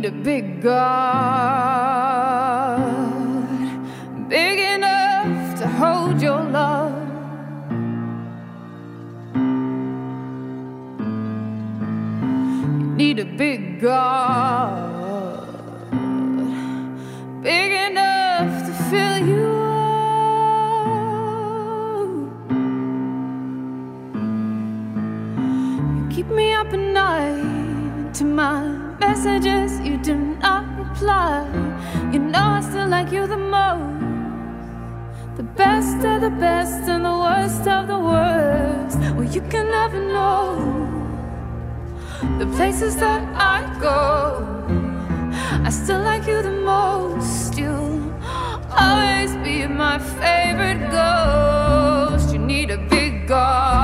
need a big God, big enough to hold your love. You need a big God, big enough to fill you up. You keep me up at night to my messages. Reply. You know I still like you the most. The best of the best and the worst of the worst. Well, you can never know the places that I go. I still like you the most. You'll always be my favorite ghost. You need a big God,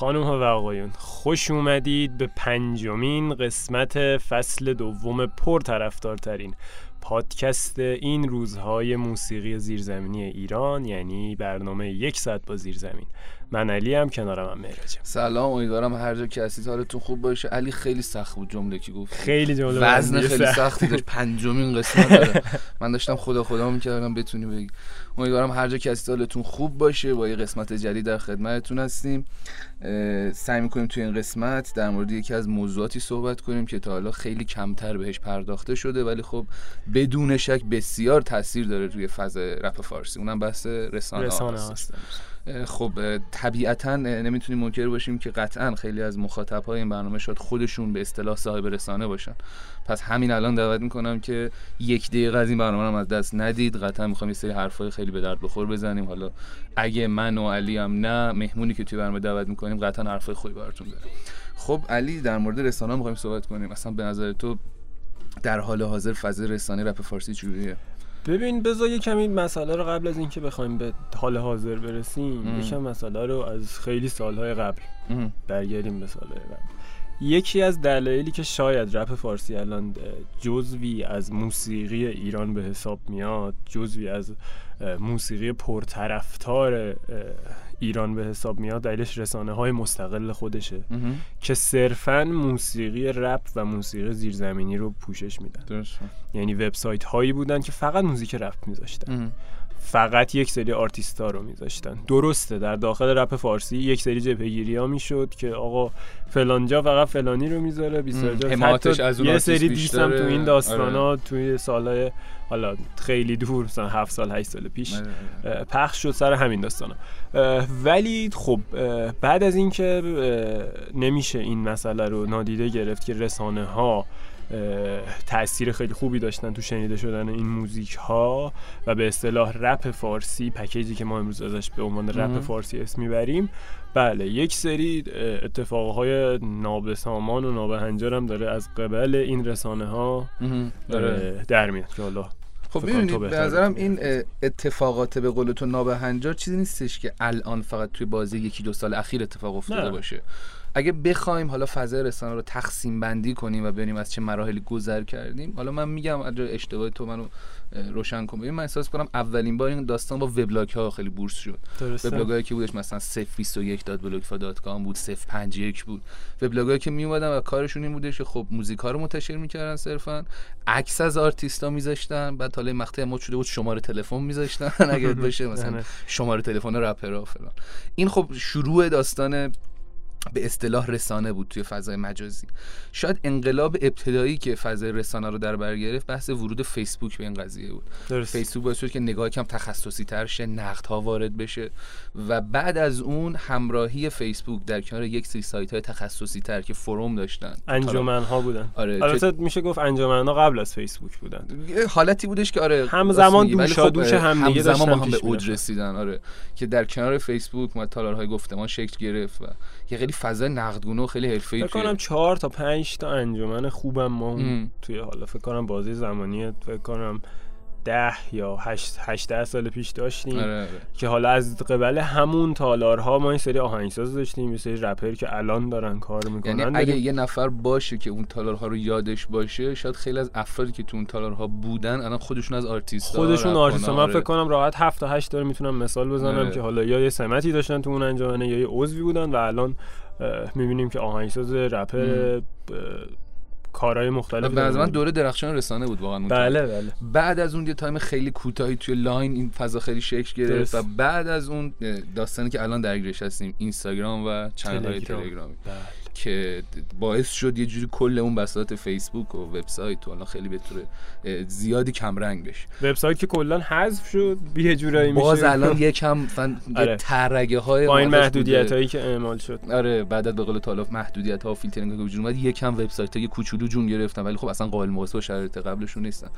خانم ها و آقایون خوش اومدید به پنجمین قسمت فصل دوم پرطرفدارترین پادکست این روزهای موسیقی زیرزمینی ایران یعنی برنامه یک ساعت با زیرزمین. من علی هم کنارم هم مهراجم سلام امیدوارم هر جا که هستید حالتون خوب باشه. علی خیلی سخت بود جمله که گفت خیلی جمله وزن خیلی سخت. سختی داشت. پنجمین قسمت داره. من داشتم خدا خدا می‌کردم بتونی بگی. امیدوارم هر جا که هستید حالتون خوب باشه. با یه قسمت جدید در خدمتتون هستیم. سعی می‌کنیم توی این قسمت در مورد یکی از موضوعاتی صحبت کنیم که تا حالا خیلی کمتر بهش پرداخته شده ولی خب بدون شک بسیار تاثیر داره روی فضا رپ فارسی. اونم بحث رسانه, رسانه هست. خب طبیعتا نمی‌تونیم منکر باشیم که قطعا خیلی از مخاطب های این برنامه شاید خودشون به اصطلاح صاحب رسانه باشن. پس همین الان دعوت می‌کنم که یک دقیقه از این برنامه هم از دست ندید. قطعا می‌خوام یه سری حرفای خیلی به درد بخور بزنیم. حالا اگه من و علی هم نه مهمونی که توی برنامه دعوت می‌کنیم قطعا حرفای خوبی براتون داره خب علی در مورد رسانه می‌خوایم صحبت کنیم. اصلا به نظر تو در حال حاضر فضای رسانه رپ فارسی چجوریه؟ ببین بذار یه کمی مسئله رو قبل از اینکه بخوایم به حال حاضر برسیم. یکم مسئله رو از خیلی سالهای قبل. برگردیم به سالهای قبل یکی از دلایلی که شاید رپ فارسی الان جزوی از موسیقی ایران به حساب میاد جزوی از موسیقی پرطرفدار ایران به حساب میاد دلیلش رسانه های مستقل خودشه. که صرفا موسیقی رپ و موسیقی زیرزمینی رو پوشش میدن درست یعنی وبسایت هایی بودن که فقط موزیک رپ میذاشتن. فقط یک سری آرتیستا رو میذاشتن درسته در داخل رپ فارسی یک سری جبهگیری ها می‌شد که آقا فلانجا فقط فلانی رو می‌ذاره 20 ام، جا حمایتش از اون یه آرتیست سری دیس هم بیشتره. تو این داستان ها آره. توی سالهای حالا خیلی دور مثلا 7 سال 8 سال پیش آره. اه، پخش شد سر همین داستانا ولی خب بعد از اینکه نمیشه این مسئله رو نادیده گرفت که رسانه ها تاثیر خیلی خوبی داشتن تو شنیده شدن این موزیک ها و به اصطلاح رپ فارسی پکیجی که ما امروز ازش به عنوان رپ. فارسی اسم می‌بریم بله یک سری اتفاقهای نابسامان و نابهنجار هم داره از قبل این رسانه ها. اه، در میاد که حالا خب ببینید به نظرم این اتفاقات به قول تو نابهنجار چیزی نیستش که الان فقط توی بازی یکی دو سال اخیر اتفاق افتاده نه. باشه اگه بخوایم حالا فضای رسانه رو تقسیم بندی کنیم و ببینیم از چه مراحلی گذر کردیم حالا من میگم اشتباه تو منو روشن کن. ببین من احساس کنم اولین بار این داستان با وبلاگ ها خیلی بورس شد. درسته. وبلاگایی که بودش مثلا 021.blogfa.com بود 051 بود. وبلاگایی که می اومدن و کارشون این بودش که خب موزیک ها رو منتشر می‌کردن صرفا عکس از آرتیستا میذاشتن بعد حالا مقطع مد شده بود شماره تلفن میذاشتن اگه باشه مثلا. شماره تلفن رپرها فلان. این خب شروع داستان به اصطلاح رسانه بود توی فضای مجازی. شاید انقلاب ابتدایی که فضای رسانه رو در بر گرفت بحث ورود فیسبوک به این قضیه بود. درست فیسبوک باعث شد که نگاه کم تخصصی تر شه نقد ها وارد بشه و بعد از اون همراهی فیسبوک در کنار یک سری سایت های تخصصی تر که فروم داشتن. انجمن ها بودن. آره البته میشه گفت انجمن ها قبل از فیسبوک بودن. حالتی بودش که آره همزمان دوشادوش خب، هم دیگه همزمان داشتن هم به اوج. رسیدن آره که در کنار فیسبوک ما تالارهای گفتمان شکل گرفت و یه خیلی فضای نقدگونه و خیلی حرفه‌ای فکر کنم چهار تا پنج تا انجمن خوبم ما. توی حالا فکر کنم بازی زمانی فکر کنم ده یا هشت, هشت سال پیش داشتیم آره آره. که حالا از قبل همون تالارها ما این سری آهنگساز داشتیم یه سری رپر که الان دارن کار می‌کنن یعنی اگه یه نفر باشه که اون تالارها رو یادش باشه شاید خیلی از افرادی که تو اون تالارها بودن الان خودشون از آرتیست خودشون آرتیست من فکر کنم راحت هفت تا هشت داره می‌تونم مثال بزنم آره. که حالا یا یه سمتی داشتن تو اون انجمنه یا یه عضوی بودن و الان می‌بینیم که آهنگساز رپر کارهای مختلف نظر من دوره درخشان رسانه بود واقعا. بله بله بعد از اون یه time خیلی کوتاهی توی line این فضا خیلی شکل گرفت. و بعد از اون داستانی که الان درگیرش هستیم اینستاگرام و channel های تلگرام. تلگرامی بله. که باعث شد یه جوری کل اون بساط فیسبوک و وبسایت و الان خیلی به طور زیادی کمرنگ بشه. وبسایت که کلا حذف شد یه جورایی میشه. باز الان یکم مثلا آره. ترگه های با این محدودیت هایی که اعمال شد. آره بعد به قول تالاف محدودیت ها و فیلترینگ که وجود اومد یکم وبسایت های کوچولو جون گرفتن ولی خب اصلا قابل مقایسه با شرایط قبلشون نیستن.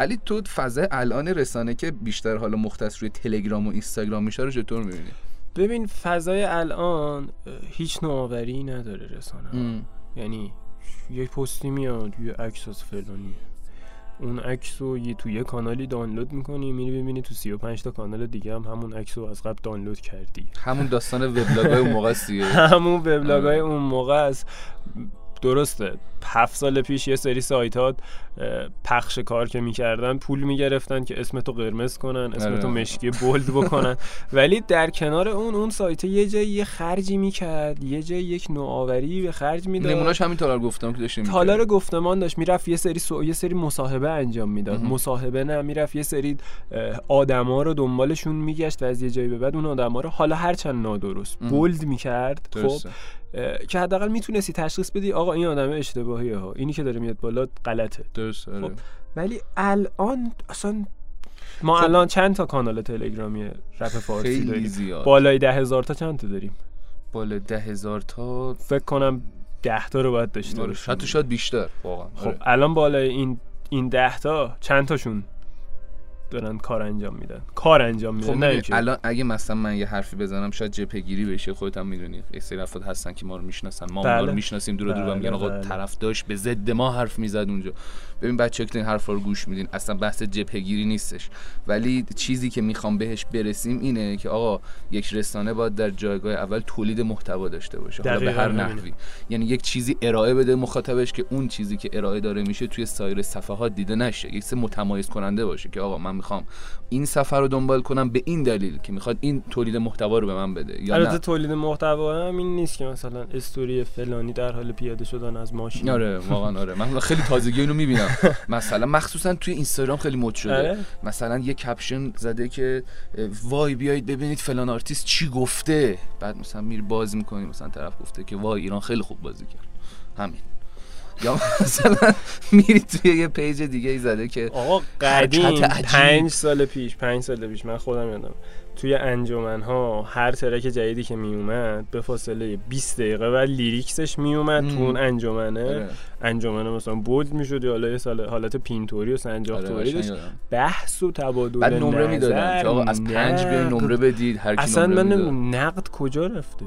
علی تو فضای الان رسانه که بیشتر حالا مختص روی تلگرام و اینستاگرام میشه رو چطور می‌بینی؟ ببین فضای الان هیچ نوآوری نداره رسانه. یعنی یه پستی میاد یه عکس از فلانی اون عکس رو یه تو یه کانالی دانلود می‌کنی میری ببینی تو 35 تا کانال دیگه هم همون عکس رو از قبل دانلود کردی همون داستان وبلاگ های اون موقع است. همون وبلاگ های آره. اون موقع است درسته. هفت سال پیش یه سری سایتات پخش کار که می‌کردن پول می‌گرفتن که اسمتو قرمز کنن اسمتو آره. مشکی بولد بکنن. ولی در کنار اون اون سایت یه جایی یه خرجی می‌کرد یه جایی یک نوآوری به خرج می‌داد. نمونهش همین تالار گفتم که داشتیم تالار گفتمان داشت. می‌رفت یه سری سو... یه سری مصاحبه انجام می‌داد. مصاحبه نه می‌رفت یه سری آدما رو دنبالشون میگشت و از یه جایی به بعد اون آدما رو حالا هرچند نادرست. بولد می‌کرد. خب که حداقل می‌تونستی تشخیص بدی آقا این آدم اشتباهیه ها اینی که داره میاد بالا غلطه درست آره. خب. ولی الان اصلا ما خب. الان چند تا کانال تلگرامی رپ فارسی خیلی داریم زیاد بالای ده هزار تا چند تا داریم بالا ده هزار تا فکر کنم ده تا رو باید داشته آره، باشیم حتی شاید بیشتر واقعا خب آره. الان بالای این این ده تا چند تاشون دارن کار انجام میدن کار انجام میدن خب نه الان اگه مثلا من یه حرفی بزنم شاید جپگیری بشه خودت هم می‌دونی یه سری افراد هستن که ما رو می‌شناسن ما بله. رو می‌شناسیم دور دور و بله، میگن آقا بله. طرف داشت به ضد ما حرف می‌زد اونجا ببین بچه که این حرفا رو گوش میدین اصلا بحث جپگیری نیستش ولی چیزی که می‌خوام بهش برسیم اینه که آقا یک رسانه باید در جایگاه اول تولید محتوا داشته باشه حالا به هر. نحوی یعنی یک چیزی ارائه بده مخاطبش که اون چیزی که ارائه داره میشه توی سایر صفحات دیده نشه یک سه متمایز کننده باشه که آقا من می‌خوام. این صفحه رو دنبال کنم به این دلیل که می‌خواد این تولید محتوا رو به من بده یا البته نه. تولید محتوا هم این نیست که مثلا استوری فلانی در حال پیاده شدن از ماشین. آره واقعا آره. من خیلی تازگی اینو می‌بینم. مثلا مخصوصا توی اینستاگرام خیلی مد شده. آره. مثلا یه caption زده که وای بیایید ببینید فلان آرتیست چی گفته. بعد مثلا میری باز می‌کنی مثلا طرف گفته که وای ایران خیلی خوب بازی کرد. همین. یا مثلا میری توی یه page دیگه ای زده که آقا قدیم. پنج سال پیش پنج سال پیش من خودم یادم توی انجمن ها هر track جدیدی که می اومد به فاصله 20 دقیقه بعد lyrics ش می اومد تو. اون انجمنه آره، انجمنه مثلا bold می‌شد یا حالا یه سال حالت pin طوری و سنجاق آره، داشت. بحث و تبادل بعد نمره می‌دادن که آقا از پنج نقد. نمره بدید هر کی اصلا نمره من نقد کجا رفته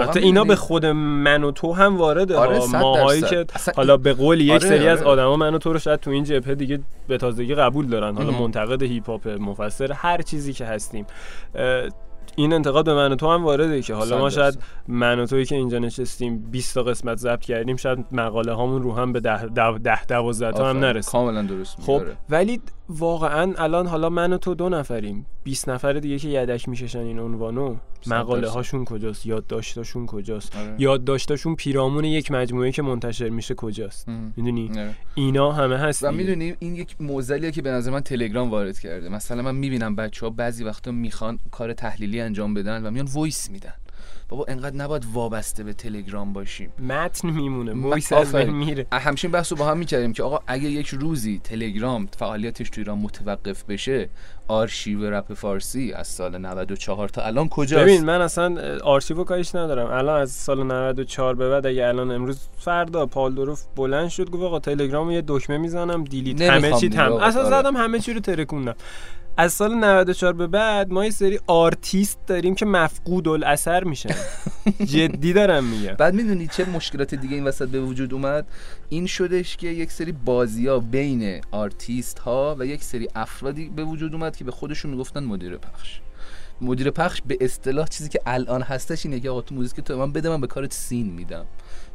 البته اینا؟ به خود من و تو هم وارده آره، ماهایی. که حالا به قول یک آره، سری از آره. آدما من و تو رو شاید تو این جبهه دیگه به تازگی قبول دارن حالا. منتقد هیپ هاپ مفسر هر چیزی که هستیم این انتقاد به من و تو هم وارده که حالا ما شاید. من و توی که اینجا نشستیم 20 تا قسمت ضبط کردیم شاید مقاله هامون رو هم به 10 ده 12 تا هم. نرسیم کاملا درست خب آره. ولی واقعا الان حالا من و تو دو نفریم 20 نفر دیگه که یدک میششن این عنوانو مقاله. هاشون کجاست یادداشتاشون کجاست آره. یادداشتاشون پیرامون یک مجموعه که منتشر میشه کجاست. می‌دونی آره. اینا همه هست و. می‌دونی این یک معضلیه که به نظر من تلگرام وارد کرده مثلا من می‌بینم بچه ها بعضی وقتا می‌خوان کار تحلیلی انجام بدن و میان voice میدن. بابا انقدر نباید وابسته به تلگرام باشیم. متن میمونه voice از. میره. همچین بحث رو با هم می‌کردیم که آقا اگه یک روزی تلگرام فعالیتش تو ایران متوقف بشه آرشیو رپ فارسی از سال 94 تا الان کجاست؟ ببین من اصلا آرشیو کاریش ندارم. الان از سال 94 به بعد اگه الان امروز فردا پاول دوروف بلند شد گفت آقا تلگرام یه دکمه می‌زنم delete همه چی تمام اصلا آره. زدم همه چی رو ترکوندم. از سال 94 به بعد ما یه سری آرتیست داریم که مفقود الاثر میشن. جدی دارم میگم. بعد می‌دونی چه مشکلات دیگه این وسط به وجود اومد؟ این شدش که یک سری بازی ها بین آرتیست ها و یک سری افرادی به وجود اومد که به خودشون می‌گفتن مدیر پخش. مدیر پخش به اصطلاح چیزی که الان هستش اینه که آقا تو موزیک تو من بده من به کارت seen میدم.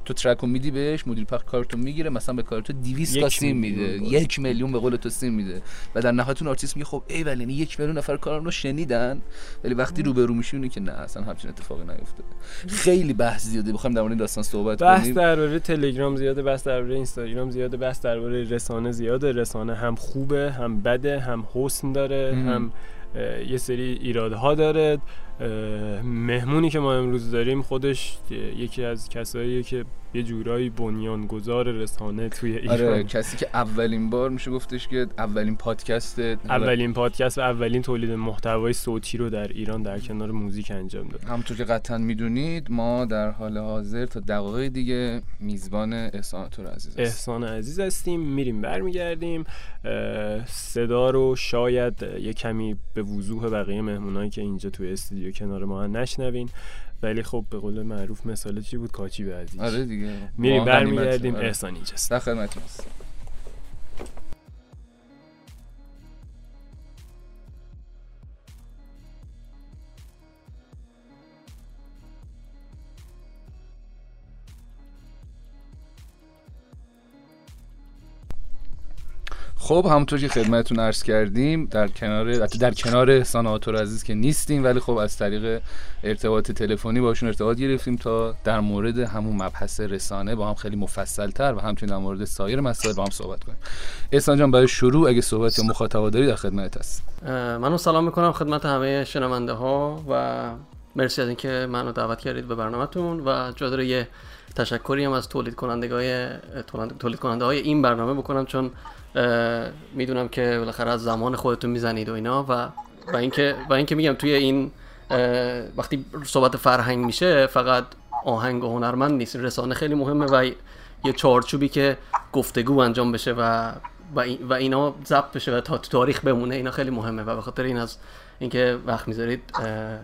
تو track میدی بهش مدیر پخش کارتو می‌گیره مثلا به کارتو 200 تا seen میده. یک میلیون به قول تو seen میده. و در نهایت اون آرتیست میگه خب ای ولی یعنی یک میلیون نفر کارم رو شنیدن. ولی وقتی روبرو میشی که نه اصلا همچین اتفاقی نیفته. خیلی بحث زیاده بخوام در مورد داستان صحبت کنیم. بحث درباره تلگرام زیاده بحث درباره اینستاگرام زیاده بحث درباره رسانه زیاده. رسانه هم خوبه هم بده هم حسن داره هم یه سری ایرادها داره. مهمونی که ما امروز داریم خودش یکی از کساییه که یه جورایی بنیانگذار رسانه توی ایران. آره کسی که اولین بار میشه گفتش که اولین پادکست اولین پادکست و اولین تولید محتوای صوتی رو در ایران در کنار موزیک انجام داد. همونطور که قطعا می‌دونید ما در حال حاضر تا دقایق دیگه میزبان احسان تو عزیز هستیم. احسان عزیز هستیم. میریم برمیگردیم. صدا رو شاید یه کمی به وضوح بقیه مهمونایی که اینجا توی استودیو کنار ما نشنوین. ولی خب به قول معروف مثال چی بود؟ کاچی به عزیز آره دیگه. میریم برمیگردیم. آره. احسان اینجاست. در خدمتتون خب همونطور که خدمتتون عرض کردیم در کنار در کنار ساناتور عزیز که نیستیم ولی خب از طریق ارتباط تلفنی باشون ارتباط گرفتیم تا در مورد همون مبحث رسانه با هم خیلی مفصل تر و همچنین در مورد سایر مسائل با هم صحبت کنیم. احسان جان برای شروع اگه صحبت یا مخاطبا داری در خدمت هست. منو سلام می‌کنم خدمت همه شنونده ها و مرسی از اینکه منو دعوت کردید به برنامهتون و جا یه تشکری از تولید کنندگای تولید کننده های این برنامه بکنم چون می‌دونم که بالاخره از زمان خودتون می‌زنید و اینا و و اینکه و اینکه میگم توی این وقتی صحبت فرهنگ میشه فقط آهنگ و هنرمند نیست. رسانه خیلی مهمه و یه چارچوبی که گفتگو انجام بشه و و, اینا ضبط بشه و تا تاریخ بمونه اینا خیلی مهمه و به خاطر این از اینکه وقت می‌ذارید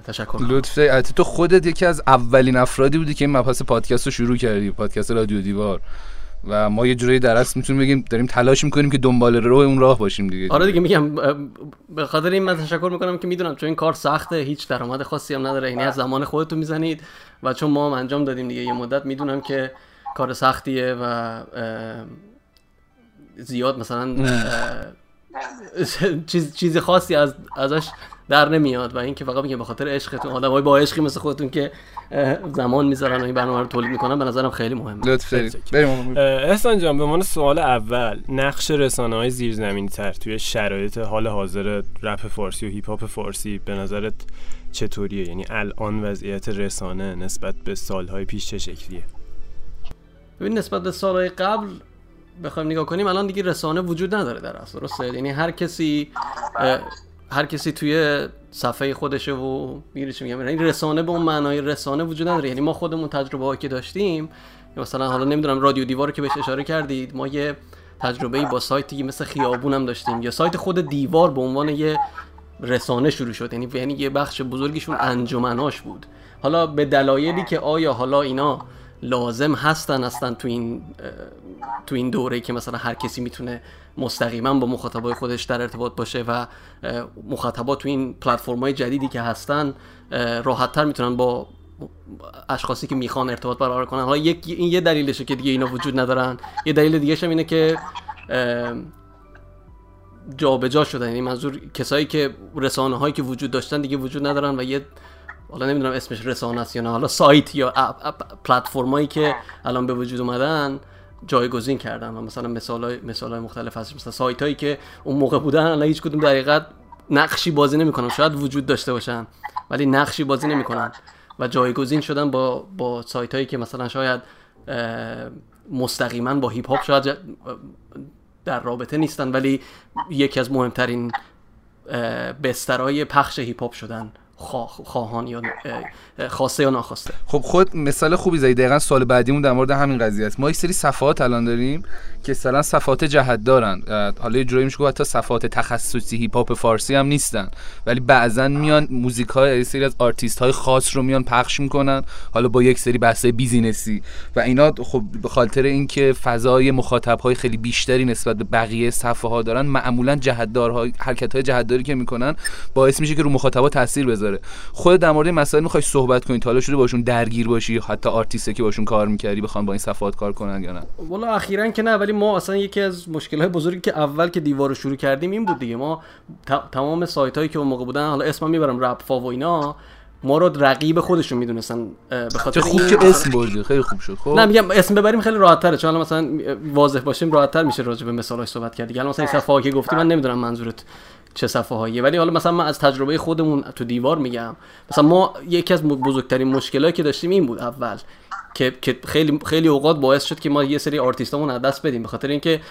تشکر لطفه تو خودت یکی از اولین افرادی بودی که این مبحث پادکست رو شروع کردی پادکست رادیو دیوار. و ما یه جوری در اصل می‌تونیم بگیم داریم تلاش می‌کنیم که دنبال رو اون راه باشیم دیگه. آره دیگه میگم به خاطر این من تشکر می‌کنم که می‌دونم چون این کار سخته هیچ درآمد خاصی هم نداره یعنی از زمان خودتون می‌زنید و چون ما هم انجام دادیم دیگه یه مدت می‌دونم که کار سختیه و زیاد مثلا چیز چیز خاصی از ازش در نمیاد و اینکه فقط میگم به خاطر عشقتون. آدمای با عشقی مثل خودتون که زمان می‌ذارن و این برنامه رو تولید می‌کنن به نظرم خیلی مهمه. لطف بریم احسان جان به عنوان سوال اول نقش رسانه های زیرزمینی تر توی شرایط حال حاضر رپ فارسی و هیپ هاپ فارسی به نظرت چطوریه؟ یعنی الان وضعیت رسانه نسبت به سالهای پیش چه شکلیه؟ ببین نسبت به سالهای قبل بخوایم نگاه کنیم الان دیگه رسانه وجود نداره در اصل درسته؟ یعنی هر کسی هر کسی توی صفحه خودشه و میره چی میگم. این یعنی رسانه به اون معنای رسانه وجود نداره. یعنی ما خودمون تجربه که داشتیم مثلا حالا نمی‌دونم رادیو دیوار که بهش اشاره کردید ما یه تجربه با سایتی مثل خیابون هم داشتیم. یا سایت خود دیوار به عنوان یه رسانه شروع شد. یعنی یعنی یه بخش بزرگیشون انجمناش بود. حالا به دلایلی که آیا حالا اینا لازم هستن هستن تو این تو این دوره که مثلا هر کسی می‌تونه مستقیما با مخاطبای خودش در ارتباط باشه و مخاطبا تو این پلتفرم های جدیدی که هستن راحتتر می‌تونن با اشخاصی که می‌خوان ارتباط برقرار کنن. حالا یک این یه دلیلشه که دیگه اینا وجود ندارن. یه دلیل دیگه هم اینه که جابجا شدن. یعنی منظور کسایی که رسانه هایی که وجود داشتن دیگه وجود ندارن و یه حالا نمی‌دونم اسمش رسانه است یا نه. حالا سایت یا پلتفرمایی که الان به وجود اومدن جایگزین کردن و مثلا مثال های, مثال های مختلف هست. مثلا سایت هایی که اون موقع بودن الان هیچ کدوم دقیقت نقشی بازی نمی‌کنن. شاید وجود داشته باشن ولی نقشی بازی نمی‌کنن و جایگزین شدن با با سایت هایی که مثلا شاید مستقیما با هیپ هاپ شاید در رابطه نیستن ولی یکی از مهمترین بسترهای پخش هیپ هاپ شدن. خواهان یا خواسته یا ناخواسته. خب خود مثال خوبی زدی. دقیقا سوال بعدیمون در مورد همین قضیه است. ما یک سری صفحات الان داریم که مثلا صفحات جهت دارن. حالا یه جوری میشه حتی صفحات تخصصی هیپ هاپ فارسی هم نیستن. ولی بعضا میان موزیک های سری از آرتیست های خاص رو میان پخش می‌کنن. حالا با یک سری بحث business ی. و اینا خب به خاطر اینکه فضای مخاطب های خیلی بیشتری نسبت به بقیه صفحه ها دارن معمولا جهتدارهای حرکت های جهتداری که می‌کنن باعث میشه که رو مخاطبا تاثیر بذاره. خودت در مورد مسائل می‌خوای صحبت کنی حالا شده باشون درگیر باشی حتی آرتیستی که باشون کار می‌کردی بخوان با این صفحات کار کنن یا نه؟ والا اخیرا که نه ولی ما اصلا یکی از مشکلات بزرگی که اول که دیوار رو شروع کردیم این بود دیگه. ما تمام سایت هایی که اون موقع بودن حالا اسمم می‌برم رپ فا و اینا ما رو رقیب خودشون می‌دونستن به خاطر خوب که اسم بردی خیلی خوب شد. خب؟ نه میگم اسم ببریم خیلی راحت تره چون مثلا واضح باشیم راحت تر میشه راجع به مثالاش صحبت کرد دیگه. مثلا این صفحه که گفتی من نمی‌دونم منظورت. چه صفحه هاییه ولی حالا مثلا من از تجربه خودمون تو دیوار میگم. مثلا ما یکی از بزرگترین مشکلاتی که داشتیم این بود اول که که خیلی خیلی اوقات باعث شد که ما یه سری آرتیستامون از دست بدیم. به خاطر اینکه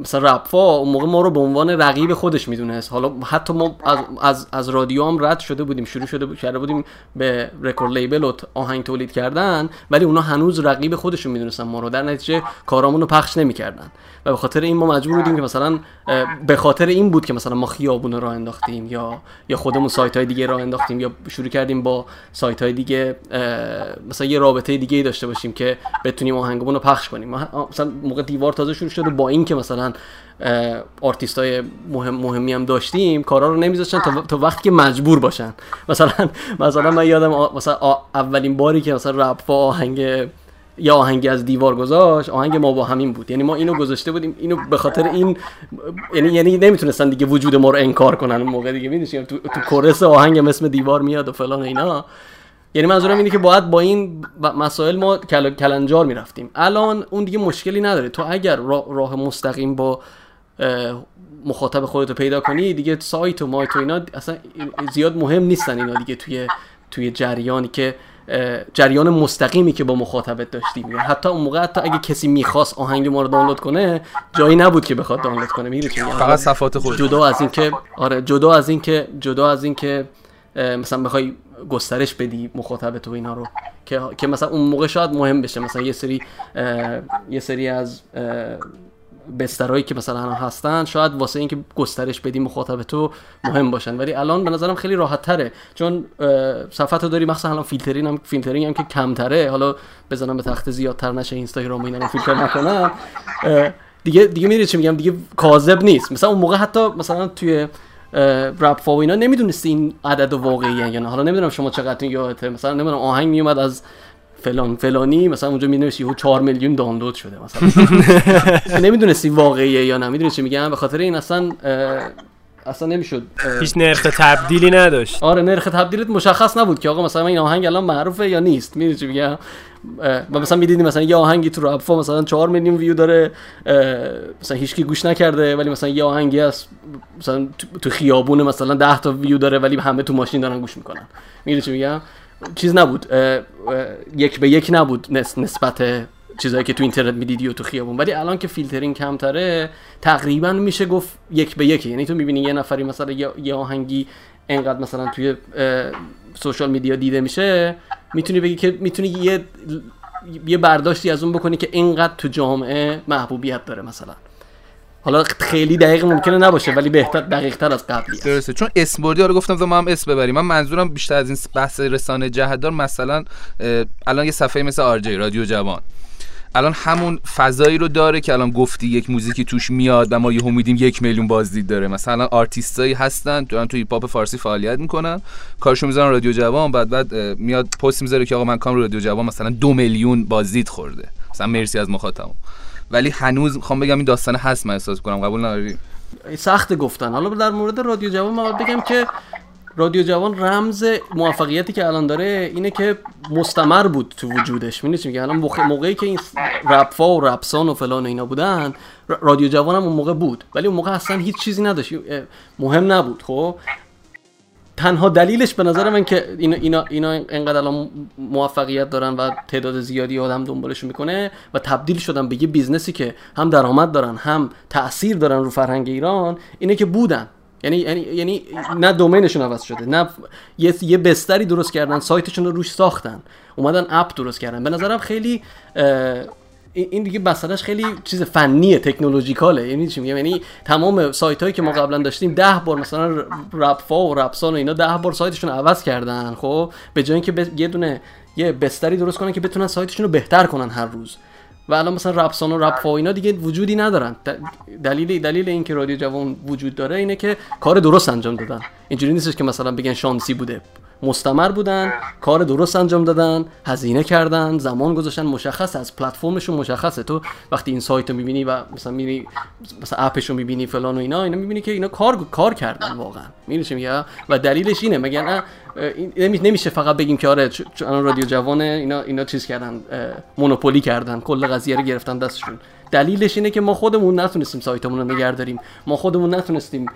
مثلا رپفا اون موقع ما رو به عنوان رقیب خودش می‌دونست حالا حتی ما از, از, از رادیو هم رد شده بودیم شروع شده کرده بودیم به رکورد لیبل و آهنگ تولید کردن ولی اونا هنوز رقیب خودشون می‌دونستن ما رو. در نتیجه کارامون رو پخش نمی‌کردن. و به خاطر این ما مجبور بودیم که مثلا به خاطر این بود که مثلا ما خیابون راه انداختیم یا یا خودمون سایت های دیگه راه انداختیم یا شروع کردیم با سایت های دیگه مثلا یه رابطه دیگه داشته باشیم که بتونیم آهنگمون رو پخش کنیم. مثلا موقع دیوار تازه شروع شده با این که مثلا آرتیست های مهم مهمی هم داشتیم کارا رو نمیذاشتن تا, تا وقتی که مجبور باشن. مثلا مثلا من یادم مثلا اولین باری که مثلا رپ آهنگ یا آهنگی از دیوار گذاشت آهنگ ما با همین بود. یعنی ما اینو گذاشته بودیم اینو به خاطر این یعنی یعنی نمی‌تونستن دیگه وجود ما رو انکار کنن اون موقع دیگه می‌دونی تو تو chorus آهنگ اسم دیوار میاد و فلان اینا. یعنی منظورم اینه که باید با این مسائل ما کل... کلنجار می‌رفتیم. الان اون دیگه مشکلی نداره. تو اگر راه مستقیم با مخاطب خودت رو پیدا کنی دیگه سایت و مایت و اینا اصلا زیاد مهم نیستن اینا دیگه توی توی جریانی که جریان مستقیمی که با مخاطبت داشتیم. یعنی حتی اون موقع حتی اگه کسی می‌خواست آهنگ ما رو دانلود کنه جایی نبود که بخواد دانلود کنه. میره فقط صفات خود جدا از اینکه آره جدا از اینکه جدا از اینکه مثلا بخوای گسترش بدی مخاطب تو اینا رو. که که مثلا اون موقع شاید مهم بشه. مثلا یه سری یه سری از بسترهایی که مثلا هستن شاید واسه اینکه گسترش بدی مخاطب تو مهم باشن. ولی الان به نظرم خیلی راحت تره چون صفحه داری مثلا الان فیلترینگ هم فیلترینگ هم که کمتره. حالا بزنم به تخته زیادتر نشه اینستاگرام اینا رو فیلتر نکنن. دیگه دیگه میری چی میگم؟ دیگه کاذب نیست. مثلا اون موقع حتی مثلا توی رپ فا و اینا نمی‌دونستی این عدد واقعیه یا نه. حالا نمی‌دونم شما چقدر یادته. مثلا نمی‌دونم آهنگ میومد از فلان فلانی مثلا اونجا می نوشتی 4 میلیون دانلود شده مثلا. نمی‌دونستی واقعیه یا نه. می‌دونی چی میگم؟ به خاطر این اصلا اصلا نمی‌شد هیچ نرخ تبدیلی نداشت. آره نرخ تبدیلت مشخص نبود که آقا مثلا این آهنگ الان معروفه یا نیست می‌دونی چی میگم؟ و مثلا می‌دیدی مثلا یه آهنگی تو رپ مثلا 4 میلیون ویو داره مثلا هیچکی گوش نکرده ولی مثلا یه آهنگی هست مثلا تو خیابون مثلا 10 تا ویو داره ولی همه تو ماشین دارن گوش می‌کنن. می‌دونی چی میگم؟ چیز نبود یک به یک نبود نسبت چیزایی که تو اینترنت می‌دیدی و تو خیابون. ولی الان که فیلترینگ کمتره تقریبا میشه گفت یک به یکه. یعنی تو می‌بینی یه نفری مثلا یه آهنگی انقدر مثلا توی social media دیده میشه می‌تونی بگی که می‌تونی یه یه برداشتی از اون بکنی که اینقدر تو جامعه محبوبیت داره مثلا. حالا خیلی دقیق ممکنه نباشه ولی بهتر دقیق تر از قبلی درسته. چون اسم بردی رو گفتم ما هم اسم ببریم. من منظورم بیشتر از این بحث رسانه جهتدار مثلا الان یه صفحه مثل آرجی رادیو جوان. الان همون فضایی رو داره که الان گفتی یک موزیکی توش میاد و ما یه میدیم یک میلیون بازدید داره. مثلا آرتیستایی هستن دارن تو هیپ فارسی فعالیت می‌کنن. کارشو می‌ذارن رادیو جوان بعد بعد میاد پست می‌ذاره که آقا من کام رادیو جوان مثلا دو میلیون بازدید خورده. مثلا مرسی از مخاطبم. ولی هنوز می‌خوام بگم این داستان هست من احساس کنم قبول نداری؟ سخت گفتن. حالا در مورد رادیو جوان ما بگم که رادیو جوان رمز موفقیتی که الان داره اینه که مستمر بود تو وجودش. می‌دونی میگه؟ الان موقعی که این رپفا و رپسان و فلان اینا بودن رادیو جوان هم اون موقع بود. ولی اون موقع اصلا هیچ چیزی نداشت. مهم نبود خب؟ تنها دلیلش به نظر من که اینا اینا اینا انقدر الان موفقیت دارن و تعداد زیادی آدم دنبالشون می‌کنه و تبدیل شدن به یه business ی که هم درآمد دارن هم تاثیر دارن رو فرهنگ ایران اینه که بودن. یعنی یعنی یعنی نه domain شون عوض شده نه یه یه بستری درست کردن سایتشون رو روش ساختن. اومدن اپ درست کردن. به نظرم خیلی این دیگه مسئلهش خیلی چیز فنیه technological ه. یعنی چی میگم؟ یعنی تمام سایت هایی که ما قبلا داشتیم ده بار مثلا رپفا و رپسان و اینا ده بار سایتشون عوض کردن خب؟ به جای اینکه یه دونه یه بستری درست کنن که بتونن سایتشون رو بهتر کنن هر روز. و الان مثلا رپسان و رپفا اینا دیگه وجودی ندارن. دلیل دلیل اینکه رادیو جوان وجود داره اینه که کار درست انجام دادن. اینجوری نیستش که مثلا بگن شانسی بوده. مستمر بودن کار درست انجام دادن هزینه کردن زمان گذاشتن مشخص از پلتفرمشون مشخصه تو وقتی این سایت رو می‌بینی و مثلا میری مثلا اپش رو می‌بینی فلان و اینا اینا می‌بینی که اینا کار کار کردن واقعا. می‌دونی و دلیلش اینه. مگه نمیشه فقط بگیم که آره چون رادیو جوانه اینا اینا چیز کردن مونوپولی کردن کل قضیه رو گرفتن دستشون. دلیلش اینه که ما خودمون نتونستیم سایتمون رو نگه داریم ما خودمون نتونستیم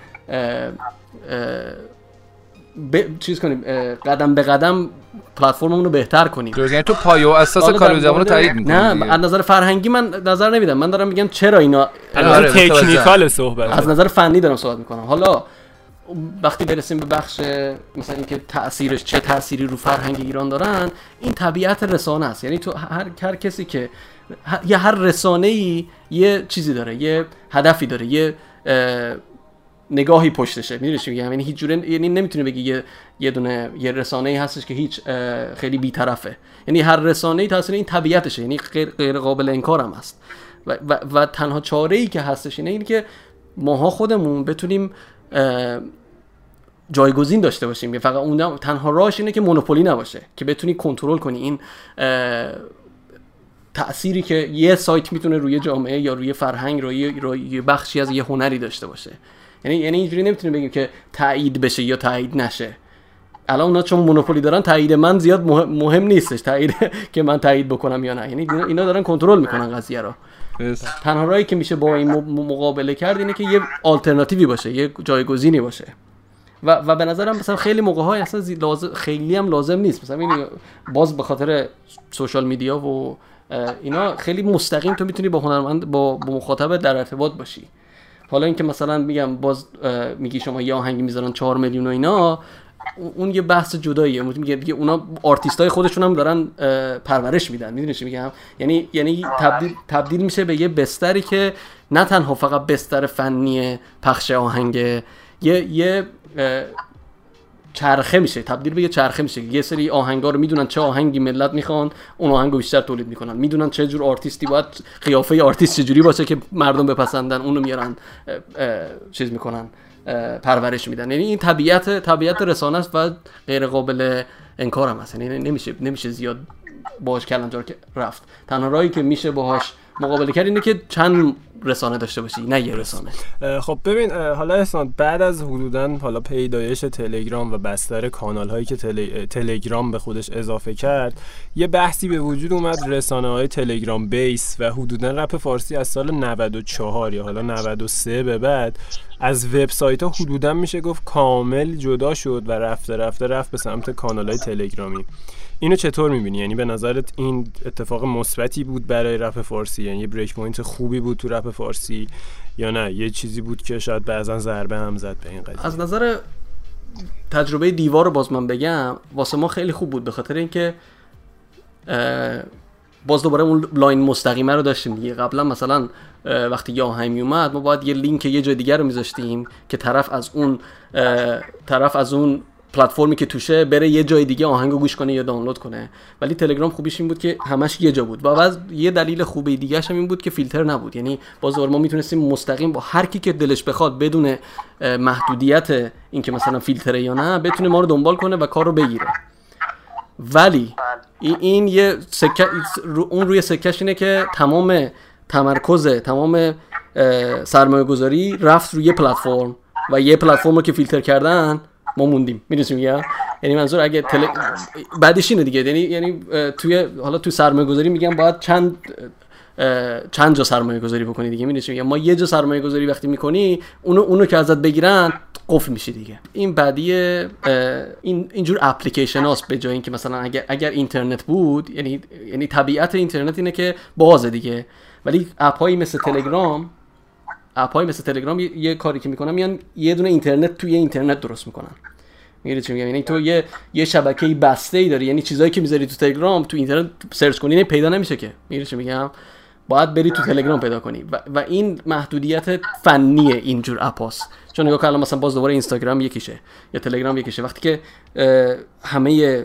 ب... چیز کنیم قدم به قدم پلتفرممون رو بهتر کنیم. یعنی تو پای و اساس کار رو تایید می‌کنی نه از نظر فرهنگی من نظر نمیدم. من دارم میگم چرا اینا از تکنیکال صحبت. از نظر فنی دارم صحبت می‌کنم. حالا وقتی برسیم به بخش مثلا اینکه تاثیرش چه تأثیری رو فرهنگ ایران دارن این طبیعت رسانه است. یعنی تو هر هر کسی که یه هر رسانه ای یه چیزی داره یه هدفی داره یه نگاهی پشتشه. می‌دونی چی میگم؟ یعنی هیچ جوره یعنی نمی‌تونی بگی یه یه دونه یه رسانه ای هستش که هیچ خیلی بیطرفه. یعنی هر رسانه ای تاثیر این طبیعتشه. یعنی غیر, غیر قابل انکار هم هست. و, و, و تنها چاره ای که هستش اینه, اینه که ماها خودمون بتونیم جایگزین داشته باشیم. فقط اون تنها راهش اینه که مونوپولی نباشه. که بتونی کنترل کنی این تأثیری که یه سایت می‌تونه روی جامعه یا روی فرهنگ روی, روی بخشی از یه هنری داشته باشه. یعنی یعنی اینجوری نمی‌تونیم بگیم که تایید بشه یا تایید نشه. الان اونا چون مونوپولی دارن تایید من زیاد مهم, نیستش تایید که من تایید بکنم یا نه. یعنی اینا دارن کنترل می‌کنن قضیه رو. تنها راهی که میشه با این مقابله کرد اینه که یه آلترناتیوی باشه یه جایگزینی باشه. و, و به نظرم مثلا خیلی موقع های اصلا لازم خیلی هم لازم نیست. مثلا این باز به خاطر سوشال میدیا و اینا خیلی مستقیم تو می‌تونی با هنرمند با, با مخاطب در ارتباط باشی. حالا اینکه مثلا میگم باز میگی شما یه آهنگی می‌ذارن 4 میلیون و اینا اون یه بحث جداییه. میگه دیگه اونا آرتیستای خودشون هم دارن پرورش میدن. می‌دونی چی میگم؟ یعنی یعنی تبدیل تبدیل میشه به یه بستری که نه تنها فقط بستر فنی پخش آهنگ یه یه چرخه میشه تبدیل به یه چرخه میشه. یه سری آهنگا رو می‌دونن چه آهنگی ملت می‌خوان اون آهنگو بیشتر تولید می‌کنن. می‌دونن چه جور آرتیستی باید قیافه آرتیست چجوری باشه که مردم بپسندن اونو میارن چیز می‌کنن پرورش میدن. یعنی این طبیعت طبیعت رسانه است و غیر قابل انکار هم هست یعنی نمیشه نمیشه زیاد باهاش کلنجار رفت. تنها راهی که میشه باهاش مقابله کرد اینه که چند رسانه داشته باشی نه یه رسانه. خب ببین حالا احسان بعد از حدودا حالا پیدایش تلگرام و بستر کانال هایی که تلگرام به خودش اضافه کرد یه بحثی به وجود اومد رسانه های تلگرام بیس و حدودا رپ فارسی از سال 94 یا حالا 93 به بعد از وبسایت ها حدودا میشه گفت کامل جدا شد و رفته رفته رفت به سمت کانال های تلگرامی. اینو چطور می‌بینی؟ یعنی به نظرت این اتفاق مثبتی بود برای رپ فارسی؟ یعنی یه break point خوبی بود تو رپ فارسی یا نه؟ یه چیزی بود که شاید بعضا ضربه هم زد به این قضیه. از نظر تجربه دیوار رو باز من بگم واسه ما خیلی خوب بود به خاطر اینکه باز دوباره اون line مستقیمه رو داشتیم دیگه. قبلا مثلا وقتی یا همی اومد ما باید یه لینک یه جای دیگر رو میذاشتیم که طرف از اون طرف از اون پلتفرمی که توشه بره یه جای دیگه آهنگو گوش کنه یا دانلود کنه. ولی تلگرام خوبیش این بود که همش یه جا بود. و بعد یه دلیل خوبی دیگه هم این بود که فیلتر نبود. یعنی باز ما می‌تونستیم مستقیم با هر کی که دلش بخواد بدون محدودیت اینکه مثلا فیلتره یا نه بتونه ما رو دنبال کنه و کار رو بگیره. ولی این یه سکه اون روی سکش اینه که تمام تمرکز تمام سرمایه گذاری رفت روی پلتفرم. و یه پلتفرم رو که فیلتر کردن ما موندیم. می‌دونی میگم؟ یعنی منظور اگه تل... بعدش اینه دیگه. یعنی یعنی توی حالا تو سرمایه گذاری میگم باید چند چند جا سرمایه گذاری بکنی دیگه. می‌دونی میگم؟ ما یه جا سرمایه گذاری وقتی می‌کنی اونو اونو که ازت بگیرن قفل میشه دیگه. این بعدی این اینجور اپلیکیشن هاست به جای اینکه مثلا اگر اگر اینترنت بود یعنی یعنی طبیعت اینترنت اینه که بازه دیگه. ولی اپ هایی مثل تلگرام اپای مثل تلگرام یه, یه کاری که می‌کنن میان یه دونه اینترنت توی اینترنت درست می‌کنن. میگی چی میگم؟ یعنی تو یه یه شبکه بسته ای داری یعنی چیزایی که می‌ذاری تو تلگرام تو اینترنت search کنی پیدا نمیشه که. میگی چی میگم؟ باید بری تو تلگرام پیدا کنی. و, و این محدودیت فنی اینجور اپاس چون نگاه الان مثلا باز دوباره اینستاگرام یکیشه یا تلگرام یکیشه. وقتی که همه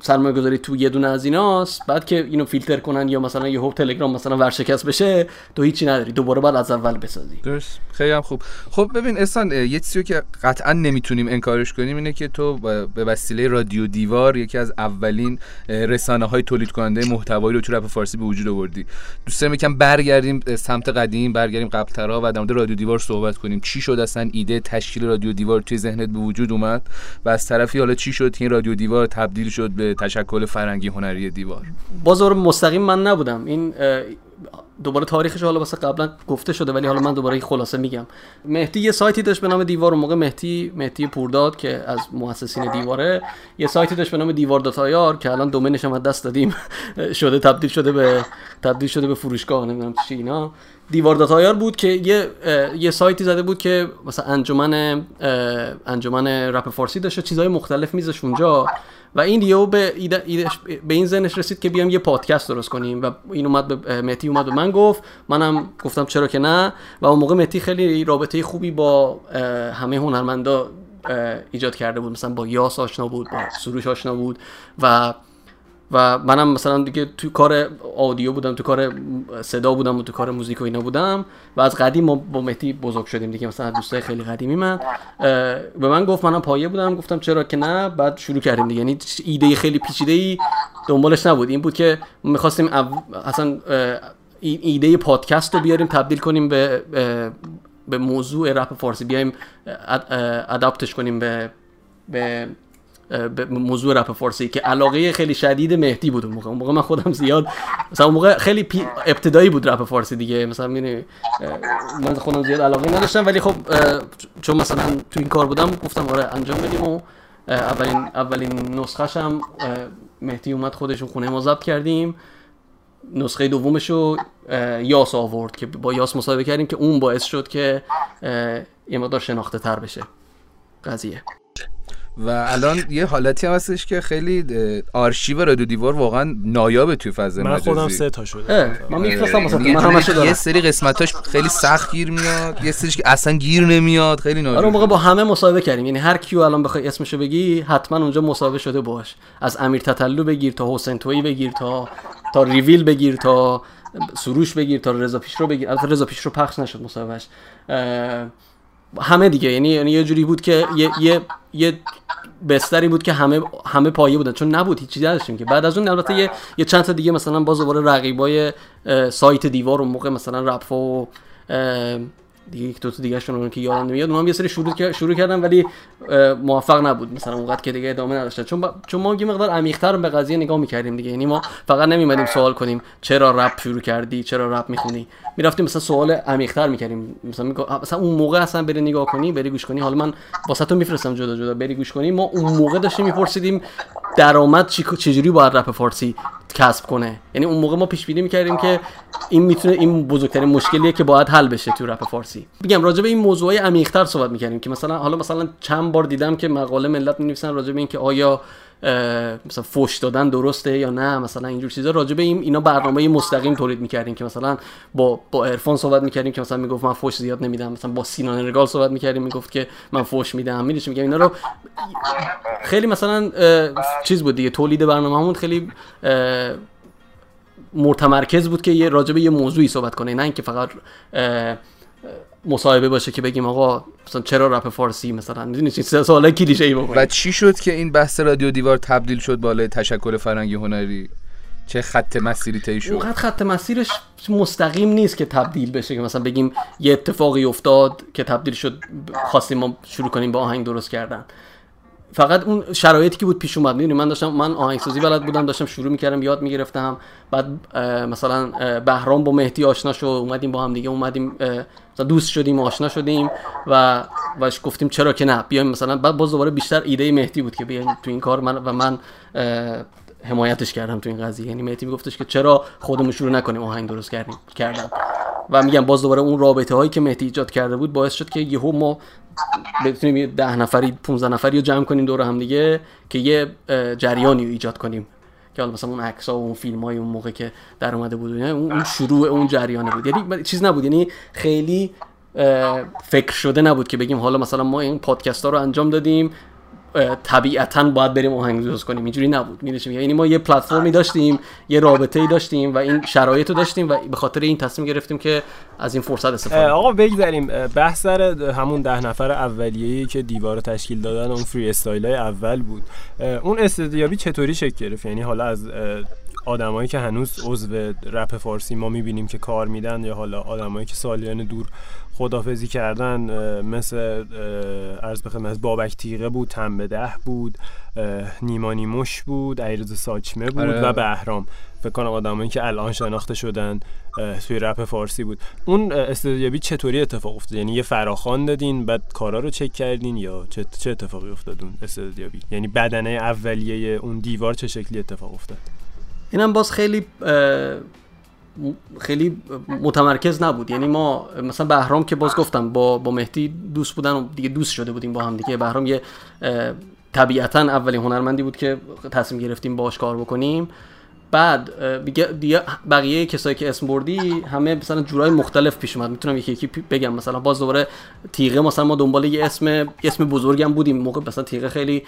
سرمایه گذاری تو یه دونه از ایناست. بعد که اینو فیلتر کنن یا مثلا یه هوب تلگرام مثلا ورشکست بشه تو هیچی نداری. دوباره بعد از اول بسازی. درست. خیلی هم خوب. خب ببین اصلا یه چیزی که قطعا نمی‌تونیم انکارش کنیم اینه که تو به وسیله رادیو دیوار یکی از اولین رسانه های تولید کننده محتوایی رو تو رپ فارسی به وجود آوردی. دوست دارم یکم برگردیم سمت قدیم برگردیم قبلترها و در مورد رادیو دیوار صحبت کنیم. چی شد اصلا ایده تشکیل رادیو دیوار توی ذهنت به وجود اومد؟ و از طرفی حالا چی شد این رادیو دیوار تبدیل شد به تشکل فرنگی هنری دیوار. باز مستقیم من نبودم. این دوباره تاریخش حالا واسه قبلا گفته شده ولی حالا من دوباره خلاصه میگم. مهدی یه سایتی داشت به نام دیوار اون موقع مهدی مهدی پورداد که از مؤسسین دیواره یه سایتی داشت به نام دیوار داتایار که الان دومینش هم دست دادیم. شده تبدیل شده به تبدیل شده به فروشگاه نمی‌دونم چی اینا. دیوار داتایار بود که یه یه سایتی زده بود که مثلا انجمن انجمن رپ فارسی داشت چیزهای مختلف میزش اونجا. و این یهو به به این ذهنش رسید که بیام یه پادکست درست کنیم و این اومد به مهدی اومد به من گفت. منم گفتم چرا که نه؟ و اون موقع مهدی خیلی رابطه خوبی با همه هنرمندا ایجاد کرده بود. مثلا با یاس آشنا بود با سروش آشنا بود و و منم مثلا دیگه تو کار آدیو بودم تو کار صدا بودم و تو کار موزیک و اینا بودم و از قدیم ما با مهدی بزرگ شدیم دیگه مثلا دوستای خیلی قدیمی من. به من گفت منم پایه بودم گفتم چرا که نه؟ بعد شروع کردیم دیگه. یعنی ایده خیلی پیچیده ای دنبالش نبود. این بود که می‌خواستیم اصلا ایده پادکست رو بیاریم تبدیل کنیم به به موضوع رپ فارسی بیایم اداپتش کنیم به به به موضوع رپ فارسی که علاقه خیلی شدید مهدی بود اون موقع. اون موقع من خودم زیاد مثلا اون موقع خیلی ابتدایی بود رپ فارسی دیگه. مثلا می‌بینی من خودم زیاد علاقه نداشتم ولی خب چون مثلا تو این کار بودم گفتم آره انجام بدیم و اولین اولین نسخه‌ش هم مهدی اومد خودشون خونه ما ضبط کردیم. نسخه دومش رو یاس آورد که با یاس مصاحبه کردیم که اون باعث شد که یه مقدار شناخته تر بشه. قضیه. و الان یه حالتی هم هستش که خیلی آرشیو رادیو دیوار واقعا نایابه توی فضای مجازی. من خودم سه تا شده. من میفرستم واسه من همش یه سری قسمتاش خیلی سخت گیر میاد یه سریش که اصلا گیر نمیاد خیلی نایاب آره موقع با همه مصاحبه کردیم. یعنی هر کیو الان بخوای اسمشو بگی حتما اونجا مصاحبه شده باش. از امیر تتلو بگیر تا حسین تویی بگیر تا تا ریویل بگیر تا سروش بگیر تا رضا پیشرو بگیر البته رضا پیشرو پخش نشد مصاحبهش. همه دیگه. یعنی یعنی یه جوری بود که یه یه یه بستری بود که همه همه پایه بودن. چون نبود هیچ چیزی نداشتیم که. بعد از اون البته یه یه چند تا دیگه مثلا باز دوباره رقیبای سایت دیوار اون موقع مثلا رپفا و دیگه یک دو تا دیگه شون که یادم نمیاد. اونم یه سری شروع شروع کردن ولی موفق نبود. مثلا اونقدر که دیگه ادامه نداشتن. چون با... چون ما یه مقدار عمیق‌تر به قضیه نگاه می‌کردیم دیگه. یعنی ما فقط نمی‌مدیم سوال کنیم چرا رپ شروع کردی؟ چرا رپ می‌خونی؟ می‌رفتیم مثلا سوال عمیق‌تر می‌کردیم. مثلا می... مثلا اون موقع اصلا بری نگاه کنی بری گوش کنی. حالا من واسه میفرستم جدا جدا. بری گوش کنی. ما اون موقع داشتیم میپرسیدیم درآمد چی چجوری باید رپ فارسی کسب کنه؟ یعنی اون موقع ما پیش بینی می‌کردیم که این می‌تونه این بزرگترین مشکلیه که باید حل بشه تو رپ فارسی. میگم راجع به این موضوعای عمیق‌تر صحبت می‌کردیم که مثلا حالا مثلا چند بار دیدم که مقاله ملت می‌نویسن راجع به این که آیا مثلا فوش دادن درسته یا نه مثلا اینجور چیزا. راجع به این اینا برنامه مستقیم تولید می‌کردیم که مثلا با با عرفان صحبت می‌کردیم که مثلا می‌گفت من فوش زیاد نمیدم. مثلا با سینان رگال صحبت می‌کردیم می‌گفت که من فوش میدم. می‌دونی میگم؟ اینا رو خیلی مثلا چیز بود دیگه. تولید برنامه‌مون خیلی متمرکز بود که یه راجع به یه موضوعی صحبت کنه. نه اینکه فقط مصاحبه باشه که بگیم آقا مثلا چرا رپ فارسی مثلا می‌دونی چی سوال کلیشه ای و چی شد که این بحث رادیو دیوار تبدیل شد بالای تشکل فرنگی هنری؟ چه خط مسیری طی شد؟ اونقدر خط مسیرش مستقیم نیست که تبدیل بشه که مثلا بگیم یه اتفاقی افتاد که تبدیل شد خواستیم ما شروع کنیم با آهنگ درست کردن. فقط اون شرایطی که بود پیش اومد می‌دونی؟ من داشتم من آهنگسازی بلد بودم داشتم شروع می‌کردم یاد می‌گرفتم. بعد مثلا بهرام با مهدی آشنا شد اومدیم با هم دیگه اومدیم دوست شدیم آشنا شدیم و وش گفتیم چرا که نه؟ بیایم مثلا بعد باز دوباره بیشتر ایده مهدی بود که بیایم تو این کار. من و من حمایتش کردم تو این قضیه. یعنی مهدی میگفتش که چرا خودمون شروع نکنیم آهنگ درست کردیم کردم. و میگم باز دوباره اون رابطه هایی که مهدی ایجاد کرده بود باعث شد که یهو ما بتونیم ده نفری 15 نفری رو جمع کنیم دور هم دیگه که یه جریانی رو ایجاد کنیم. که حالا مثلا اون عکس ها و اون فیلم های اون موقع که در اومده بود اون شروع اون جریانه بود. یعنی چیز نبود. یعنی خیلی فکر شده نبود که بگیم حالا مثلا ما این پادکست ها رو انجام دادیم طبیعتا باید بریم آهنگساز کنیم. اینجوری نبود. می‌دونی یعنی ما یه پلتفرمی داشتیم یه رابطه ای داشتیم و این شرایط رو داشتیم و به خاطر این تصمیم گرفتیم که از این فرصت استفاده آقا بگذاریم بحث سر همون ده نفر اولیه‌ای که دیوار رو تشکیل دادن اون فری استایل های اول بود. اون استدیابی چطوری شکل گرفت؟ یعنی حالا از آدمایی که هنوز عضو رپ فارسی ما می‌بینیم که کار میدن یا حالا آدمایی که سالیان دور خدافزی کردن مثل ارز بخدم از بابک تیغه بود تن ده بود نیمانی مش بود ایرز ساچمه بود آره. و بهرام. فکر کنم آدمایی که الان شناخته شدن توی رپ فارسی بود. اون استودیابی چطوری اتفاق افتاد؟ یعنی یه فراخوان دادین بعد کارا رو چک کردین یا چه, چه اتفاقی افتاد اون استودیابی یعنی بدنه اولیه اون دیوار چه شکلی اتفاق افتاد؟ اینم باز خیلی خیلی متمرکز نبود. یعنی ما مثلا بهرام که باز گفتم با با مهدی دوست بودن و دیگه دوست شده بودیم با هم دیگه. بهرام یه طبیعتا اولین هنرمندی بود که تصمیم گرفتیم باش کار بکنیم. بعد بقیه کسایی که اسم بردی همه مثلا جورای مختلف پیش اومد. می‌تونم یکی یکی بگم. مثلا باز دوباره تیغه مثلا ما دنبال یه اسم اسم بزرگم بودیم. موقع مثلا تیغه خیلی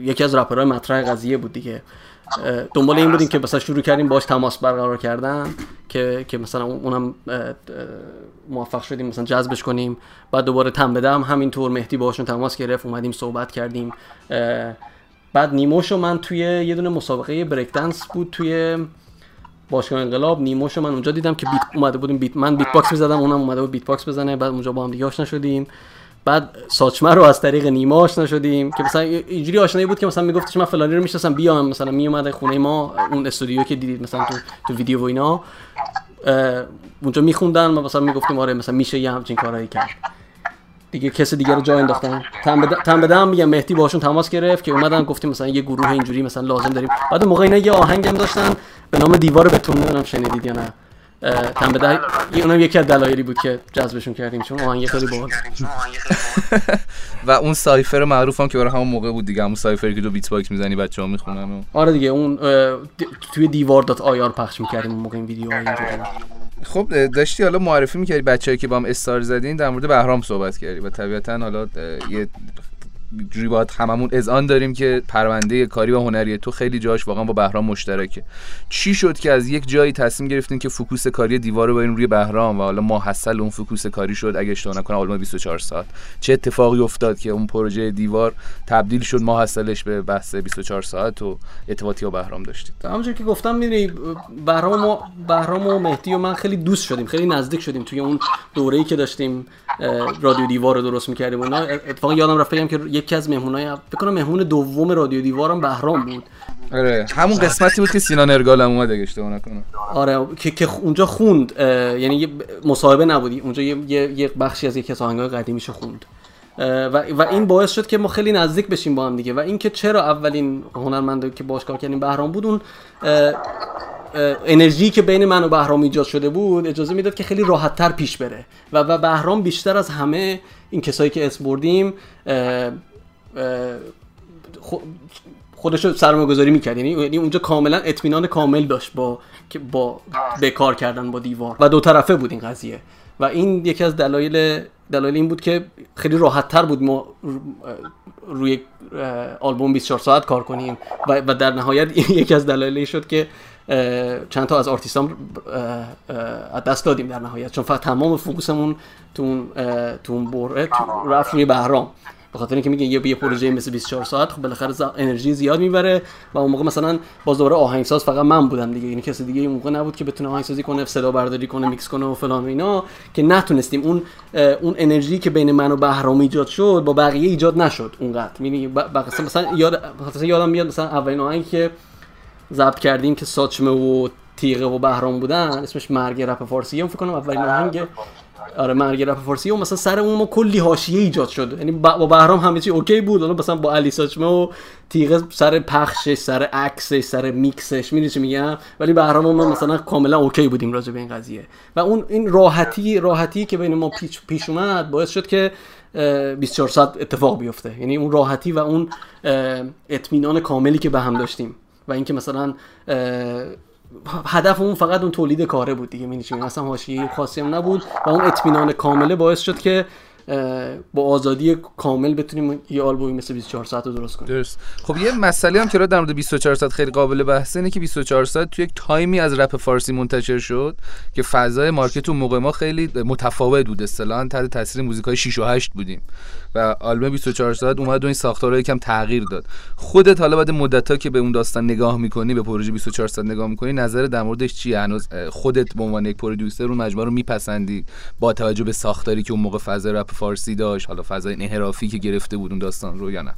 یکی از رپرهای مطرح قضیه بود دیگه. دنبال این بودیم که مثلا شروع کردیم باش تماس برقرار کردن که که مثلا اونم موفق شدیم مثلا جذبش کنیم. بعد دوباره تم بدم همینطور مهدی باشون تماس گرفت اومدیم صحبت کردیم. بعد نیموشو من توی یه دونه مسابقه break dance بود توی باشگاه انقلاب. نیموشو من اونجا دیدم که beat اومده بودیم beat من beatbox می‌زدم اونم اومده بود beatbox بزنه. بعد اونجا با هم دیگه آشنا شدیم. بعد ساچمه رو از طریق نیما آشنا شدیم که مثلا اینجوری آشنایی بود که مثلا میگفتش من فلانی رو می‌شناسم بیام مثلا میومد خونه ما اون استودیو که دیدید مثلا تو تو ویدیو و اینا اونجا میخوندن ما مثلا می‌گفتیم آره مثلا میشه یه همچین کارهایی کرد. دیگه کسی دیگه رو جا انداختن. تن به دم میگم مهدی باشون تماس گرفت که اومدن گفتیم مثلا یه گروه اینجوری مثلا لازم داریم. بعد موقع اینا یه آهنگم داشتن به نام دیوار بتون نمی‌دونم شنیدید یا نه. تن بده اونم یکی از دلایلی بود که جذبشون کردیم چون آهنگ خیلی باحال. و اون cypher معروف هم که برای همون موقع بود دیگه همون cypher ی که دو beatbox می‌زنی بچه‌ها می‌خونن و... آره دیگه اون توی دیوار dot ir پخش می‌کردیم اون موقع این اینجوری خب داشتی حالا معرفی می‌کردی بچه‌ای که با هم استار زدین در مورد بهرام صحبت کردی و طبیعتا حالا یه جوری هممون اذعان داریم که پرونده کاری و هنری تو خیلی جاش واقعا با بهرام مشترکه. چی شد که از یک جایی تصمیم گرفتین که focus کاری دیوار رو برین روی بهرام و حالا حاصل اون focus کاری شد اگه اشتباه نکنم آلبوم 24 ساعت. چه اتفاقی افتاد که اون پروژه دیوار تبدیل شد حاصلش به بحث 24 ساعت و ارتباطی با بهرام داشتید همونجوری که گفتم می‌دونی بهرام و بهرام و مهدی و من خیلی دوست شدیم خیلی نزدیک شدیم توی اون دوره‌ای که داشتیم رادیو دیوار رو درست می‌کردیم اونا اتفاقا یادم رفت که یکی از مهمونای فکر کنم مهمون دوم رادیو دیوارم بهرام بود. آره همون قسمتی بود که سینا نرگال هم اومد اگه اشتباه نکنم. آره که, که اونجا خوند یعنی یه مصاحبه نبودی اونجا یه, یه بخشی از یکی از آهنگای قدیمیش خوند. و, و این باعث شد که ما خیلی نزدیک بشیم با هم دیگه. و اینکه چرا اولین هنرمند که باش کار کردیم بهرام بود اون انرژی که بین من و بهرام ایجاد شده بود اجازه می‌داد که خیلی راحتتر پیش بره. و و بهرام بیشتر از همه این کسایی که اسم بردیم خودش رو سرمایه گذاری می‌کرد. یعنی-, یعنی اونجا کاملا اطمینان کامل داشت با با به کار کردن با دیوار. و دو طرفه بود این قضیه. و این یکی از دلایل دلایل این بود که خیلی راحت تر بود ما روی آلبوم 24 ساعت کار کنیم. و در نهایت یکی از دلایلی شد که چند تا از آرتیستان از دست دادیم در نهایت. چون فقط تمام focus مون تو اون تو اون بره رفت روی بهرام. به خاطر اینکه میگن یه یه پروژه مثل 24 ساعت خب بالاخره انرژی زیاد می‌بره و اون موقع مثلا باز دوباره آهنگساز فقط من بودم دیگه. یعنی کسی دیگه اون موقع نبود که بتونه آهنگسازی کنه صدا برداری کنه میکس کنه و فلان و اینا که نتونستیم. اون اون انرژی که بین من و بهرام ایجاد شد با بقیه ایجاد نشد اونقدر. یعنی مثلا یاد مثلا یادم میاد مثلا اولین آهنگی که ضبط کردیم که ساچمه و تیغه و بهرام بودن اسمش مرگ رپ فارسی. فکر کنم اولین آهنگ آره مرگ رپ فارسی. و مثلا سر اون ما کلی حاشیه ایجاد شد. یعنی با بهرام همه چی OK بود. حالا مثلا با علی ساچمه و تیغه سر پخشش سر عکسش سر میکسش می‌دونی چی میگم؟ ولی بهرام ما مثلا کاملا OK بودیم راجع به این قضیه. و اون این راحتی راحتی که بین ما پیش, پیش اومد باعث شد که 24 ساعت اتفاق بیفته. یعنی اون راحتی و اون اطمینان کاملی که به هم داشتیم. و اینکه مثلا هدف اون فقط اون تولید کاره بود دیگه می‌دونی اصلا حاشیه خاصی هم نبود و اون اطمینان کامله باعث شد که با آزادی کامل بتونیم یه آلبومی مثل 24 ساعت رو درست کنیم. درست. خب یه مسئله هم که در مورد 24 ساعت خیلی قابل بحثه اینه که 24 ساعت توی یک تایمی از رپ فارسی منتشر شد که فضای مارکت اون موقع ما خیلی متفاوت بود. اصطلاحا تحت تاثیر موزیکای 6 و 8 بودیم. و آلبوم 24 ساعت اومد و این ساختارها یکم تغییر داد. خودت حالا بعد مدت‌ها که به اون داستان نگاه می‌کنی به پروژه 24 ساعت نگاه می‌کنی نظر در موردش چیه؟ هنوز خودت به عنوان یک پرودوسر اون مجموعه رو میپسندی با توجه به ساختاری که اون موقع فضای رپ فارسی داشت حالا فضای انحرافی که گرفته بود اون داستان رو یا نه؟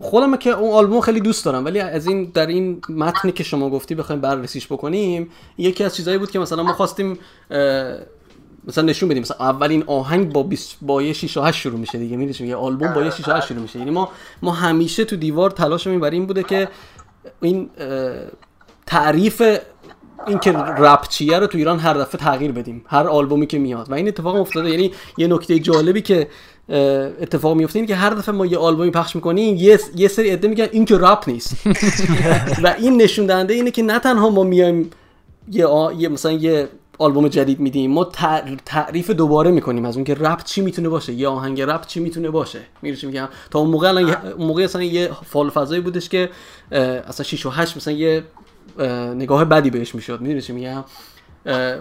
خودم که اون آلبوم خیلی دوست دارم ولی از این در این متنی که شما گفتی بخوایم بررسیش بکنیم یکی از چیزایی بود که مثلا ما خواستیم مثلا نشون بدیم. مثلا اولین آهنگ با 20 با یه 6 8 شروع میشه دیگه می‌دونی یه آلبوم با یه 6 8 شروع میشه. یعنی ما ما همیشه تو دیوار تلاشمون برای این بوده که این تعریف این که رپ چیه رو تو ایران هر دفعه تغییر بدیم. هر آلبومی که میاد. و این اتفاق افتاده. یعنی یه نکته جالبی که اتفاق میفته اینه که هر دفعه ما یه آلبومی پخش می‌کنیم یه, یه سری عده میگن این که رپ نیست. و این نشون دهنده اینه که نه تنها ما میایم یه, یه مثلا یه آلبوم جدید میدیم. ما تعریف دوباره می‌کنیم از اون که رپ چی می‌تونه باشه یا آهنگ رپ چی می‌تونه باشه. میگم میگم؟ تا اون موقع الان اون موقع اصلا یه فال فضایی بودش که اصلا 6 و 8 مثلا یه نگاه بدی بهش می‌شد. می‌دونی چی میگم؟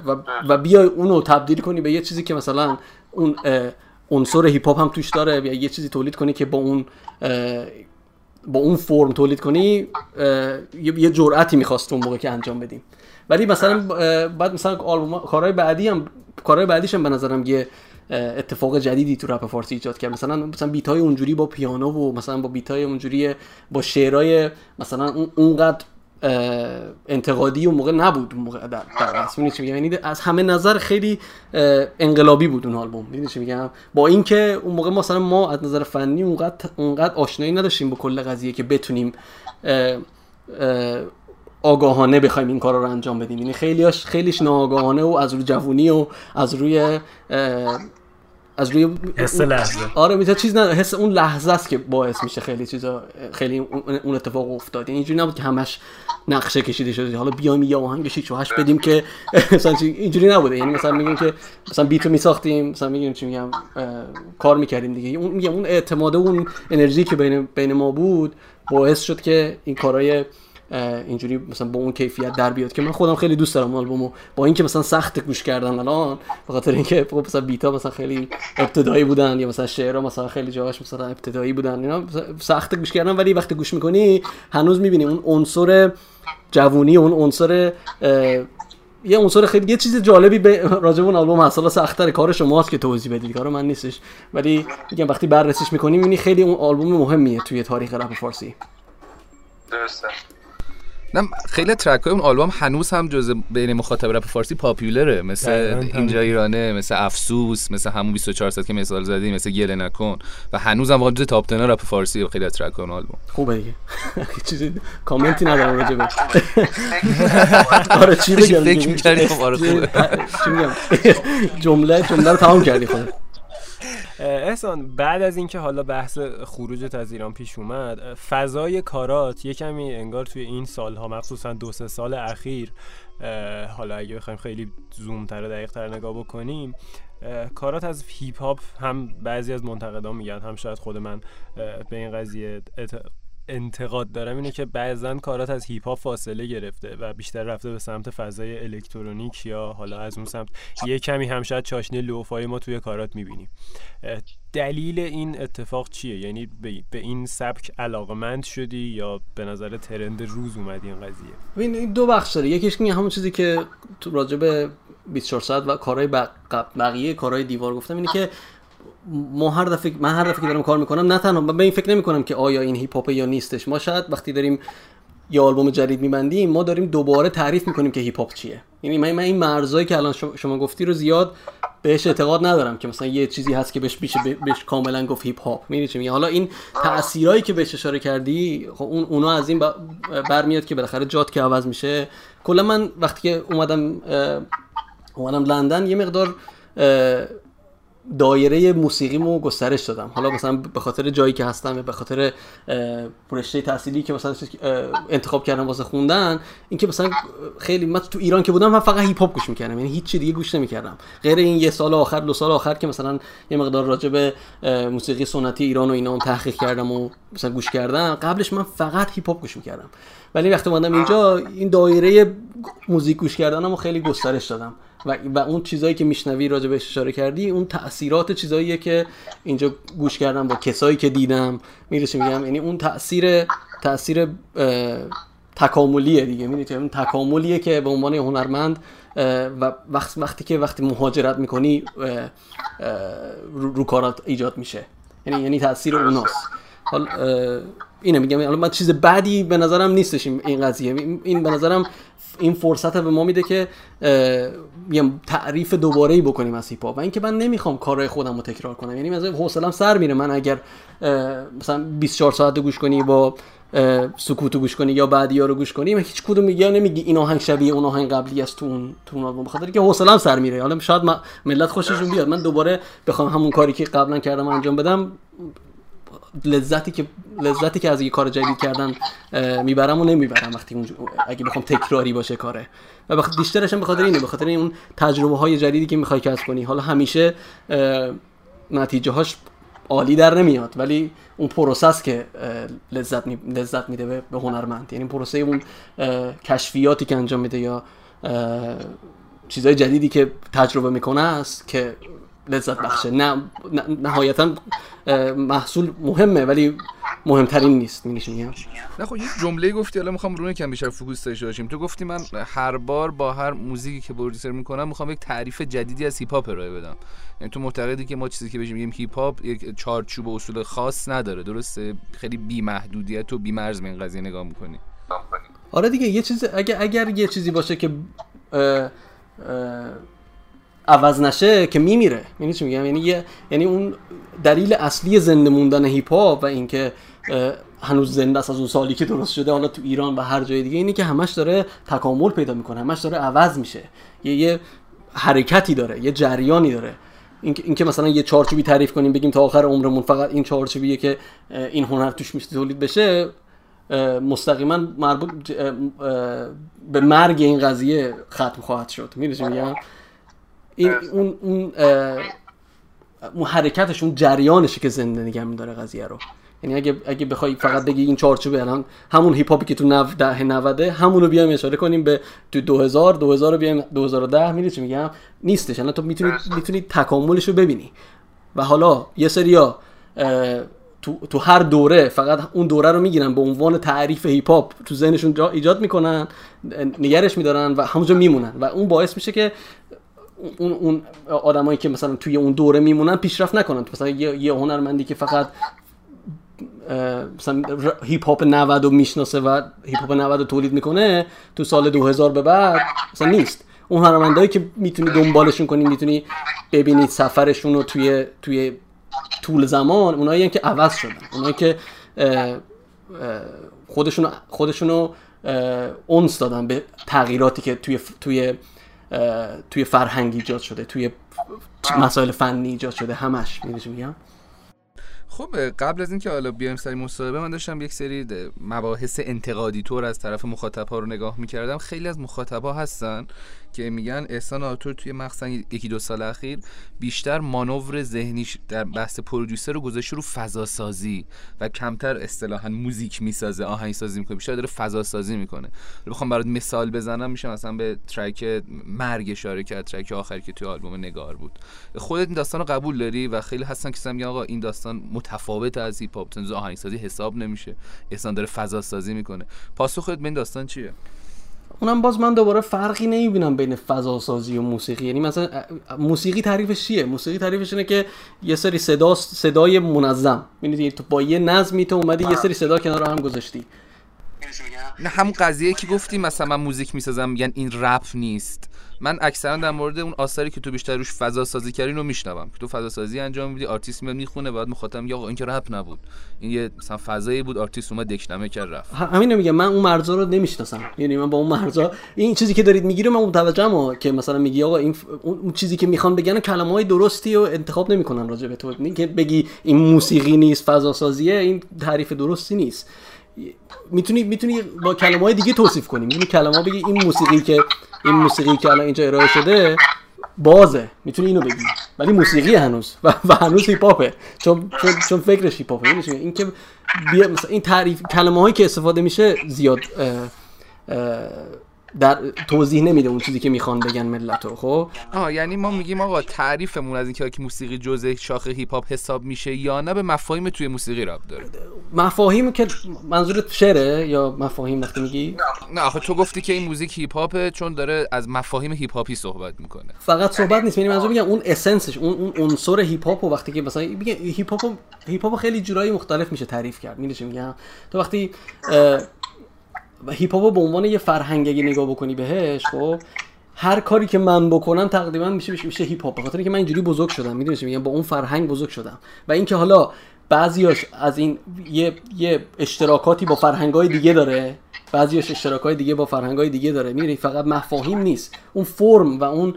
و و بیای اونو تبدیل کنی به یه چیزی که مثلا اون عنصر هیپ هاپ هم توش داره. یا یه چیزی تولید کنی که با اون با اون فرم تولید کنی یه جرأتی می‌خواست اون موقع که انجام بدیم. ولی مثلا بعد مثلا آلبوم کارهای بعدی هم کارهای بعدیش هم به نظرم یه اتفاق جدیدی تو رپ فارسی ایجاد کرد. مثلا مثلا بیت های اونجوری با پیانو و مثلا با بیت های اونجوری با شعرهای مثلا اونقدر انتقادی اون موقع نبود. اون موقع در, در یعنی از همه نظر خیلی انقلابی بود اون آلبوم. می‌دونی چی میگم؟ با اینکه اون موقع مثلا ما از نظر فنی اونقدر اونقدر آشنایی نداشتیم با کل قضیه که بتونیم آگاهانه بخوایم این کار رو انجام بدیم. یعنی خیلیش خیلیش ناآگاهانه و از روی جوونی و از روی از روی حس لحظه. آره میتا چیز نه حس اون لحظه است که باعث میشه خیلی چیزا خیلی اون اتفاق افتاد. یعنی اینجوری نبود که همش نقشه کشیده شده. حالا بیایم یه آهنگ 6 و 8 بدیم که مثلا اینجوری نبوده. یعنی مثلا میگیم که مثلا بیتو میساختیم. مثلا میگیم چی میگم؟ کار می‌کردیم دیگه. اون میگم اون اعتماد اون انرژی که بین بین ما بود باعث شد که این کارهای اینجوری مثلا با اون کیفیت در بیاد که من خودم خیلی دوست دارم آلبومو. با اینکه مثلا سخت گوش کردن الان به خاطر اینکه خب مثلا بیتا مثلا خیلی ابتدایی بودن یا مثلا شعرها مثلا خیلی جاهاش مثلا ابتدایی بودن اینا سخت گوش کردن ولی وقتی گوش می‌کنی هنوز می‌بینی اون عنصر جوونی اون عنصر یه عنصر خیلی یه چیز جالبی به راجب اون آلبوم هست. سخت‌تر کار شماست که توضیح بدید کار من نیستش. ولی میگم وقتی بررسیش می‌کنیم می‌بینی خیلی اون آلبوم مهمیه توی تاریخ رپ فارسی. درسته. نه خیلی ترک های اون آلبوم هنوز هم جز بین مخاطب رپ فارسی پاپیولره مثل اینجا ایرانه مثل افسوس مثل همون 24 ساعت که مثال زدی مثل گله نکن. و هنوز هم واقعا جز تاپ 10 رپ فارسی خیلی ترک اون آلبوم. خوبه دیگه. چیزی کامنتی ندارم راجع به آره چی بگم؟ فکر می‌کردی؟ خب آره خوبه. چی میگم؟ جمله جمله رو تمام کردی خودت احسان بعد از اینکه حالا بحث خروجت از ایران پیش اومد فضای کارات یه کمی انگار توی این سالها مخصوصا دو سه سال اخیر حالا اگه بخوایم خیلی زوم تر و دقیق تر نگاه بکنیم کارات از هیپ هاپ هم بعضی از منتقدان میگن هم شاید خود من به این قضیه انتقاد دارم اینه که بعضا کارات از هیپ هاپ فاصله گرفته و بیشتر رفته به سمت فضای الکترونیک یا حالا از اون سمت یه کمی هم شاید چاشنی lo-fi ما توی کارات می‌بینیم. دلیل این اتفاق چیه؟ یعنی به این سبک علاقمند شدی یا به نظر trend روز اومدی این قضیه؟ این دو بخش داره. یکیش که همون چیزی که راجع به 24 ساعت و کارهای بقیه کارهای دیوار گفتم اینه که ما هر دفعه من هر دفعه که دارم کار می‌کنم نه تنها به این فکر نمی کنم که آیا این هیپ هاپ یا نیستش. ما شاید وقتی داریم یه آلبوم جدید میبندیم ما داریم دوباره تعریف می‌کنیم که هیپ هاپ چیه. یعنی من, من این مرزایی که الان شما, گفتی رو زیاد بهش اعتقاد ندارم که مثلا یه چیزی هست که بهش میشه بهش کاملا گفت هیپ هاپ می‌دونی چی حالا این تاثیرایی که بهش اشاره کردی خب اون اونا از این برمیاد که بالاخره جات که عوض میشه. کلا من وقتی که اومدم اومدم لندن یه مقدار دایره موسیقیمو گسترش دادم. حالا مثلا به خاطر جایی که هستم به خاطر رشته تحصیلی که مثلا انتخاب کردم واسه خوندن اینکه مثلا خیلی من تو ایران که بودم من فقط هیپ هاپ گوش می‌کردم. یعنی هیچ چی دیگه گوش نمی‌کردم. غیر این یه سال آخر دو سال آخر که مثلا یه مقدار راجع به موسیقی سنتی ایران و اینا تحقیق کردم و مثلا گوش کردم قبلش من فقط هیپ هاپ گوش می‌کردم. ولی وقتی اومدم اینجا این دایره موزیک گوش کردنمو خیلی گسترش دادم. و, و اون چیزایی که میشنوی راجع بهش اشاره کردی اون تاثیرات چیزاییه که اینجا گوش کردم با کسایی که دیدم. می‌رسه میگم؟ یعنی اون تاثیر تاثیر تکاملیه دیگه. می‌دونی اون تکاملیه که به عنوان هنرمند و وقت وقتی که وقتی مهاجرت می‌کنی رو, کارات ایجاد میشه. یعنی یعنی تاثیر اوناست. حال اینه میگم. حالا من چیز بعدی به نظرم نیستش این قضیه. این به نظرم این فرصت به ما میده که یه تعریف دوباره ای بکنیم از هیپ و اینکه من نمی‌خوام کارهای خودم رو تکرار کنم. یعنی مثلا حوصلم سر میره. من اگر مثلا 24 ساعت گوش کنی با سکوتو گوش کنی یا بعدی رو گوش کنی من هیچ کدوم میگه نمیگی این آهنگ شبیه اون آهنگ قبلی است تو اون تو اون بخاطر که حوصلم سر میره. حالا شاید ملت خوششون بیاد. من دوباره بخوام همون کاری که قبلا کردم انجام بدم لذتی که لذتی که از یه کار جدید کردن می‌برم و نمی‌برم وقتی اگه بخوام تکراری باشه کاره. و بخاطر بیشترش به خاطر اینه به خاطر اون تجربه های جدیدی که می‌خوای کسب کنی. حالا همیشه نتیجه هاش عالی در نمیاد ولی اون پروسس که لذت می... لذت میده به هنرمند. یعنی پروسه اون کشفیاتی که انجام میده یا چیزهای جدیدی که تجربه می‌کنه است که لذت بخشه. نه نهایتا محصول مهمه ولی مهمترین نیست میگم. نه خب یه جمله گفتی حالا می‌خوام روش یکم بیشتر focus داشته باشیم. تو گفتی من هر بار با هر موزیکی که produce می‌کنم می‌خوام یک تعریف جدیدی از هیپ هاپ ارائه بدم. یعنی تو معتقدی که ما چیزی که بهش میگیم هیپ هاپ یک چارچوب و اصول خاص نداره. درسته؟ خیلی بی محدودیت و بی مرز به این قضیه نگاه می‌کنی. آره دیگه یه چیز اگر اگر یه چیزی باشه که اه عوض نشه که میمیره. یعنی چی میگم؟ یعنی یعنی اون دلیل اصلی زنده موندن هیپ هاپ و اینکه هنوز زنده است از اون سالی که درست شده حالا تو ایران و هر جای دیگه اینی که همش داره تکامل پیدا می‌کنه همش داره عوض میشه. یه, یه حرکتی داره یه جریانی داره. این که مثلا یه چارچوبی تعریف کنیم بگیم تا آخر عمرمون فقط این چارچوبیه که این هنر توش میشه تولید بشه مستقیما مربوط به مرگ این قضیه ختم خواهد شد. می‌دونی میگم؟ این اون اون اون حرکتش اون جریانشه که زنده نگه میداره قضیه رو. یعنی اگه اگه بخوای فقط بگی این چارچوبه الان همون هیپ هاپی که تو نو ده 90 همون رو بیایم اشاره کنیم به تو 2000 2000 رو بیایم 2010 می‌دونی چی میگم؟ نیستش. الان تو می‌تونی می‌تونی تکاملش رو ببینی. و حالا یه سریا تو, تو هر دوره فقط اون دوره رو می‌گیرن به عنوان تعریف هیپ هاپ تو ذهنشون ایجاد می‌کنن نگرش میدارن و همونجا میمونن. و اون باعث میشه که اون اون آدمایی که مثلا توی اون دوره میمونن پیشرفت نکنن. مثلا یه, یه هنرمندی که فقط مثلا هیپ هاپ 90 رو می‌شناسه و هیپ هاپ 90 رو تولید می‌کنه تو سال 2000 به بعد مثلا نیست. اون هنرمندایی که می‌تونی دنبالشون کنی می‌تونی ببینید سفرشون رو توی توی طول زمان اونایی که عوض شدن. اونایی که خودشونو خودشونو اونس دادن به تغییراتی که توی توی توی فرهنگ ایجاد شده توی مسائل فنی ایجاد شده همش می‌دونی میگم؟ خب قبل از اینکه حالا بیایم سری مصاحبه من داشتم یک سری مباحث انتقادی طور از طرف مخاطب ها رو نگاه می‌کردم. خیلی از مخاطب ها هستن. که میگن احسان آتور توی مخصوصا یکی دو سال اخیر بیشتر مانور ذهنیش در بحث producer رو گذاشته رو فضا سازی و کمتر اصطلاحا موزیک می‌سازه آهنگ سازی می‌کنه بیشتر داره فضا سازی می‌کنه بخوام برات مثال بزنم میشه مثلا به ترک مرگ اشاره کرد ترک آخری که توی آلبوم نگار بود. خودت این داستان رو قبول داری؟ و خیلی هستن که میگن آقا این داستان متفاوت از هیپ هاپ آهنگ سازی حساب نمیشه. احسان داره فضا سازی می‌کنه. پاسخ خودت به این داستان چیه؟ اونم باز من دوباره فرقی نمی‌بینم بین فضا سازی و موسیقی. یعنی مثلا موسیقی تعریفش چیه؟ موسیقی تعریفش اینه که یه سری صدا صدای منظم. یعنی تو با یه نظمی تو اومدی یه سری صدا کنار هم گذاشتی. نه همون قضیه که گفتیم مثلا من موزیک می‌سازم میگن این رپ نیست. من اکثرا در مورد اون آثاری که تو بیشتر روش فضا سازی کردی رو میشنوم. که تو فضا سازی انجام میدی آرتیست میاد می‌خونه بعد مخاطب میگه آقا این که رپ نبود. این یه مثلا فضایی بود آرتیست اومد دکلمه کرد رفت. همین میگم من اون مرزا رو نمی‌شناسم. یعنی من با اون مرزا این چیزی که دارید می‌گیره من متوجهم که مثلا میگی آقا این اون چیزی که می‌خوان بگن کلمه های درستی و انتخاب نمی‌کنن راجع به تو. که بگی این موسیقی نیست فضا سازیه این تعریف درستی نیست. می‌تونی می‌تونی با کلمه های دیگه توصیف کنی. می‌تونی کلمه بگی این موسیقی که این موسیقی که الان اینجا ارائه شده بازه. می‌تونی اینو بگی. ولی موسیقی هنوز. و, و هنوز هیپ هاپه چون چون چون فکرش هیپ هاپه این که مثلا این تعریف کلمه هایی که استفاده میشه زیاد در توضیح نمیده اون چیزی که می‌خوان بگن ملتو خب؟ آه یعنی ما میگیم آقا تعریفمون از اینکه موسیقی جزء شاخه هیپ هاپ حساب میشه یا نه به مفاهیم توی موسیقی ربط داره. مفاهیم که منظورت شعره یا مفاهیم وقتی میگی؟ نه آخه تو گفتی که این موزیک هیپ هاپه چون داره از مفاهیم هیپ هاپی صحبت می‌کنه. فقط صحبت نیست یعنی منظور میگم اون essence ش اون اون عنصر هیپ هاپ وقتی که مثلا هیپ هاپ هیپ هاپ خیلی جورایی مختلف میشه تعریف کرد می‌دونی میگم؟ تو وقتی و هیپ هاپ به عنوان یه فرهنگ اگه نگاه بکنی بهش خب هر کاری که من بکنم تقریبا میشه میشه, میشه هیپ هاپ بخاطر اینکه من اینجوری بزرگ شدم می‌دونی میگم؟ با اون فرهنگ بزرگ شدم. و اینکه حالا بعضیاش از این یه یه اشتراکاتی با فرهنگای دیگه داره بعضیاش اشتراکای دیگه با فرهنگای دیگه داره می‌دونی؟ فقط مفاهیم نیست. اون فرم و اون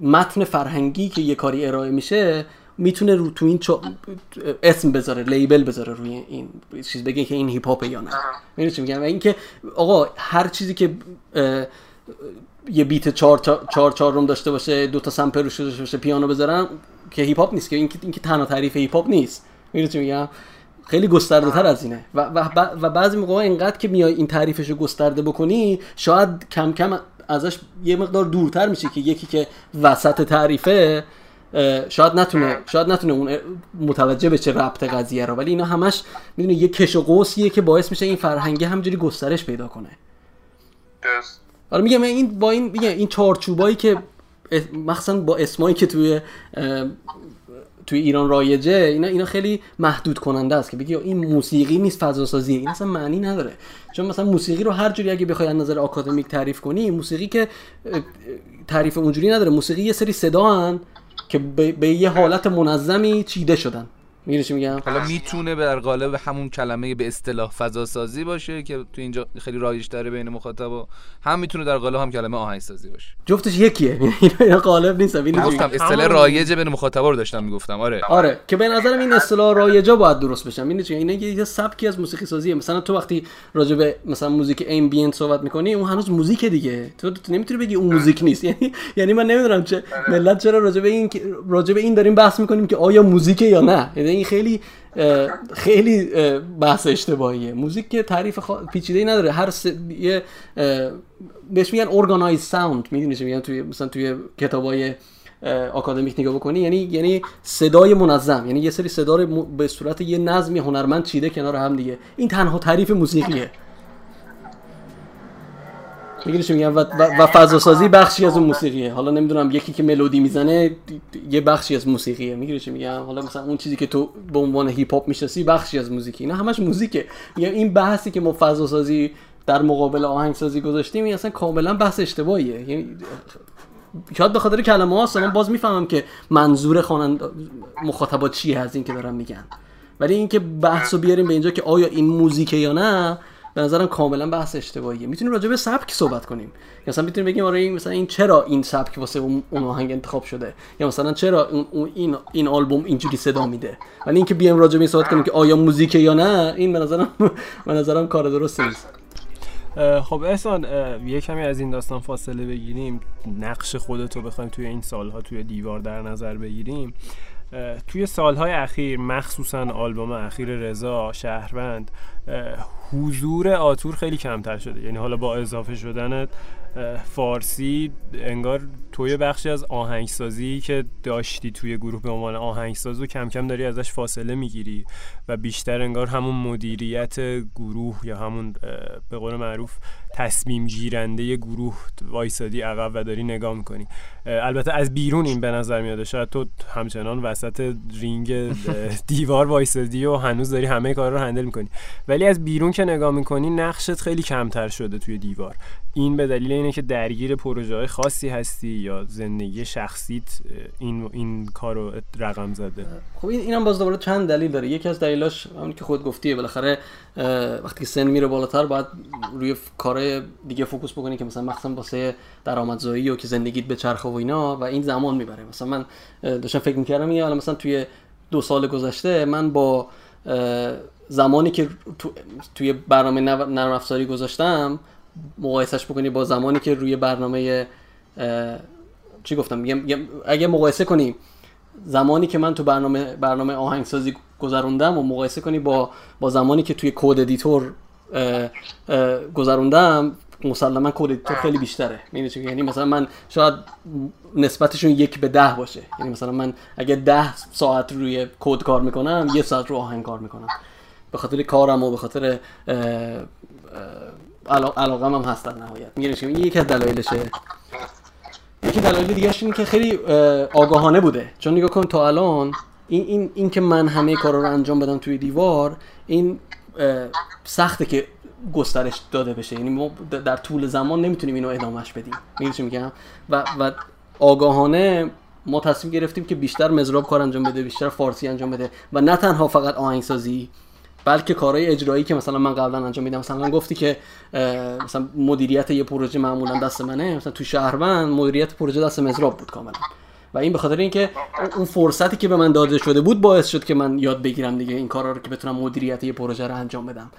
متن فرهنگی که یه کاری ارائه میشه می‌تونه رو تو این چو... اسم بذاره label بذاره روی این چیز بگه که این هیپ هاپ یا نه. می‌دونی چی میگم؟ و اینکه آقا هر چیزی که یه beat چهار چهار چهار درام داشته باشه دو تا sample روش داشته باشه پیانو بذارن که هیپ هاپ نیست که این که تنها تعریف هیپ هاپ نیست. می‌دونی چی میگم؟ خیلی گسترده تر از اینه. و, و, و بعضی موقع اینقدر که میای این تعریفش رو گسترده بکنی شاید کم کم ازش یه مقدار دورتر میشه که یکی که وسط تعریفه شاید نتونه شاید نتونه اون متوجه بشه ربط قضیه رو ولی اینا همش می‌دونه یه کش و قوسیه که باعث میشه این فرهنگه همجوری گسترش پیدا کنه. حالا میگم این با این میگم این چارچوبایی که مخصوصا با اسمایی که توی توی ایران رایجه اینا اینا خیلی محدود کننده است که بگی این موسیقی نیست فضا سازی این اصلا معنی نداره. چون مثلا موسیقی رو هر جوری اگه بخوای از نظر آکادمیک تعریف کنی موسیقی که تعریف اونجوری نداره. موسیقی یه سری صدا که به, یه حالت منظمی چیده شدن. می‌گیری چی میگم؟ حالا می‌تونه در قالب همون کلمه به اصطلاح فضا سازی باشه که تو اینجا خیلی رایج داره بین مخاطب هم می‌تونه در قالب هم کلمه آهنگ سازی باشه. جفتش یکیه. اینا قالب نیست ببین گفتم اصطلاح رایج بین مخاطبا رو داشتم می‌گفتم. آره. آره. که به نظرم این اصطلاح رایجا باید درست بشن. می‌دونی چی اینا یه سبکی از موسیقی سازیه. مثلا تو وقتی راجع به مثلا موزیک ambient صحبت می‌کنی اون هنوز موزیک دیگه. تو, تو نمی‌تونی بگی اون موزیک نیست. یعنی یعنی من نمی‌دونم چه ملت چرا راجع به این راجع به این داریم بحث می‌کنیم که آیا موزیکه یا نه. یعنی این خیلی خیلی بحث اشتباهیه موزیک که تعریف خوا... پیچیده نداره. هر س... یه بهش میگن organized sound می‌دونی چه میگن؟ توی مثلا توی کتابای آکادمیک نگاه بکنی. یعنی یعنی صدای منظم. یعنی یه سری صدا به صورت یه نظمی هنرمند چیده کنار هم دیگه. این تنها تعریف موسیقیه می‌گیری میگم؟ و, و فضا سازی بخشی از اون موسیقیه. حالا نمی‌دونم یکی که ملودی می‌زنه یه بخشی از موسیقیه. می‌گیری چی میگم؟ حالا مثلا اون چیزی که تو به عنوان هیپ هاپ می‌شناسی بخشی از موزیکی اینا همش موزیکه. میگم این بحثی که ما فضا سازی در مقابل آهنگ سازی گذاشتیم این اصلا کاملا بحث اشتباهیه. یعنی شاید به خاطر کلمه هاست من باز می‌فهمم که منظور خواننده مخاطبات چیه از این که دارن میگن. ولی اینکه بحث رو بیاریم به اینجا که آیا این موزیکه یا نه به نظرم کاملا بحث اشتباهیه. می‌تونیم راجع به سبک صحبت کنیم. یا مثلا می‌تونیم بگیم آره مثلا این چرا این سبک واسه اون, آهنگ انتخاب شده؟ یا مثلا چرا اون این این آلبوم اینجوری صدا میده؟ ولی اینکه بیایم راجع به صحبت کنیم که آیا موزیکه یا نه این به نظرم به نظرم کار درستی نیست. خب احسان یه کمی از این داستان فاصله بگیریم. نقش خودتو بخوایم توی این سالها توی دیوار در نظر بگیریم. توی سالهای اخیر مخصوصا آلبوم اخیر رضا شهروند حضور آتور خیلی کمتر شده. یعنی حالا با اضافه شدن فارسی انگار توی بخشی از آهنگسازی که داشتی توی گروه به عنوان آهنگساز و کم کم داری ازش فاصله می‌گیری و بیشتر انگار همون مدیریت گروه یا همون به قول معروف تصمیم گیرنده گروه وایسادی عقب و داری نگاه می‌کنی. البته از بیرون این به نظر میاد شاید تو همچنان وسط رینگ دیوار وایسادی و هنوز داری همه کار رو handle می‌کنی. ولی از بیرون که نگاه می‌کنی نقشت خیلی کمتر شده توی دیوار. این به دلیل اینه که درگیر پروژه های خاصی هستی یا زندگی شخصیت این این کارو رقم زده. خب این اینم باز دوباره چند دلیل داره. یکی از دلیلاش همون که خود گفتیه بالاخره وقتی که سن میره بالاتر باید روی کارهای دیگه فوکوس بکنی که مثلا مخصوصا واسه درآمدزایی و که زندگیت به چرخه و اینا و این زمان می‌بره. مثلا من داشتم فکر می‌کردم یه مثلا توی دو سال گذشته من با زمانی که تو، توی برنامه نرم افزاری گذاشتم مقایسش بکنی با زمانی که روی برنامه چی گفتم؟ اگه مقایسه کنی زمانی که من تو برنامه برنامه آهنگسازی گذروندم و مقایسه کنی با با زمانی که توی code editor گذروندم مسلما code editor خیلی بیشتره. یعنی مثلا من شاید نسبتشون یک به ده باشه. یعنی مثلا من اگه ده ساعت روی کد کار می‌کنم یه ساعت رو آهنگ کار می‌کنم. به خاطر کارم و به خاطر علاقم هم هست در نهایت میگه یکی از دلایلشه. یکی دلایل دیگه اینه که خیلی آگاهانه بوده. چون نگاه کن تا الان این, این, این که من همه کارا رو انجام بدم توی دیوار این سخته که گسترش داده بشه. یعنی ما در طول زمان نمی‌تونیم اینو ادامهش بدیم. میگم میگم؟ و و آگاهانه ما تصمیم گرفتیم که بیشتر مزراب کار انجام بده بیشتر فارسی انجام بده. و نه تنها فقط آهنگسازی بلکه کارهای اجرایی که مثلا من قبلا انجام میدم. مثلا گفتی که مثلا مدیریت یه پروژه معمولا دست منه. مثلا تو شهروند مدیریت پروژه دست مزراب بود کاملا. و این به خاطر اینکه اون فرصتی که به من داده شده بود باعث شد که من یاد بگیرم دیگه این کارا رو که بتونم مدیریت یه پروژه رو انجام بدم.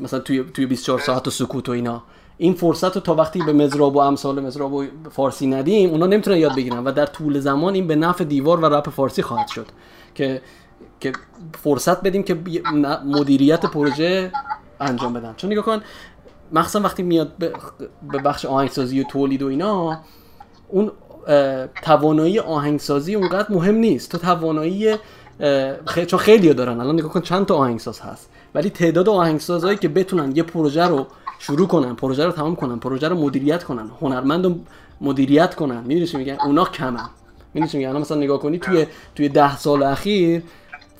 مثلا توی توی 24 ساعت و سکوت و اینا. این فرصت رو تا وقتی به مزراب و امثال مزراب و فارسی ندیم اونا نمی‌تونن یاد بگیرن. و در طول زمان این به نفع دیوار و رپ فارسی خواهد شد. که که فرصت بدیم که مدیریت پروژه انجام بدن. چون نگاه کن مخصوصا وقتی میاد به بخش آهنگسازی و تولید و اینا اون توانایی آهنگسازی اونقدر مهم نیست. تو توانایی چون خیلی دارن. الان نگاه کن چند تا آهنگساز هست. ولی تعداد آهنگسازهایی که بتونن یه پروژه رو شروع کنن پروژه رو تمام کنن پروژه رو مدیریت کنن هنرمند رو مدیریت کنن می‌دونی میگن اونا کمن. می‌دونی میگن مثلا نگاه کنی توی توی ده سال اخیر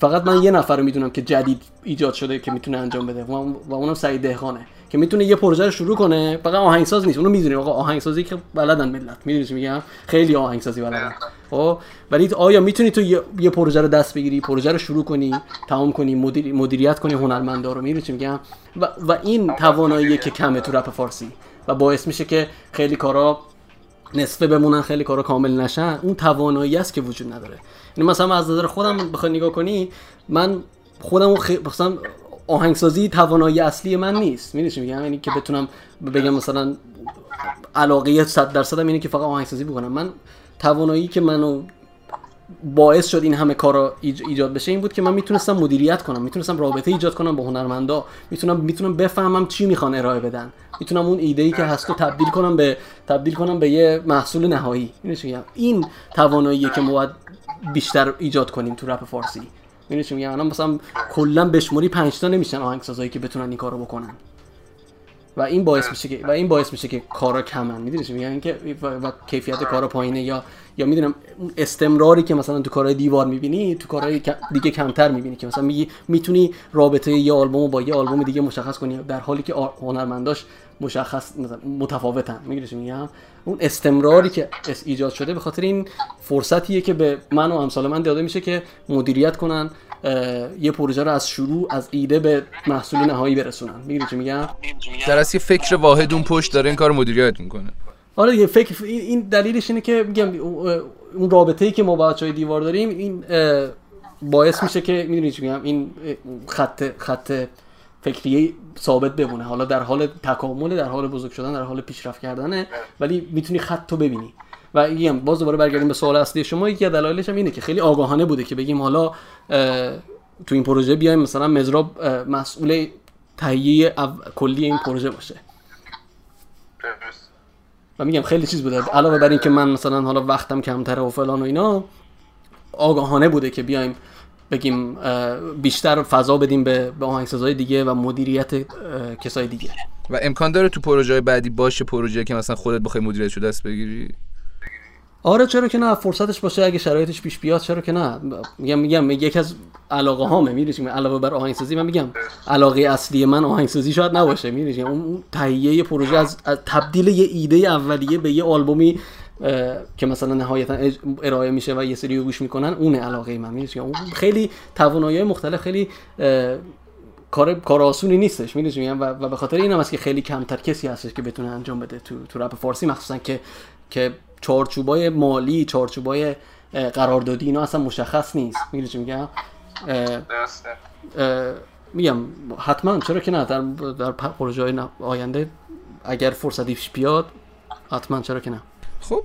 فقط من یه نفر رو می‌دونم که جدید ایجاد شده که می‌تونه انجام بده و اونم سعید دهخانه که می‌تونه یه پروژه رو شروع کنه. فقط آهنگساز نیست اونو می‌دونیم. آقا آهنگسازی که بلدن ملت. می‌دونی چی میگم؟ خیلی آهنگسازی بلدن. خب؟ ولی آیا می‌تونی تو یه پروژه رو دست بگیری پروژه رو شروع کنی تمام کنی مدیر... مدیریت کنی هنرمندا رو؟ می‌دونی چی میگم؟ و, و این توانایی که کمه تو رپ فارسی. و باعث میشه که خیلی کارا نصفه بمونن خیلی کارا کامل نشن اون توانایی است که وجود نداره. یعنی مثلا از نظر خودم بخوای نگاه کنی من خودم خ... مثلا آهنگسازی توانایی اصلی من نیست. می‌دونی میگم؟ یعنی که بتونم بگم مثلا علاقه 100 درصدم اینه که فقط آهنگسازی بکنم. من توانایی که منو باعث شد این همه کارا ایجاد بشه این بود که من می‌تونستم مدیریت کنم می‌تونستم رابطه ایجاد کنم با هنرمندا می‌تونم می‌تونم بفهمم چی می‌خوان ارائه بدن. می‌تونم اون ایده ای که هست رو تبدیل کنم به تبدیل کنم به یه محصول نهایی. این تواناییه که ما باید بیشتر ایجاد کنیم تو رپ فارسی. می‌دونی چی میگم؟ مثلا کلا بشموری 5 تا نمیشن آهنگسازایی که بتونن این کارو بکنن. و این باعث میشه که و این باعث میشه که کارا کمن. می‌دونی چی میگم؟ اینکه و کیفیت کارا پایینه یا یا می‌دونم استمراری که مثلا تو کارهای دیوار می‌بینی تو کارهای دیگه کمتر می‌بینی که مثلا میگی می‌تونی رابطه یه آلبوم با یه آلبوم دیگه مشخص کنی در حالی که هنرمنداش مشخص مثلا متفاوتن. می‌گیری چی میگم؟ اون استمراری که ایجاد شده به خاطر این فرصتیه که به من و امثال من داده میشه که مدیریت کنن یه پروژه رو از شروع از ایده به محصول نهایی برسونن. می‌گیری چی میگم؟ در اصل فکر واحد اون پشت داره این کار مدیریت می‌کنه. آره دیگه فکر این دلیلش اینه که میگم اون رابطه ای که ما با دیوار داریم این باعث میشه که می‌دونی چی میگم؟ این خط خط فکری ثابت بمونه. حالا در حال تکامل در حال بزرگ شدن در حال پیشرفت کردنه ولی می‌تونی خط تو ببینی. و میگم باز دوباره برگردیم به سوال اصلی شما. یکی از دلایلش هم اینه که خیلی آگاهانه بوده که بگیم حالا تو این پروژه بیایم مثلا مزراب مسئول تهیه کلی این پروژه باشه. و میگم خیلی چیز بوده. علاوه بر اینکه من مثلا حالا وقتم کمتره و فلان و اینا آگاهانه بوده که بیایم بگیم بیشتر فضا بدیم به, به آهنگسازهای دیگه و مدیریت کسای دیگه. و امکان داره تو پروژه بعدی باشه پروژه که مثلا خودت بخوای مدیریتشو دست بگیری؟ آره چرا که نه فرصتش باشه اگه شرایطش پیش بیاد چرا که نه. میگم میگم یکی از علاقه هامه می‌دونی علاوه بر آهنگسازی من میگم علاقه اصلی من آهنگسازی شاید نباشه می‌دونی اون تهیه پروژه از, از تبدیل یه ایده اولیه به یه آلبومی که مثلا نهایتا ارائه میشه و یه سری گوش می‌کنن اون علاقه من. اون خیلی توانایی مختلف خیلی کار کار آسونی نیستش. می‌دونی میگم؟ و, و به خاطر این هم است که خیلی کمتر کسی هستش که بتونه انجام بده تو تو رپ فارسی مخصوصا که که چارچوبای مالی چارچوبای قراردادی اینا اصلا مشخص نیست. می‌دونی میگم؟ میگم حتما. چرا که نه؟ در در پروژه آینده اگر فرصتی پیش بیاد حتما. چرا که نه؟ خب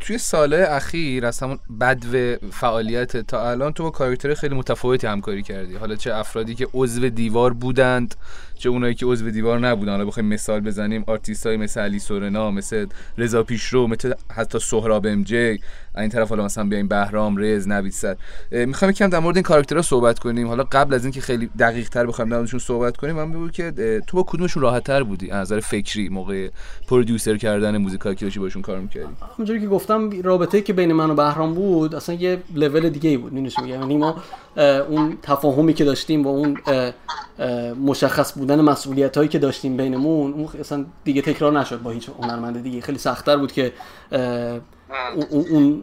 توی ساله اخیر از همون بدو فعالیت تا الان تو با کاراکتر خیلی متفاوتی همکاری کردی. حالا چه افرادی که عضو دیوار بودند چه اونایی که عضو دیوار نبودن. حالا بخوایم مثال بزنیم. آرتیست های مثل علی سورنا مثل رضا پیشرو مثل حتی سهراب ام جی. این طرف حالا مثلا بیایم بهرام رز نوید سر. می‌خوام یکم در مورد این کاراکترها صحبت کنیم. حالا قبل از اینکه خیلی دقیق تر بخوایم در صحبت کنیم من بگو که تو با کدومشون راحت تر بودی؟ از نظر فکری موقع پرودیوسر کردن موزیکایی که داشتی باشون کار می‌کردی؟ همونجوری که گفتم رابطه که بین من و بهرام بود اصلا یه لول دیگه ای بود. می‌دونی یعنی ما اون تفاهمی که داشتیم و اون مشخص بودن مسئولیت هایی که داشتیم بینمون اون اصلا دیگه تکرار نشد با هیچ هنرمند دیگه. خیلی سختتر بود که اه، اون- اون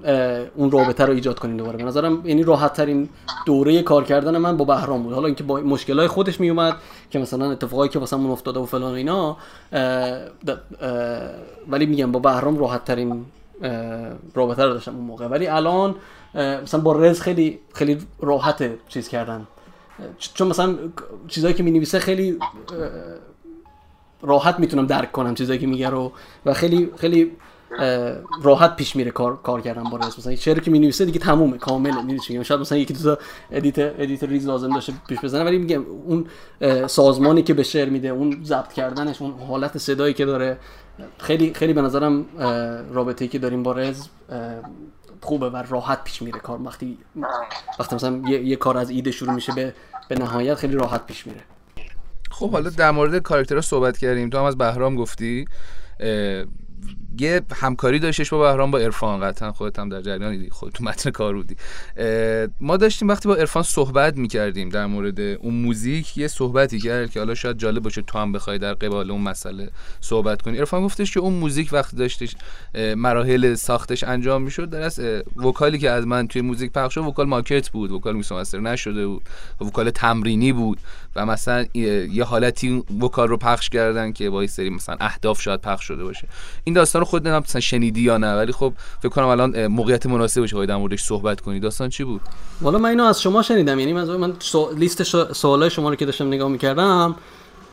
اون رابطه رو ایجاد کنیم دوباره. به نظرم یعنی راحت ترین دوره کار کردن من با بهرام بود. حالا اینکه با مشکلات خودش می اومد که مثلا اتفاقایی که واسمون افتاده و فلان و اینا ولی میگم با بهرام راحت ترین رابطه رو داشتم اون موقع. ولی الان مثلا با رز خیلی خیلی راحت چیز کردن. چون مثلا چیزایی که می نویسه خیلی راحت می‌تونم درک کنم چیزایی که میگه رو و خیلی خیلی راحت پیش میره کار کار کردن با رس مثلا شعری که می‌نویسه دیگه تمومه کامله چی میگم؟ شاید مثلا یکی دو تا edit edit ریز لازم داشته پیش بزنه ولی میگم اون سازمانی که به شعر میده اون ضبط کردنش اون حالت صدایی که داره خیلی خیلی به نظرم رابطه‌ای که داریم با رز خوبه و راحت پیش میره کار. وقتی وقتی مثلا یه, یه کار از ایده شروع میشه به به نهایت خیلی راحت پیش میره. خب حالا در مورد کاراکترها صحبت کردیم. تو هم از بهرام گفتی. یه همکاری داشتش با بهرام با عرفان. قطعا خودت هم در جریانی خود تو متن کار بودی. ما داشتیم وقتی با عرفان صحبت می‌کردیم در مورد اون موزیک یه صحبتی کرد که حالا شاید جالب باشه تو هم بخوای در قبال اون مسئله صحبت کنی. عرفان گفتش که اون موزیک وقتی داشتش مراحل ساختش انجام می‌شد. در از vocal ی که از من توی موزیک پخش شد vocal ماکت بود. vocal mix master نشده بود. vocal تمرینی بود. و مثلا یه حالتی vocal رو پخش کردن که با سری مثلا اهداف شاید پخش شده باشه. این داستان رو خود نمی‌دونم مثلا شنیدی یا نه ولی خب فکر کنم الان موقعیت مناسبی باشه که در موردش صحبت کنی. داستان چی بود؟ والا من اینو از شما شنیدم. یعنی من من سو... لیست. سوالای شما رو که داشتم نگاه می‌کردم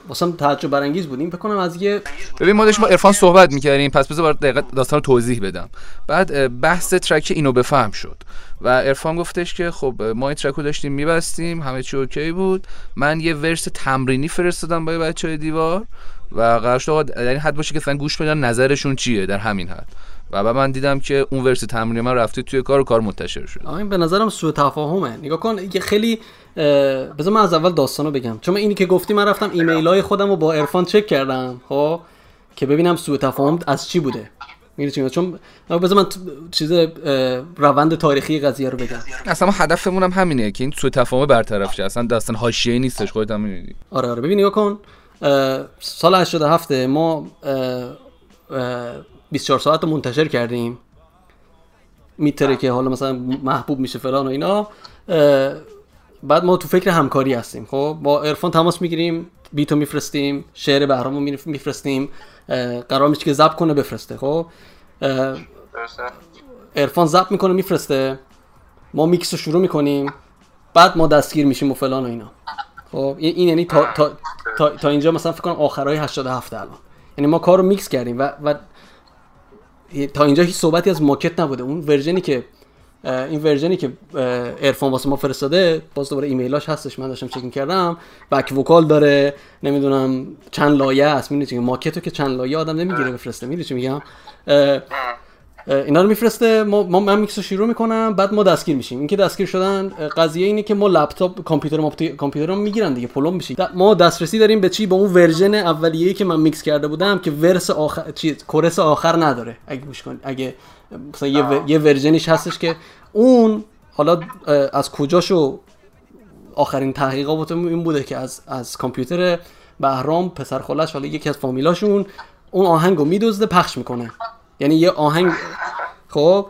واسم تعجب برانگیز بود. این فکر کنم از یه ببین ما داشتیم با عرفان صحبت می‌کردیم. پس بذار برات دقیقا داستان رو توضیح بدم. بعد بحث ترک اینو بفهم شد و عرفان گفتش که خب ما این ترک رو داشتیم میبستیم همه چی اوکی بود. من یه ورس تمرینی فرستادم با بچه های دیوار. و قرار شد در این حد باشه که مثلا گوش بدن نظرشون چیه در همین حد. و بعد من دیدم که اون ورس تمرینی من رفته توی کار و کار منتشر شد این به نظرم سوء تفاهمه. نگاه کن یه خیلی بذار من از اول داستانو بگم. چون اینی که گفتی من رفتم ایمیل های خودم رو با عرفان چک کردم خب؟ که ببینم سوء تفاهم از چی بوده. میگم؟ چون بذار من چیز روند تاریخی قضیه رو بگم. اصلا هدفمون هم همینه که این سوء تفاهم برطرف شه. اصلا داستان حاشیه‌ای نیستش خودت هم آره آره. ببین نگاه کن. سال 87 ما اه، اه، 24 ساعت منتشر کردیم. میتره که حالا مثلا محبوب میشه فلان و اینا. بعد ما تو فکر همکاری هستیم. خب با عرفان تماس می‌گیریم بیتو میفرستیم شعر بهرامو میف- میفرستیم. قرار میشه که ضبط کنه بفرسته. خب عرفان ضبط می‌کنه میفرسته. ما میکس رو شروع می‌کنیم. بعد ما دستگیر میشیم و فلان و اینا. خب این یعنی تا, تا, تا, تا اینجا مثلا فکر کنم آخرای 87 الان. یعنی ما کار رو میکس کردیم و, و تا اینجا هیچ صحبتی از ماکت نبوده. اون version ی که این version ی که اه، عرفان واسه ما فرستاده باز دوباره ایمیلاش هستش. من داشتم چک کردم back vocal داره. نمی‌دونم چند لایه است می‌دونی؟ ماکتو که چند لایه آدم نمی‌گیره بفرسته. می‌دونی چی میگم؟ اینا رو میفرسته ما, ما من میکس رو شروع می‌کنم بعد ما دستگیر میشیم. اینکه دستگیر شدن قضیه اینه که ما لپتاپ کامپیوتر کامپیوتر رو می‌گیرن دیگه پلمپ میشیم. ما دسترسی داریم به چی؟ به اون version اولیه‌ای که من میکس کرده بودم که verse آخر چی؟ chorus آخر نداره. اگه گوش کن اگه مثلا یه, و... یه version یش هستش که اون حالا از کجاشو آخرین تحقیقات این بوده که از از کامپیوتر بهرام پسر خالش حالا یکی از فامیلاشون اون آهنگو میدزده پخش می‌کنه. یعنی یه آهنگ خب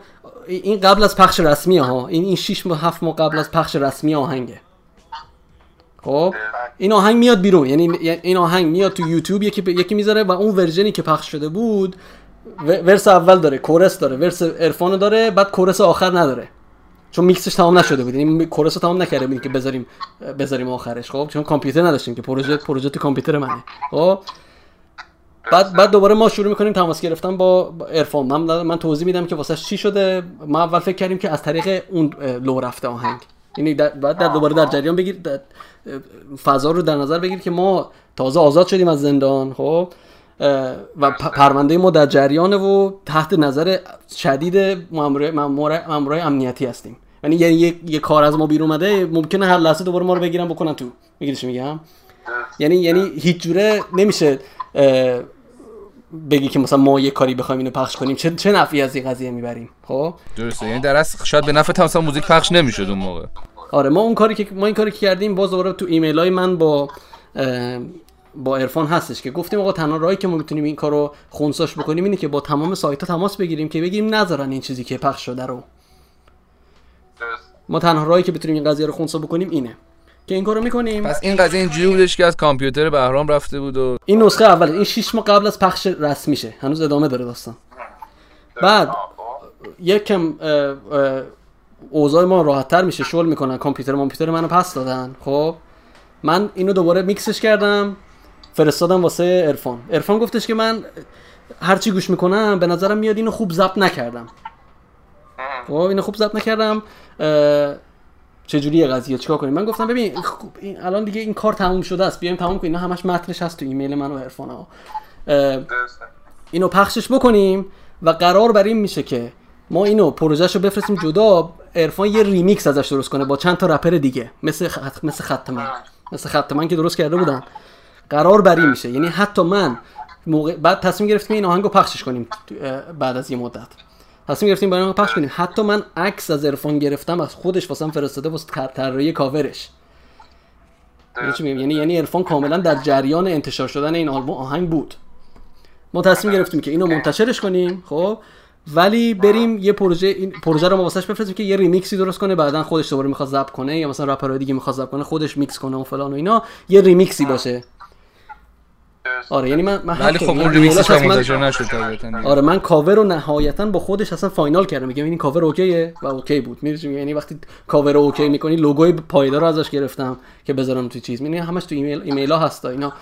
این قبل از پخش رسمی ها این این 6 ماه 7 ماه قبل از پخش رسمی آهنگه. خب این آهنگ میاد بیرون. یعنی این آهنگ میاد تو یوتیوب یکی یکی می‌ذاره و اون ورژنی که پخش شده بود ورس اول داره کورس داره ورس عرفان داره بعد کورس آخر نداره. چون میکسش تمام نشده بود. یعنی کورس تمام نکرده بودیم که بذاریم بذاریم آخرش. خب چون کامپیوتر نداشتیم که پروژه پروژه تو کامپیوتر منه. خب بعد بعد دوباره ما شروع می‌کنیم تماس گرفتن با ارفان من من توضیح میدم که واسه چی شده. ما اول فکر کردیم که از طریق اون لو رفته آهنگ. یعنی بعد در دوباره در جریان بگیر فضا رو در نظر بگیر که ما تازه آزاد شدیم از زندان خب؟ و پرونده ما در جریان و تحت نظر شدید مامورای امنیتی هستیم. یعنی یه, یه کار از ما بیرون اومده ممکنه هر لحظه دوباره ما رو بگیرن بکنن تو. می‌گیری چی میگم؟ یعنی یعنی هیچ جوره نمیشه بگی که مثلا ما یه کاری بخوایم اینو پخش کنیم. چه چه نفعی از این قضیه می‌بریم؟ خب؟ درسته. یعنی در اصل شاید به نفع مثلا موزیک پخش نمی‌شد اون موقع. آره ما اون کاری که ما این کاری که کردیم باز دوباره تو ایمیل های من با با ارفان هستش که گفتیم آقا تنها راهی که ما می‌تونیم این کارو خونساش بکنیم اینه که با تمام سایت ها تماس بگیریم که بگیم نذارن این چیزی که پخش شده رو. ما تنها راهی که بتونیم این قضیه رو خونسا بکنیم اینه. که این کارو می‌کنیم. پس این قضیه اینجوری بودش که از کامپیوتر بهرام رفته بود و این نسخه اول این 6 ماه قبل از پخش رسمیشه هنوز ادامه داره داستان. بعد یکم اوضاع ما راحت تر میشه شغل می‌کنن. کامپیوتر کامپیوتر منو پس دادن. خب؟ من اینو دوباره میکسش کردم فرستادم واسه ارفان ارفان گفتش که من هرچی گوش می‌کنم به نظرم میاد اینو خوب ضبط نکردم. خب اینو خوب ضبط نکردم. چجوری قضیه؟ چیکار کنیم؟ من گفتم ببین این الان دیگه این کار تموم شده است. بیایم تموم کنیم. اینا همش متنش هست تو ایمیل من و عرفان ها. اینو پخشش بکنیم و قرار بر این میشه که ما اینو پروژهشو بفرستیم جدا عرفان یه ریمیکس ازش درست کنه با چند تا رپر دیگه. مثل خط مثل خط من. مثل خط من که درست کرده بودن قرار بر این میشه. یعنی حتی من موقع بعد تصمیم گرفتیم این آهنگو پخشش کنیم بعد از یه مدت. تصمیم گرفتیم برای پخش کنیم. حتی من عکس از عرفان گرفتم از خودش واسم فرستاده واسه طراحی کاورش. یعنی یعنی یعنی عرفان کاملا در جریان انتشار شدن این آلبوم آهنگ بود. ما تصمیم گرفتیم که اینو منتشرش کنیم خب؟ ولی بریم یه پروژه این پروژه رو ما واسش بفرستیم که یه ریمیکسی درست کنه بعدا خودش دوباره می‌خواد ضبط کنه یا مثلا رپرهای دیگه می‌خواد ضبط کنه خودش میکس کنه و فلان و اینا یه ریمیکسی باشه. آره یعنی من من ولی خب اون ریمیکسش هم منتشر نشد آره من کاور رو نهایتا با خودش اصلا final کردم. میگم این cover okay ه و okay بود. می‌دونی یعنی وقتی کاور رو okay می‌کنی لوگوی پایدار رو ازش گرفتم که بذارم توی چیز. می‌بینی همش تو ایمیل ایمیل ها هستا. اینا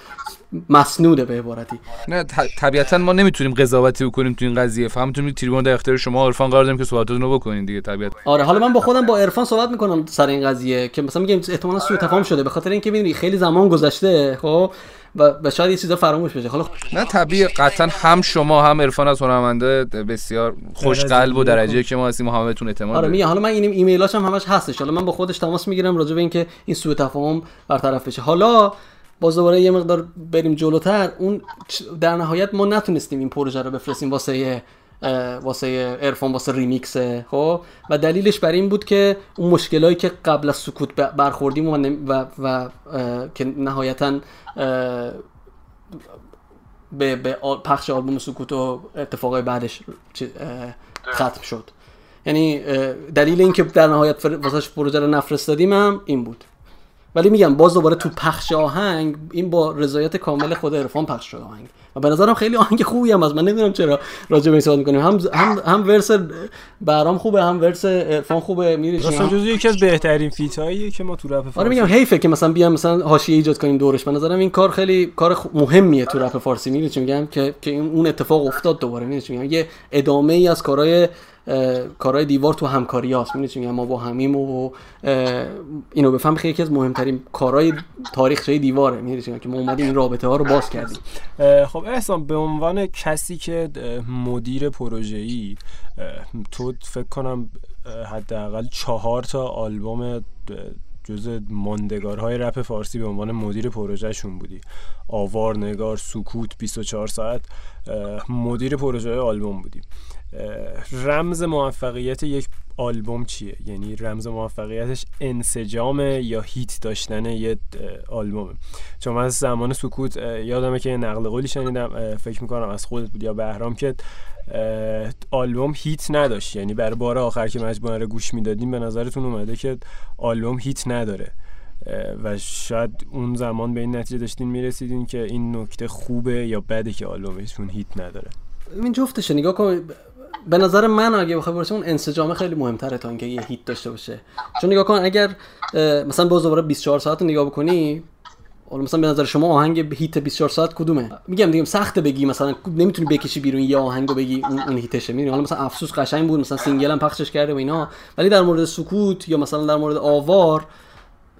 مستنده به عبارتی. نه طبیعتا ما نمی‌تونیم قضاوتی بکنیم تو این قضیه. فهمتون تریبون در اختیار شما عرفان قرار دادیم که صحبتتون رو بکنین دیگه طبیعت آره حالا من با خودم با عرفان صحبت می‌کنم سر این قضیه که مثلا میگم احتمالاً سوء تفاهم شده. به خاطر اینکه می‌دونی خیلی زمان گذشته خب؟ و شاید یه چیزا فراموش بشه. حالا نه طبیعی قطعا هم شما هم عرفان از هنرمنده بسیار خوش قلب و درجه یکه ما هستیم و همتون اعتماد آره میگم حالا من این ایمیلاش هم همش هستش. حالا من با خودش تماس می‌گیرم راجع به اینکه این سوء تفاهم برطرف بشه. حالا باز دوباره یه مقدار بریم جلوتر. اون در نهایت ما نتونستیم این پروژه رو بفرستیم واسه واسه عرفان واسه ریمیکس خب؟ و دلیلش بر این بود که اون مشکلایی که قبل از سکوت برخوردیم و, و, و که نهایتا به, به پخش آلبوم سکوت و اتفاقای بعدش ختم شد. یعنی دلیل اینکه در نهایت واسه پروژه رو نفرستادیم هم این بود. ولی میگم باز دوباره تو پخش آهنگ این با رضایت کامل خود عرفان پخش شده آهنگ. و به نظرم خیلی آهنگ خوبی هم از من نمی‌دونم چرا راجع به این صحبت می‌کنیم. هم هم هم ورس برام خوبه هم ورس عرفان خوبه. میری مثلا جزو یکی از بهترین فیتاییه که ما تو رپ فارسی آره میگم حیفه که مثلا بیام مثلا حاشیه ایجاد کنیم دورش. به نظرم این کار خیلی کار مهمیه تو رپ فارسی. میری چی میگم؟ که که اون اتفاق افتاد دوباره. میری چی میگم؟ یه ادامه ای از کارهای کارهای دیوار تو همکاری هاست. میگم؟ ما با همیم و اینو بفهم خیلی یکی از مهمترین کارهای تاریخ دیواره. می‌دونی که ما اومدیم این رابطه ها رو باز کردیم. خب خب احسان به عنوان کسی که مدیر پروژه‌ای تو فکر کنم حداقل چهار تا آلبوم جز ماندگارهای رپ فارسی به عنوان مدیر پروژهشون بودی. آوار نگار سکوت 24 ساعت مدیر پروژه آلبوم بودی. رمز موفقیت یک آلبوم چیه؟ یعنی رمز موفقیتش انسجام یا هیت داشتن یه آلبومه. چون من از زمان سکوت یادمه که نقل قولی شنیدم فکر می‌کنم از خودت بود یا بهرام که آلبوم hit نداشت. یعنی بر بار آخر که مجموعه رو گوش می‌دادیم به نظرتون اومده که آلبوم hit نداره. و شاید اون زمان به این نتیجه داشتین می‌رسیدین که این نکته خوبه یا بده که آلبومشون hit نداره. این جفتشه. نگاه کن به نظر من اگه بخوای بپرسی اون انسجام خیلی مهمتره تا اینکه یه hit داشته باشه. چون نگاه کن اگر مثلا باز دوباره 24 ساعت رو نگاه بکنی حالا مثلا به نظر شما آهنگ hit 24 ساعت کدومه؟ میگم دیگه سخت بگی مثلا نمی‌تونی بکشی بیرون یه آهنگو بگی اون, اون hit شه. می‌دونی؟ حالا مثلا افسوس قشنگ بود مثلا single هم پخشش کرده و اینا. ولی در مورد سکوت یا مثلا در مورد آوار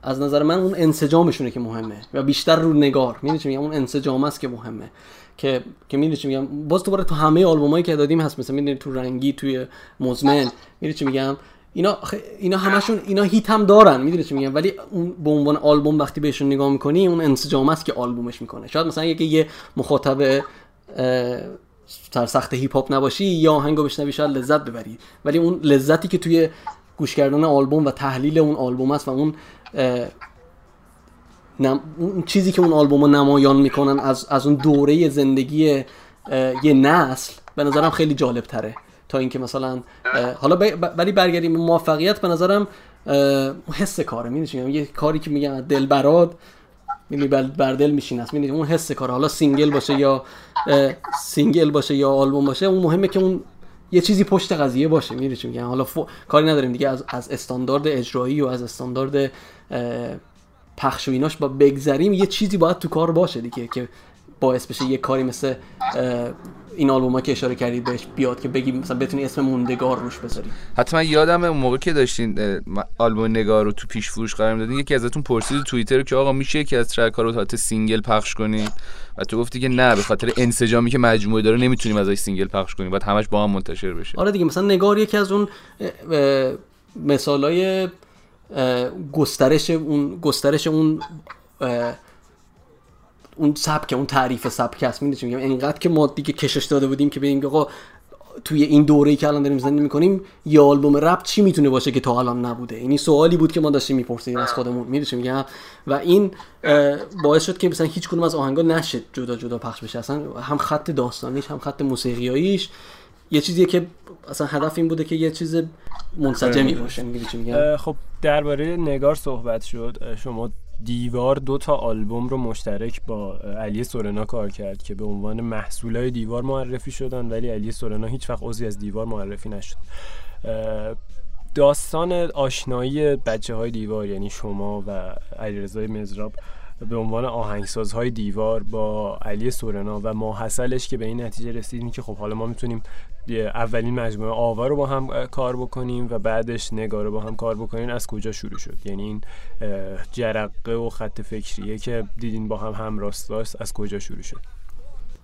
از نظر من اون انسجامشونه که مهمه. و بیشتر رو نگار. می‌دونی اون انسجام است که مهمه. که که می‌دونی چی میگم؟ باز دوباره تو همه آلبومایی که دادیم هست مثلا می‌دونی تو رنگی توی مزمن می‌دونی چی میگم؟ اینا اینا همشون اینا هیت هم دارن می‌دونی چی میگم؟ ولی اون به عنوان آلبوم وقتی بهشون نگاه می‌کنی اون انسجام است که آلبومش می‌کنه. شاید مثلا یکی یه مخاطب سر سخت هیپ هاپ نباشی یا آهنگو بشنوی شاید لذت ببری. ولی اون لذتی که توی گوش کردن آلبوم و تحلیل اون آلبوم است و اون اون چیزی که اون آلبوم نمایان می‌کنن از, از اون دوره زندگی یه نسل به نظرم خیلی جالب تره تا اینکه مثلا حالا ولی برگردیم موفقیت به نظرم حس کاره می‌دونی یه کاری که میگن دل براد می‌دونی بر دل میشین است اون حس کاره. حالا single باشه یا single باشه یا آلبوم باشه اون مهمه که اون یه چیزی پشت قضیه باشه می‌دونی حالا کاری نداریم دیگه از از استاندارد اجرایی و از استاندارد پخش و ایناش با بگذریم یه چیزی باید تو کار باشه دیگه که باعث بشه یه کاری مثل این آلبوم که اشاره کردید بهش بیاد که بگیم مثلا بتونی اسم موندگار روش بذاری. حتما یادم اون موقع که داشتین آلبوم نگار رو تو پیش فروش قرار می‌دادین یکی ازتون پرسید توییتر که آقا میشه یکی از track رو تا single پخش کنید و تو گفتی که نه به خاطر انسجامی که مجموعه داره نمی‌تونیم ازش single پخش کنیم باید همش با هم منتشر بشه. آره دیگه مثلا نگار یکی از اون مثالای گسترش اون گسترش اون اون سبک اون تعریف سبک است می‌دونی میگم؟ انقدر که ما دیگه کشش داده بودیم که ببینیم آقا توی این دوره‌ای که الان داریم زندگی می‌کنیم یه آلبوم رپ چی می‌تونه باشه که تا الان نبوده؟ یعنی سوالی بود که ما داشتیم میپرسیدیم از خودمون. می‌دونی میگم؟ و این باعث شد که مثلا هیچ از آهنگا نشه جدا جدا پخش بشه. اصلا هم خط داستانیش هم خط موسیقیاییش. یه چیزیه که اصلا هدف این بوده که یه چیز منسجمی باشه. میگم؟ خب درباره نگار صحبت شد. شما دیوار دو تا آلبوم رو مشترک با علی سورنا کار کرد که به عنوان محصولای دیوار معرفی شدن ولی علی سورنا هیچ وقت عضوی از دیوار معرفی نشد. داستان آشنایی بچه های دیوار یعنی شما و علیرضا مزراب به عنوان آهنگسازهای دیوار با علی سورنا و ماحصلش که به این نتیجه رسیدیم که خب حالا ما می‌تونیم اولین مجموعه آوا رو با هم کار بکنیم و بعدش نگار رو با هم کار بکنیم. از کجا شروع شد؟ یعنی این جرقه و خط فکریه که دیدین با هم همراست از کجا شروع شد؟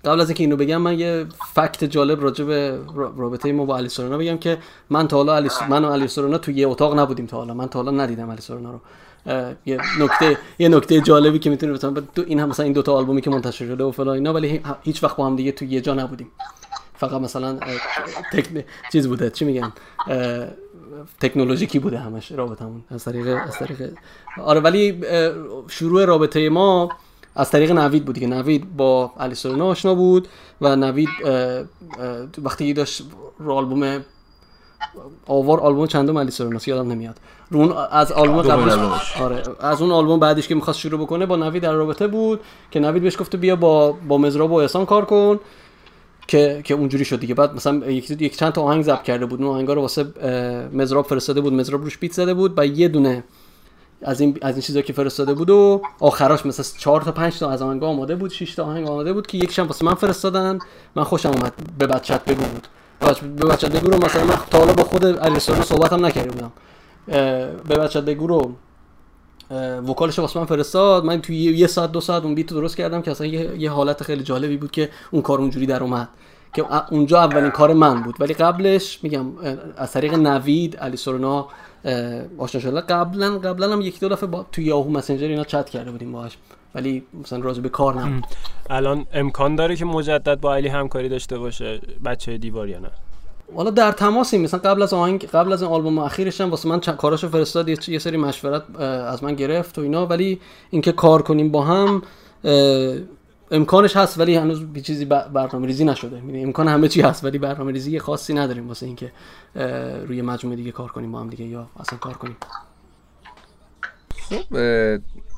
قبل از اینکه اینو بگم من یه فکت جالب راجع به رابطه ما با علی بگم که من تا حالا علی من و علی تو یه اتاق نبودیم تا حالا. من تا حالا ندیدم علی رو. یه نکته یه نکته جالبی که می‌تونه مثلا این هم مثلا این دو تا آلبومی که منتشر شده و فلان اینا ولی هیچ وقت با هم دیگه تو یه جا نبودیم. فقط مثلا تکن... چیز بوده چی میگن؟ تکنولوژیکی بوده همش رابطمون از طریق از طریق آره ولی شروع رابطه ما از طریق نوید بود که نوید با علی سورنا آشنا بود و نوید وقتی داشت رو آلبوم آوار آلبوم چندم علی سورنا یادم نمیاد. رو از آلبوم قبلش آره از اون آلبوم بعدش که می‌خواست شروع بکنه با نوید در رابطه بود که نوید بهش گفته بیا با با مزراب و احسان کار کن. که که اونجوری شد دیگه. بعد مثلا یک, یک چند تا آهنگ ضبط کرده بود. اون آهنگا رو واسه مزراب فرستاده بود. مزراب روش بیت زده بود و یه دونه از این از این چیزا که فرستاده بود و آخراش مثلا 4 تا 5 تا از آهنگا آماده بود 6 تا آهنگ آماده بود که یکیشم واسه من فرستادن. من خوشم اومد به بچت بگو بود. به بچت بگو رو مثلا من تا حالا با خود علی صحبت هم نکرده بودم. به بچت بگو رو وکالش واسه من فرستاد. من توی یه ساعت دو ساعت اون بیت درست کردم که اصلا یه, یه حالت خیلی جالبی بود که اون کار اونجوری در اومد. که اونجا اولین کار من بود. ولی قبلش میگم از طریق نوید علی سورنا آشنا شده. قبلا قبلا هم یک دو دفعه با توی یاهو مسنجر اینا چت کرده بودیم باهاش. ولی مثلا راجع به کار نبود. الان امکان داره که مجدد با علی همکاری داشته باشه بچه دیوار یا نه؟ حالا در تماسیم مثلا قبل از آهنگ قبل از این آلبوم اخیرش هم واسه من کاراشو فرستاد یه سری مشورت از من گرفت و اینا. ولی اینکه کار کنیم با هم امکانش هست ولی هنوز به چیزی برنامه ریزی نشده. یعنی امکان همه چی هست ولی برنامه ریزی خاصی نداریم واسه اینکه روی مجموعه دیگه کار کنیم با هم دیگه یا اصلا کار کنیم. خب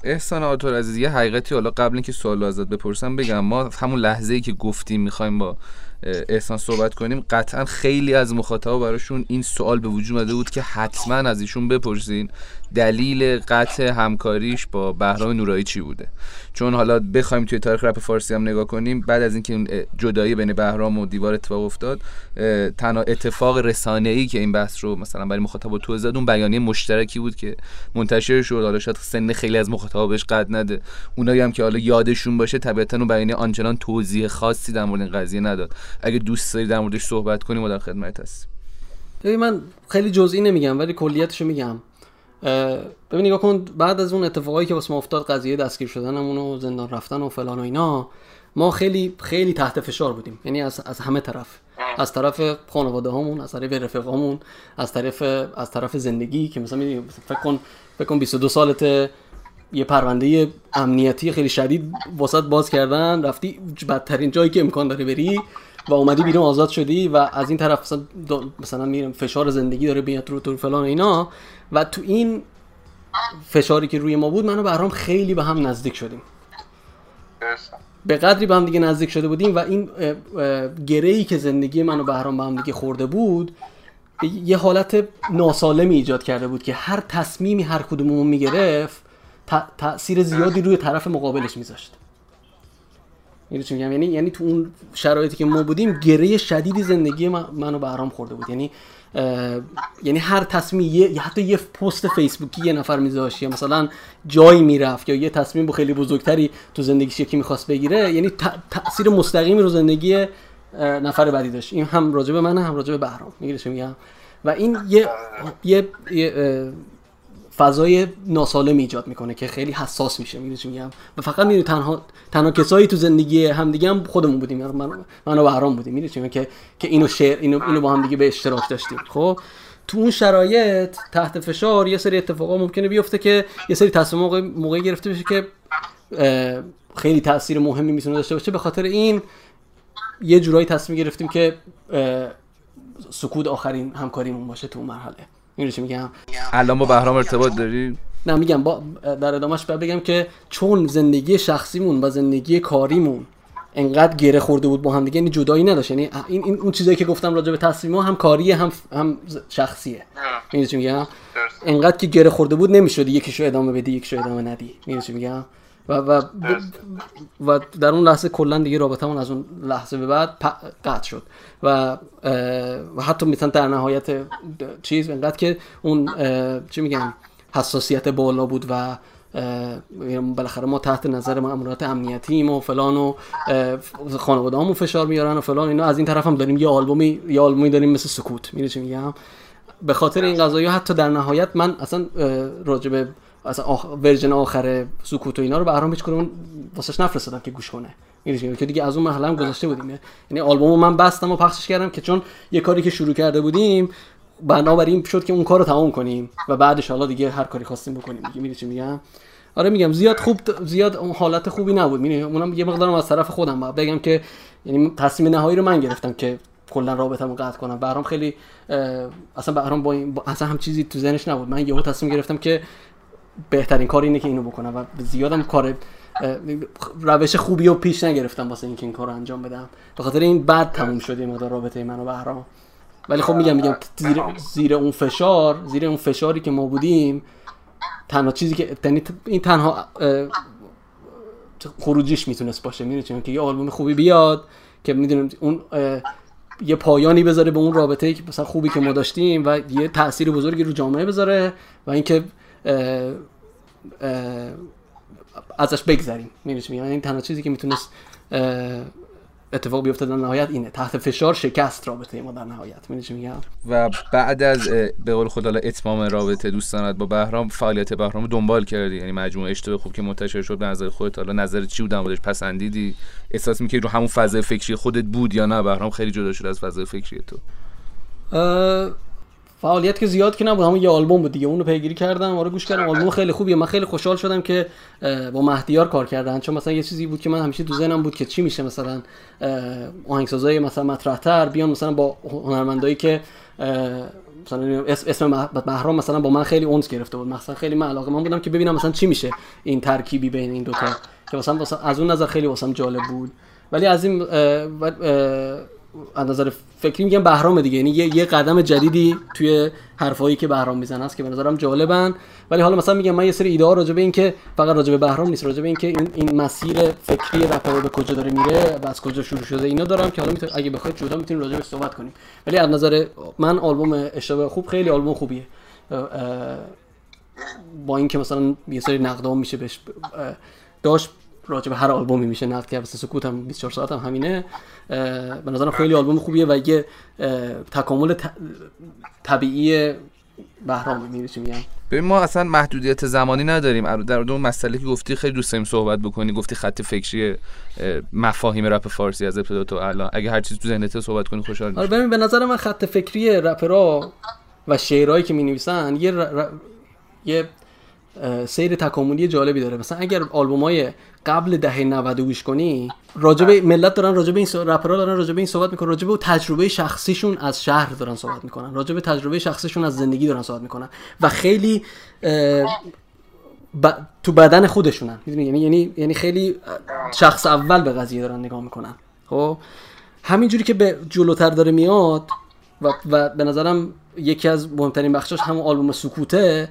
احسان آتور عزیز یه حقیقتی حالا قبل اینکه سوالو ازت بپرسم بگم. ما همون لحظه ای که گفتیم می‌خوایم با احسان صحبت کنیم. قطعا خیلی از مخاطبا براشون این سوال به وجود اومده بود که حتما از ایشون بپرسین. دلیل قطع همکاریش با بهرام نورایی چی بوده؟ چون حالا بخوایم توی تاریخ رپ فارسی هم نگاه کنیم بعد از اینکه جدایی بین بهرام و دیوار اتفاق افتاد تنها اتفاق رسانه ای که این بحث رو مثلا برای مخاطب تو زد اون بیانیه مشترکی بود که منتشر شد. حالا شاید سن خیلی از مخاطبا بهش قد نده. اونایی هم که حالا یادشون باشه طبیعتا اون بیانیه آنچنان توضیح خاصی در مورد این قضیه نداد. اگه دوست داری در موردش صحبت کنیم و در خدمت هستیم. من خیلی جزئی نمیگم ولی کلیتشو میگم. ببین نگاه کن بعد از اون اتفاقایی که واسه ما افتاد قضیه دستگیر شدنمون و زندان رفتن و فلان و اینا ما خیلی خیلی تحت فشار بودیم. یعنی از, از همه طرف. از طرف خانواده هامون از طرف رفقامون از طرف از طرف زندگی که مثلا فکر کن فکر کن 22 سالت یه پرونده امنیتی خیلی شدید واسط باز کردن رفتی بدترین جایی که امکان داره بری و اومدی بیرون آزاد شدی و از این طرف مثلا, مثلا میرم فشار زندگی داره بیاد رو تو فلان اینا. و تو این فشاری که روی ما بود منو بهرام خیلی به هم نزدیک شدیم. به قدری به هم دیگه نزدیک شده بودیم و این گرهی که زندگی منو بهرام به هم دیگه خورده بود یه حالت ناسالمی ایجاد کرده بود که هر تصمیمی هر کدوممون می‌گرفت تاثیر زیادی روی طرف مقابلش میذاشت. یعنی یعنی تو اون شرایطی که ما بودیم گره شدیدی زندگی من منو بهرام خورده بود. یعنی یعنی هر تصمیم یه حتی یه پست فیسبوکی یه نفر میذاشت یا مثلا جایی می‌رفت یا یه تصمیم با خیلی بزرگتری تو زندگیش یکی می‌خواست بگیره یعنی تاثیر مستقیمی رو زندگی نفر بعدی داشت. این هم راجب من هم راجب بهرام. می‌گیره میگم؟ و این یه یه, یه فضای ناسالم ایجاد می‌کنه که خیلی حساس میشه می‌دونی میگم؟ و فقط می‌دونی تنها تنها کسایی تو زندگی همدیگه هم خودمون بودیم من من و بهرام بودیم می‌دونی که که اینو شعر اینو اینو با هم دیگه به اشتراک داشتیم. خب؟ تو اون شرایط تحت فشار یه سری اتفاقا ممکنه بیفته که یه سری تصمیم موقع موقعی گرفته بشه که خیلی تاثیر مهمی می‌تونه داشته باشه. به خاطر این یه جورایی تصمیم گرفتیم که سکوت آخرین همکاریمون باشه تو اون مرحله. می‌دونی چی میگم؟ الان با بهرام ارتباط داری؟ نه میگم با در ادامهش باید بگم که چون زندگی شخصیمون و زندگی کاریمون انقدر گره خورده بود با هم دیگه یعنی جدایی نداشت. یعنی این, این اون چیزایی که گفتم راجع به تصمیم هم کاریه هم هم شخصیه. می‌دونی چی میگم؟ انقدر که گره خورده بود نمی‌شد یکیشو ادامه بدی یکیشو ادامه ندی. می‌دونی چی میگم؟ و و, و در اون لحظه کلا دیگه رابطمون از اون لحظه به بعد قطع شد. و و حتی مثلا در نهایت چیز انقدر که اون چی میگم حساسیت بالا بود و بالاخره ما تحت نظر مامورات امنیتیم و فلان و خانواده فشار میارن و فلان اینا. از این طرف هم داریم یه آلبومی یه آلبومی داریم مثل سکوت. می‌دونی چی میگم؟ به خاطر این قضایی حتی در نهایت من اصلا راجب اصلا آخ... ورژن آخر سکوت و اینا رو بهرام هیچ کدوم واسش نفرستادم که گوش کنه. می‌دونی که دیگه از اون مرحله هم گذاشته بودیم. یعنی آلبومو من بستم و پخشش کردم که چون یه کاری که شروع کرده بودیم بنابراین شد که اون کار رو تمام کنیم و بعدش حالا دیگه هر کاری خواستیم بکنیم. دیگه می‌دونی میگم؟ آره میگم زیاد خوب زیاد اون حالت خوبی نبود. می‌دونی؟ اونم یه مقدارم از طرف خودم باید بگم که یعنی تصمیم نهایی رو من گرفتم که کلا رابطمو قطع کنم. بهرام خیلی اصلا بهرام با. با اصلا هم چیزی تو ذهنش نبود. من یهو تصمیم گرفتم که بهترین کار اینه که اینو بکنم و زیادم کار روش خوبی رو پیش نگرفتم واسه اینکه این کار انجام بدم. به خاطر این بعد تموم شده مقدار رابطه من و بهرام. ولی خب میگم میگم زیر, زیر اون فشار زیر اون فشاری که ما بودیم تنها چیزی که یعنی این تنها خروجیش می‌تونست باشه. می‌دونی که یه آلبوم خوبی بیاد که می‌دونم اون یه پایانی بذاره به اون رابطه که مثلا خوبی که ما داشتیم و یه تاثیر بزرگی رو جامعه بذاره و اینکه ازش بگذریم. می‌دونی میگم؟ این تنها چیزی که می‌تونست اتفاق بیفته در نهایت اینه. تحت فشار شکست رابطه ما در نهایت. می‌دونی میگم؟ و بعد از به قول خدا اتمام رابطه دوستانت با بهرام فعالیت بهرام دنبال کردی. یعنی مجموعه اشتباه خوب که منتشر شد به نظر خودت حالا نظر چی بود در پسندیدی؟ احساس می‌کنی رو همون فضای فکری خودت بود یا نه؟ بهرام خیلی جدا شده از فضای فکری تو. فعالیت که زیاد که نبود همون یه آلبوم بود دیگه. اونو پیگیری کردم. آره گوش کردم. آلبوم خیلی خوبیه. من خیلی خوشحال شدم که با مهدیار کار کردن. چون مثلا یه چیزی بود که من همیشه تو ذهنم بود که چی میشه مثلا آهنگسازای مثلا مطرحتر بیان مثلا با هنرمندایی که مثلا اسم بهرام مثلا با من خیلی اونس گرفته بود. مثلا خیلی من علاقه من بودم که ببینم مثلا چی میشه این ترکیبی بین این دوتا. که مثلا از اون نظر خیلی واسم جالب بود. ولی از این از نظر فکری میگم بهرام دیگه. یعنی یه،, یه قدم جدیدی توی حرفایی که بهرام می‌زنه است که به نظرم جالبن. ولی حالا مثلا میگم من یه سری ایده ها راجع به این که فقط راجع به بهرام نیست راجع به این که این, این مسیر فکری رپر به کجا داره میره و از کجا شروع شده اینا دارم که حالا می‌تونم اگه بخواید جدا می‌تونیم راجع به صحبت کنیم. ولی از نظر من آلبوم اشتباه خوب خیلی آلبوم خوبیه. با اینکه مثلا یه سری نقدام میشه بهش داشت راجع به هر آلبومی میشه نقد کرد. واسه سکوت هم 24 ساعت هم همینه. به نظرم خیلی آلبوم خوبیه و یه تکامل طبیعی بهرام میره چی میگم؟ ببین ما اصلا محدودیت زمانی نداریم. در اون مسئله که گفتی خیلی دوست داریم صحبت بکنی. گفتی خط فکری مفاهیم رپ فارسی از ابتدا تا الان. اگه هر چیز تو ذهنت صحبت کنی خوشحال میشم آره به نظر من خط فکری رپرها و شعرهایی که می نویسن یه یه سیر تکاملی جالبی داره. مثلا اگر آلبوم های قبل دهه 90 گوش کنی راجبه ملت دارن راجبه این رپرها دارن راجبه این صحبت می‌کنن. راجبه تجربه شخصیشون از شهر دارن صحبت می‌کنن. راجبه تجربه شخصیشون از زندگی دارن صحبت می‌کنن. و خیلی تو بدن خودشونن. یعنی یعنی یعنی خیلی شخص اول به قضیه دارن نگاه می‌کنن. خب؟ همینجوری که به جلوتر داره میاد و, و به نظرم یکی از مهمترین بخشاش همون آلبوم سکوته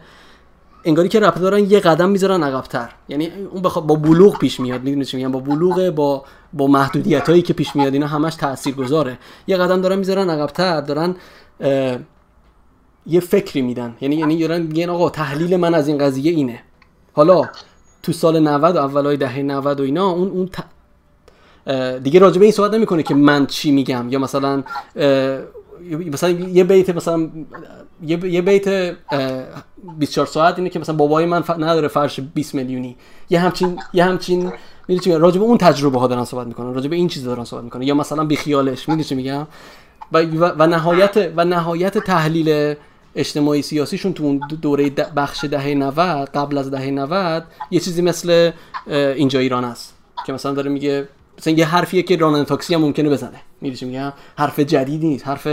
انگاری که رپ دارن یه قدم می‌ذارن عقبتر. یعنی اون بخوا با بلوغ پیش میاد می‌دونی چی میگم؟ با بلوغ با با محدودیت هایی که پیش میاد اینا همش تاثیر گذاره یه قدم دارن می‌ذارن عقبتر دارن یه فکری میدن. یعنی یعنی دارن میگن آقا تحلیل من از این قضیه اینه. حالا تو سال 90 و اولای دهه 90 و اینا اون اون دیگه راجبه این صحبت نمی‌کنه که من چی میگم. یا مثلا مثلا یه بیت مثلا یه بیت 24 ساعت اینه که مثلا بابای من نداره فرش 20 میلیونی. یه همچین یه همچین می‌دونی چی راجع به اون تجربه ها دارن صحبت می‌کنن راجع به این چیز دارن صحبت می‌کنن. یا مثلا بی خیالش می‌دونی چی میگم؟ و, و, نهایت و نهایت تحلیل اجتماعی سیاسیشون تو اون دوره بخش دهه 90 قبل از دهه 90 یه چیزی مثل اینجا ایران است. که مثلا داره میگه مثلا یه حرفیه که راننده تاکسی هم ممکنه بزنه. می‌دونی میگم؟ حرف جدیدی نیست حرف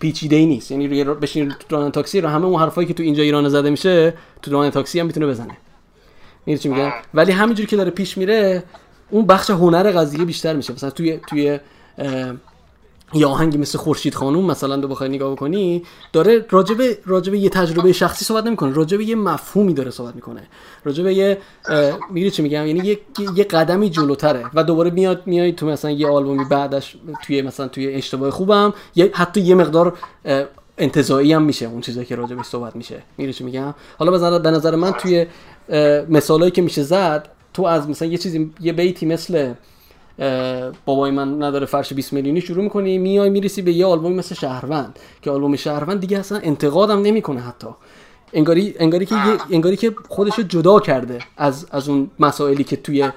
پیچیده ای نیست. یعنی بشین راننده تاکسی رو همه اون حرفایی که تو اینجا ایران زده میشه تو راننده تاکسی هم می‌تونه بزنه. می‌دونی چی میگم؟ ولی همینجوری که داره پیش میره اون بخش هنر قضیه بیشتر میشه. مثلا توی توی یه آهنگی مثل خورشید خانوم مثلا دو بخوای نگاه بکنی داره راجبه راجبه یه تجربه شخصی صحبت نمی‌کنه راجبه یه مفهومی داره صحبت می‌کنه. راجبه یه میگی چی میگم؟ یعنی یه یه قدمی جلوتره و دوباره میاد میای تو مثلا یه آلبومی بعدش توی مثلا توی اشتباه خوبم یه حتی یه مقدار انتزاعی هم میشه اون چیزایی که راجبه صحبت میشه. میگی چی میگم؟ حالا به نظر من توی مثالایی که میشه زد تو از مثلا یه چیزی یه بیتی مثل بابای من نداره فرش 20 میلیونی شروع می‌کنی میای می‌رسی به یه آلبوم مثل شهروند. که آلبوم شهروند دیگه اصلا انتقادم نمی‌کنه حتی. انگاری انگاری که انگاری که خودش جدا کرده از از اون مسائلی که توی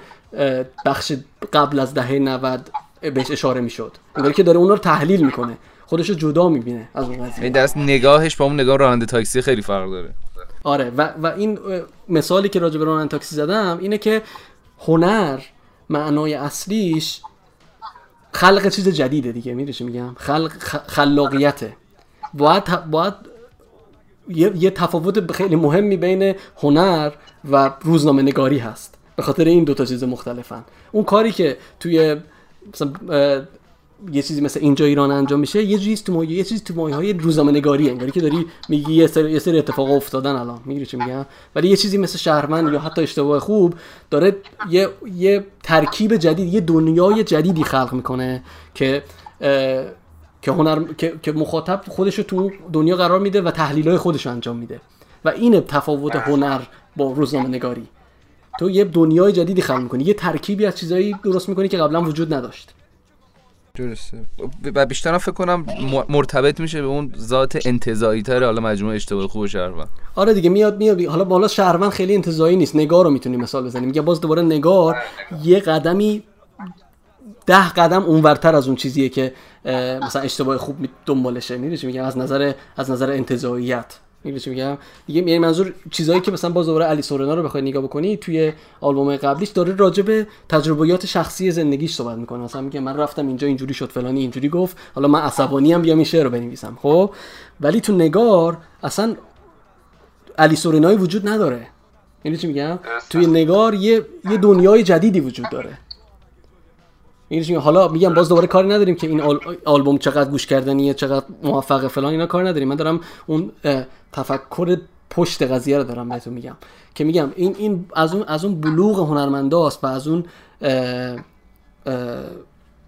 بخش قبل از دهه 90 بهش اشاره می‌شد. انگاری که داره اونا رو تحلیل می‌کنه. خودش رو جدا می‌بینه از اون قضیه. این دست نگاهش با اون نگاه راننده تاکسی خیلی فرق داره. آره. و, و این مثالی که راجع به راننده تاکسی زدم اینه که هنر معنای اصلیش خلق چیز جدیده دیگه میره میگم؟ خلق خلاقیته. باید باید یه, یه تفاوت خیلی مهمی بین هنر و روزنامه نگاری هست. به خاطر این دوتا چیز مختلفن. اون کاری که توی مثلا یه چیزی مثل اینجا ایران انجام میشه یه چیزی تو یه چیزی تو مایه های روزنامه نگاری انگاری که داری میگی یه سری, یه سری اتفاق افتادن الان میگی چی میگم؟ ولی یه چیزی مثل شهرمند یا حتی اشتباه خوب داره یه یه ترکیب جدید یه دنیای جدیدی خلق می‌کنه که که هنر که, که مخاطب خودش رو تو دنیا قرار میده و تحلیل های خودش انجام میده. و این تفاوت هنر با روزنامه نگاری تو یه دنیای جدیدی خلق می‌کنی یه ترکیبی از چیزایی درست می‌کنی که قبلا وجود نداشت. درسته. و بیشتر فکر کنم مرتبط میشه به اون ذات انتزاعی تر حالا مجموعه اشتباه خوب شهروند. آره دیگه میاد میاد. حالا بالا شهروند خیلی انتزاعی نیست. نگار رو می‌تونی مثال بزنیم. میگه باز دوباره نگار یه قدمی ده قدم اونورتر از اون چیزیه که مثلا اشتباه خوب دنبالشه. می‌دونی میگم؟ از نظر از نظر انتزاعیت میگم؟ میگم یعنی منظور چیزایی که مثلا باز دوباره علی سورنا رو بخوای نگاه بکنی توی آلبوم قبلیش داره راجع به تجربیات شخصی زندگیش صحبت می‌کنه. مثلا میگه من رفتم اینجا اینجوری شد فلانی اینجوری گفت. حالا من عصبانی ام بیام این شعر رو بنویسم. خب؟ ولی تو نگار اصلا علی سورنایی وجود نداره. یعنی چی میگم؟ توی نگار یه یه دنیای جدیدی وجود داره. این حالا میگم باز دوباره کاری نداریم که این آلبوم چقدر گوش کردنیه چقدر موفقه فلان اینا کار نداریم. من دارم اون تفکر پشت قضیه رو دارم بهتون میگم. که میگم این این از اون از اون بلوغ هنرمنداست و از اون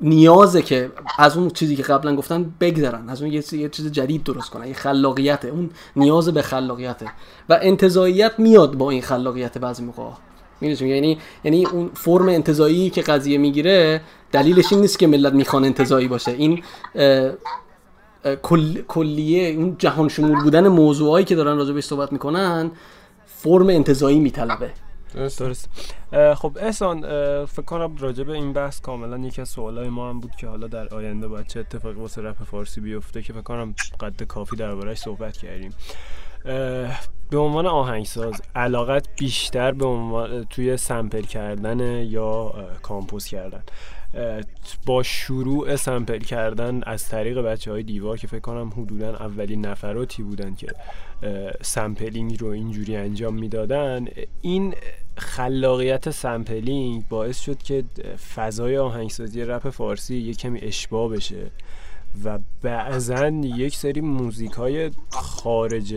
نیازه که از اون چیزی که قبلا گفتن بگذرن. از اون یه چیز جدید درست کنن. یه خلاقیته. اون نیاز به خلاقیته. و انتظاییت میاد با این خلاقیت بعضی موقع یعنی یعنی اون فرم انتظایی که قضیه می‌گیره دلیلش این نیست که ملت می‌خوان انتظایی باشه. این کل، کلیه اون جهان شمول بودن موضوعایی که دارن راجع بهش صحبت می‌کنن فرم انتظایی میطلبه. درست درست. خب احسان فکر کنم راجع به این بحث کاملا یکی از سوالای ما هم بود که حالا در آینده باید چه اتفاقی واسه رپ فارسی بیفته که فکر کنم قد کافی دربارهش صحبت کردیم. به عنوان آهنگساز علاقت بیشتر به عنوان توی sample کردن یا compose کردن. با شروع sample کردن از طریق بچه های دیوار که فکر کنم حدودا اولین نفراتی بودن که sampling رو اینجوری انجام می‌دادن این خلاقیت sampling باعث شد که فضای آهنگسازی رپ فارسی یه کمی اشباع بشه و بعضا یک سری موزیک های خارج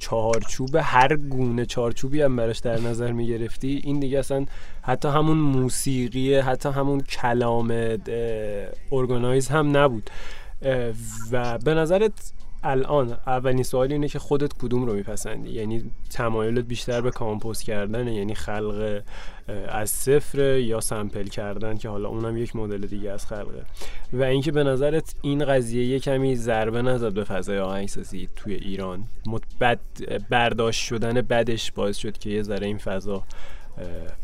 چارچوب هر گونه چارچوبی هم براش در نظر می گرفتی این دیگه اصلا حتی همون موسیقی حتی همون کلام ارگانایز هم نبود. و به نظرت الان اولین سوال اینه که خودت کدوم رو میپسندی؟ یعنی تمایلت بیشتر به کامپوز کردن یعنی خلق از صفر یا سمپل کردن که حالا اونم یک مدل دیگه از خلقه و اینکه به نظرت این قضیه یه کمی ضربه نزد به فضای آهنگسازی توی ایران. بد برداشت شدن بدش باعث شد که یه ذره این فضا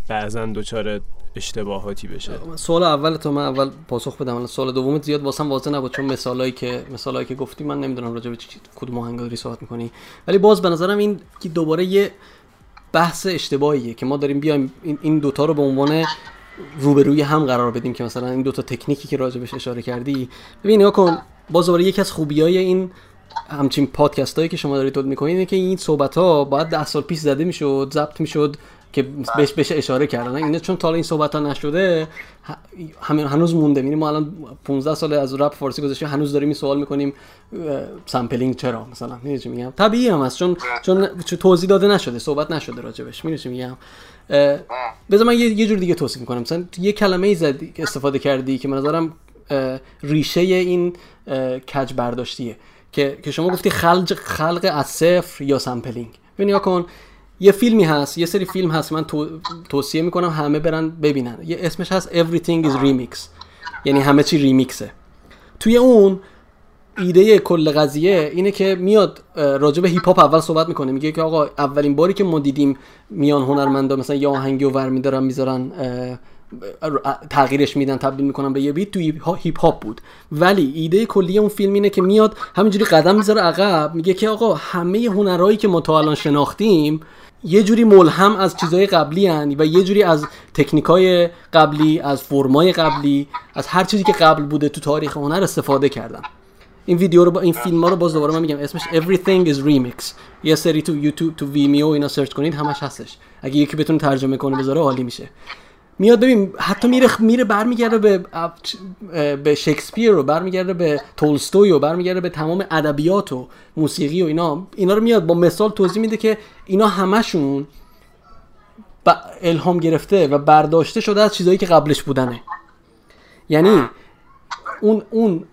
بعضا دچار اشتباهاتی بشه. سوال اول تو من اول پاسخ بدم. سوال دومت زیاد واسم واضح نبود چون مثالایی که مثالایی که گفتی من نمی‌دونم راجع به کدوم آهنگ داری صحبت می‌کنی. ولی باز به نظرم این که دوباره یه بحث اشتباهیه که ما داریم بیایم این دوتا رو به عنوان روبروی هم قرار بدیم که مثلا این دوتا تکنیکی که راجع بهش اشاره کردی. ببین نگاه کن باز دوباره یکی از خوبیای این همچین پادکست هایی که شما دارید تولید می‌کنید اینه که این صحبت ها باید ده سال پیش زده می‌شد ضبط می‌شد. که بهش بهش اشاره کردن. اینه چون تا این صحبت ها نشده همین هنوز مونده. می‌بینیم ما الان 15 سال از رپ فارسی گذشته هنوز داریم این سوال می‌کنیم sampling چرا؟ مثلا می‌دونی چی میگم؟ طبیعی هم هست چون چون توضیح داده نشده صحبت نشده راجبش. می‌دونی چی میگم؟ بذار من یه, یه جور دیگه توصیف می‌کنم. مثلا یه کلمه ای زدی استفاده کردی که من نظرم ریشه این کج برداشتیه. که که شما گفتی خلق خلق از صفر یا sampling ببین کن. یه فیلمی هست یه سری فیلم هست من تو... توصیه می‌کنم همه برن ببینن. یه اسمش هست Everything is Remix. یعنی همه چی ریمیکسه. توی اون ایده کل قضیه اینه که میاد راجع به هیپ هاپ اول صحبت می‌کنه. میگه که آقا اولین باری که ما دیدیم میان هنرمندا مثلا یه آهنگی رو ور می‌ذارن تغییرش میدن تبدیل می‌کنن به یه beat تو هیپ هاپ بود. ولی ایده کلی اون فیلم اینه که میاد همینجوری قدم می‌ذاره عقب میگه که آقا همه هنرهایی که ما تا الان شناختیم یه جوری ملهم از چیزهای قبلی هن و یه جوری از تکنیکای قبلی از فرمای قبلی از هر چیزی که قبل بوده تو تاریخ هنر استفاده کردن. این ویدیو رو با این فیلم ها رو باز دوباره من میگم اسمش Everything is Remix. یه سری تو یوتیوب تو ویمیو اینا سرچ کنید همش هستش. اگه یکی بتونه ترجمه کنه بذاره عالی میشه. میاد ببین حتی میره میره برمیگرده به به شکسپیر رو برمیگرده به تولستوی و برمیگرده به تمام ادبیات و موسیقی و اینا. اینا رو میاد با مثال توضیح میده که اینا همشون الهام گرفته و برداشته شده از چیزهایی که قبلش بودنه. یعنی اون اون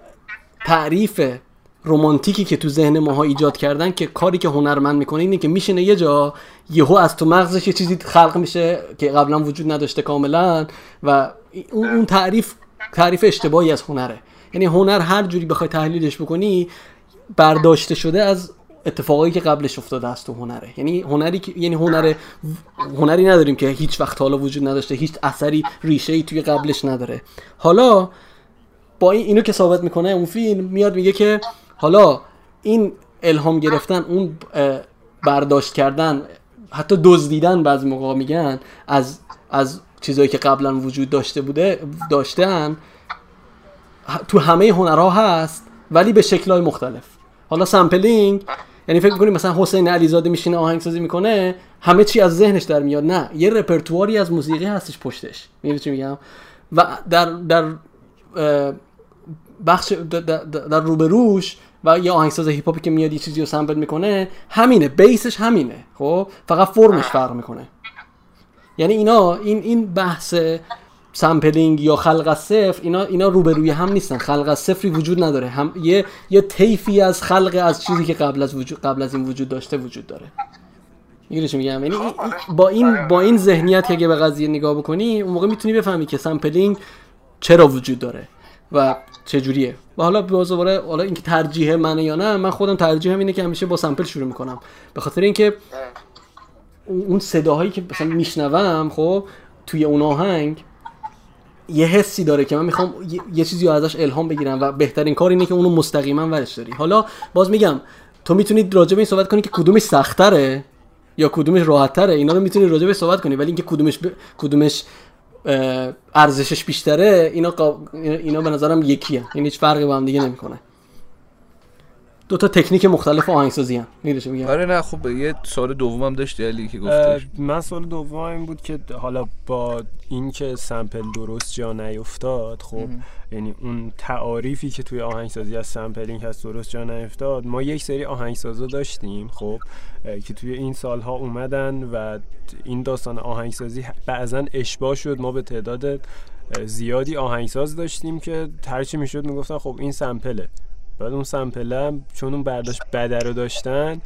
تعریف رومانتیکی که تو ذهن ماها ایجاد کردن که کاری که هنرمند می‌کنه اینه که میشینه یه جا یهو از تو مغزش یه چیزی خلق میشه که قبلا وجود نداشته کاملا و اون تعریف تعریف اشتباهی از هنره. یعنی هنر هر جوری بخوای تحلیلش بکنی برداشته شده از اتفاقایی که قبلش افتاده است تو هنره. یعنی هنری که یعنی هنر هنری نداریم که هیچ وقت حالا وجود نداشته هیچ اثری ریشه ای توی قبلش نداره. حالا با این اینو که ثابت می‌کنه اون فیلم میاد میگه که حالا این الهام گرفتن اون برداشت کردن حتی دزدیدن بعضی موقع میگن از از چیزایی که قبلا وجود داشته بوده داشتن تو همه هنرها هست ولی به شکلهای مختلف. حالا sampling یعنی فکر می‌کنیم مثلا حسین علیزاده میشینه آهنگسازی می‌کنه همه چی از ذهنش در میاد. نه یه رپرتواری از موسیقی هستش پشتش. می‌دونی چی میگم؟ و در در بخش در, روبروش و یه آهنگساز هیپ هاپی که میاد یه چیزی رو sample می‌کنه همینه base ش همینه خب؟ فقط فرمش فرق می‌کنه. یعنی اینا این این بحث sampling یا خلق از صفر اینا اینا روبروی هم نیستن. خلق از صفری وجود نداره. هم یه یه طیفی از خلق از چیزی که قبل از وجود قبل از این وجود داشته وجود داره. می‌گیری چی میگم؟ یعنی این- با این با این ذهنیت که اگه به قضیه نگاه بکنی اون موقع می‌تونی بفهمی که sampling چرا وجود داره. و چه جوریه و حالا باز دوباره حالا اینکه ترجیح منه یا نه من خودم ترجیحم اینه که همیشه با sample شروع می‌کنم. به خاطر اینکه اون صداهایی که مثلا میشنوم خب توی اون آهنگ یه حسی داره که من می‌خوام یه, چیزی ازش الهام بگیرم و بهترین کار اینه که اونو مستقیما ورش داری. حالا باز میگم تو می‌تونی راجع به این صحبت کنی که کدومش سختره یا کدومش راحتتره اینا رو می‌تونی راجع به صحبت کنی ولی اینکه کدومش ب... کدومش ارزشش بیشتره اینا قا- اینا به نظرم یکیه. این هیچ فرقی با هم دیگه نمی‌کنه. دو تا تکنیک مختلف آهنگسازی هم می‌دونی میگم؟ آره نه خب یه سال دومم داشتی علی که گفتش. من سوال دوم این بود که حالا با اینکه سمپل درست جا نیفتاد خب یعنی اون تعاریفی که توی آهنگسازی از sampling هست درست جا نیفتاد ما یک سری آهنگسازا داشتیم خب که توی این سالها اومدن و این داستان آهنگسازی بعضا اشباع شد. ما به تعداد زیادی آهنگساز داشتیم که هرچی می‌شد می‌گفتن خب این sample ه. بعد اون sample ه چون اون برداشت بده رو داشتن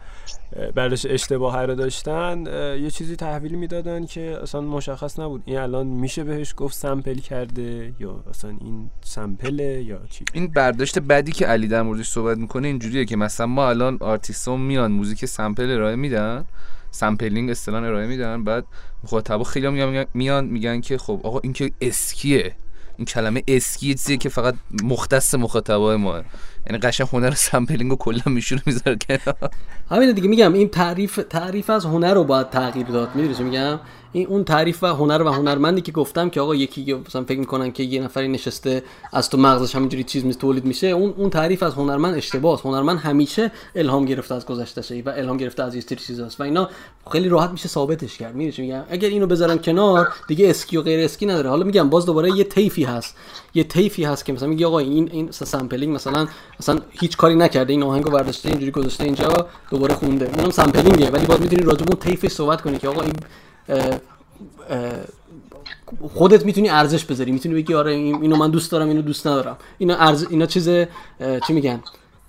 برداشت اشتباه رو داشتن یه چیزی تحویل می‌دادن که اصلا مشخص نبود. این الان میشه بهش گفت sample کرده یا اصلا این sample ه یا چی؟ این برداشت بدی که علی در موردش صحبت می‌کنه اینجوریه که مثلا ما الان آرتیستان میان موزیک sample ارائه میدن sampling اصطلاح ارائه میدن بعد مخاطبا خیلی میان میان میگن که خب آقا این که اسکیه این کلمه اسکی که فقط مختص مخاطبای ما یعنی قشنگ هنر سمپلینگ رو کلا میشونه می‌ذاره کنار. همین دیگه میگم این تعریف تعریف از هنر رو باید تغییر داد. می‌دونی میگم؟ این اون تعریف و هنر و هنرمندی که گفتم که آقا یکی مثلا فکر می‌کنن که یه نفری نشسته از تو مغزش همینجوری چیز می تولید میشه اون اون تعریف از هنرمند اشتباهه هنرمند همیشه الهام گرفته از گذشتهشه و الهام گرفته از یه سری چیزاست و اینا خیلی راحت میشه ثابتش کرد. میگم؟ اگر اینو بذارن کنار دیگه اسکی و غیر اسکی نداره. حالا میگم باز دوباره یه طیفی هست. یه طیفی هست که مثلا میگه آقا این این sampling مثلا مثلا هیچ کاری نکرده. این آهنگو برداشته اینجوری گذاشته اینجا دوباره خونده. اونم sampling ه ولی باز می‌تونی راجع به صحبت کنی که آقا این خودت می‌تونی ارزش بذاری. می‌تونی بگی آره این- اینو من دوست دارم اینو دوست ندارم. اینا ارز اینا چیز چی میگن؟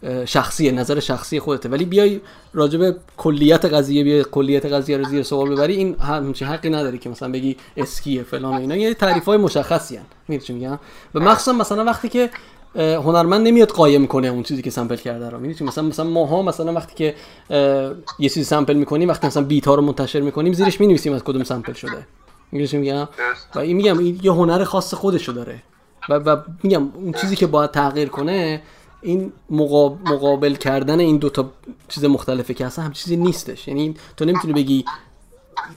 اه، شخصیه نظر شخصی خودته. ولی بیای راجع به کلیت قضیه بیای کلیت قضیه رو زیر سوال ببری این همچین حقی نداری که مثلا بگی اسکیه فلان و اینا. یه تعریف های مشخصی هن. چی میگم؟ و مخصوصا مثلا وقتی که هنرمند نمیاد قایم کنه اون چیزی که sample کرده رو. می‌دونی مثلا مثلا ماها مثلا وقتی که یه چیزی sample می‌کنیم وقتی مثلا beat ها رو منتشر می‌کنیم زیرش می‌نویسیم از کدوم sample شده. میگم؟ میگم و این میگم این یه هنر خاص خودشو داره. و, و میگم اون چیزی که باید تغییر کنه این مقاب- مقابل کردن این دوتا چیز مختلفه که اصلا هم چیزی نیستش. یعنی تو نمی‌تونی بگی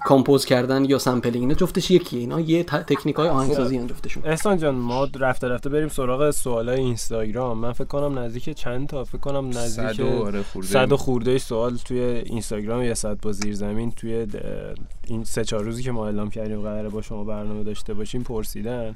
compose کردن یا sampling اینا جفتش یکیه اینا یه تکنیک های آهنگسازی هن جفتشون. احسان جان ما رفته رفته بریم سراغ سوالای اینستاگرام. من فکر کنم نزدیک چند تا؟ فکر کنم نزدیک صد و آره خورده. صد و خورده سوال توی اینستاگرام یه صد با زیر زمین توی این سه چهار روزی که ما اعلام کردیم قراره با شما برنامه داشته باشیم پرسیدن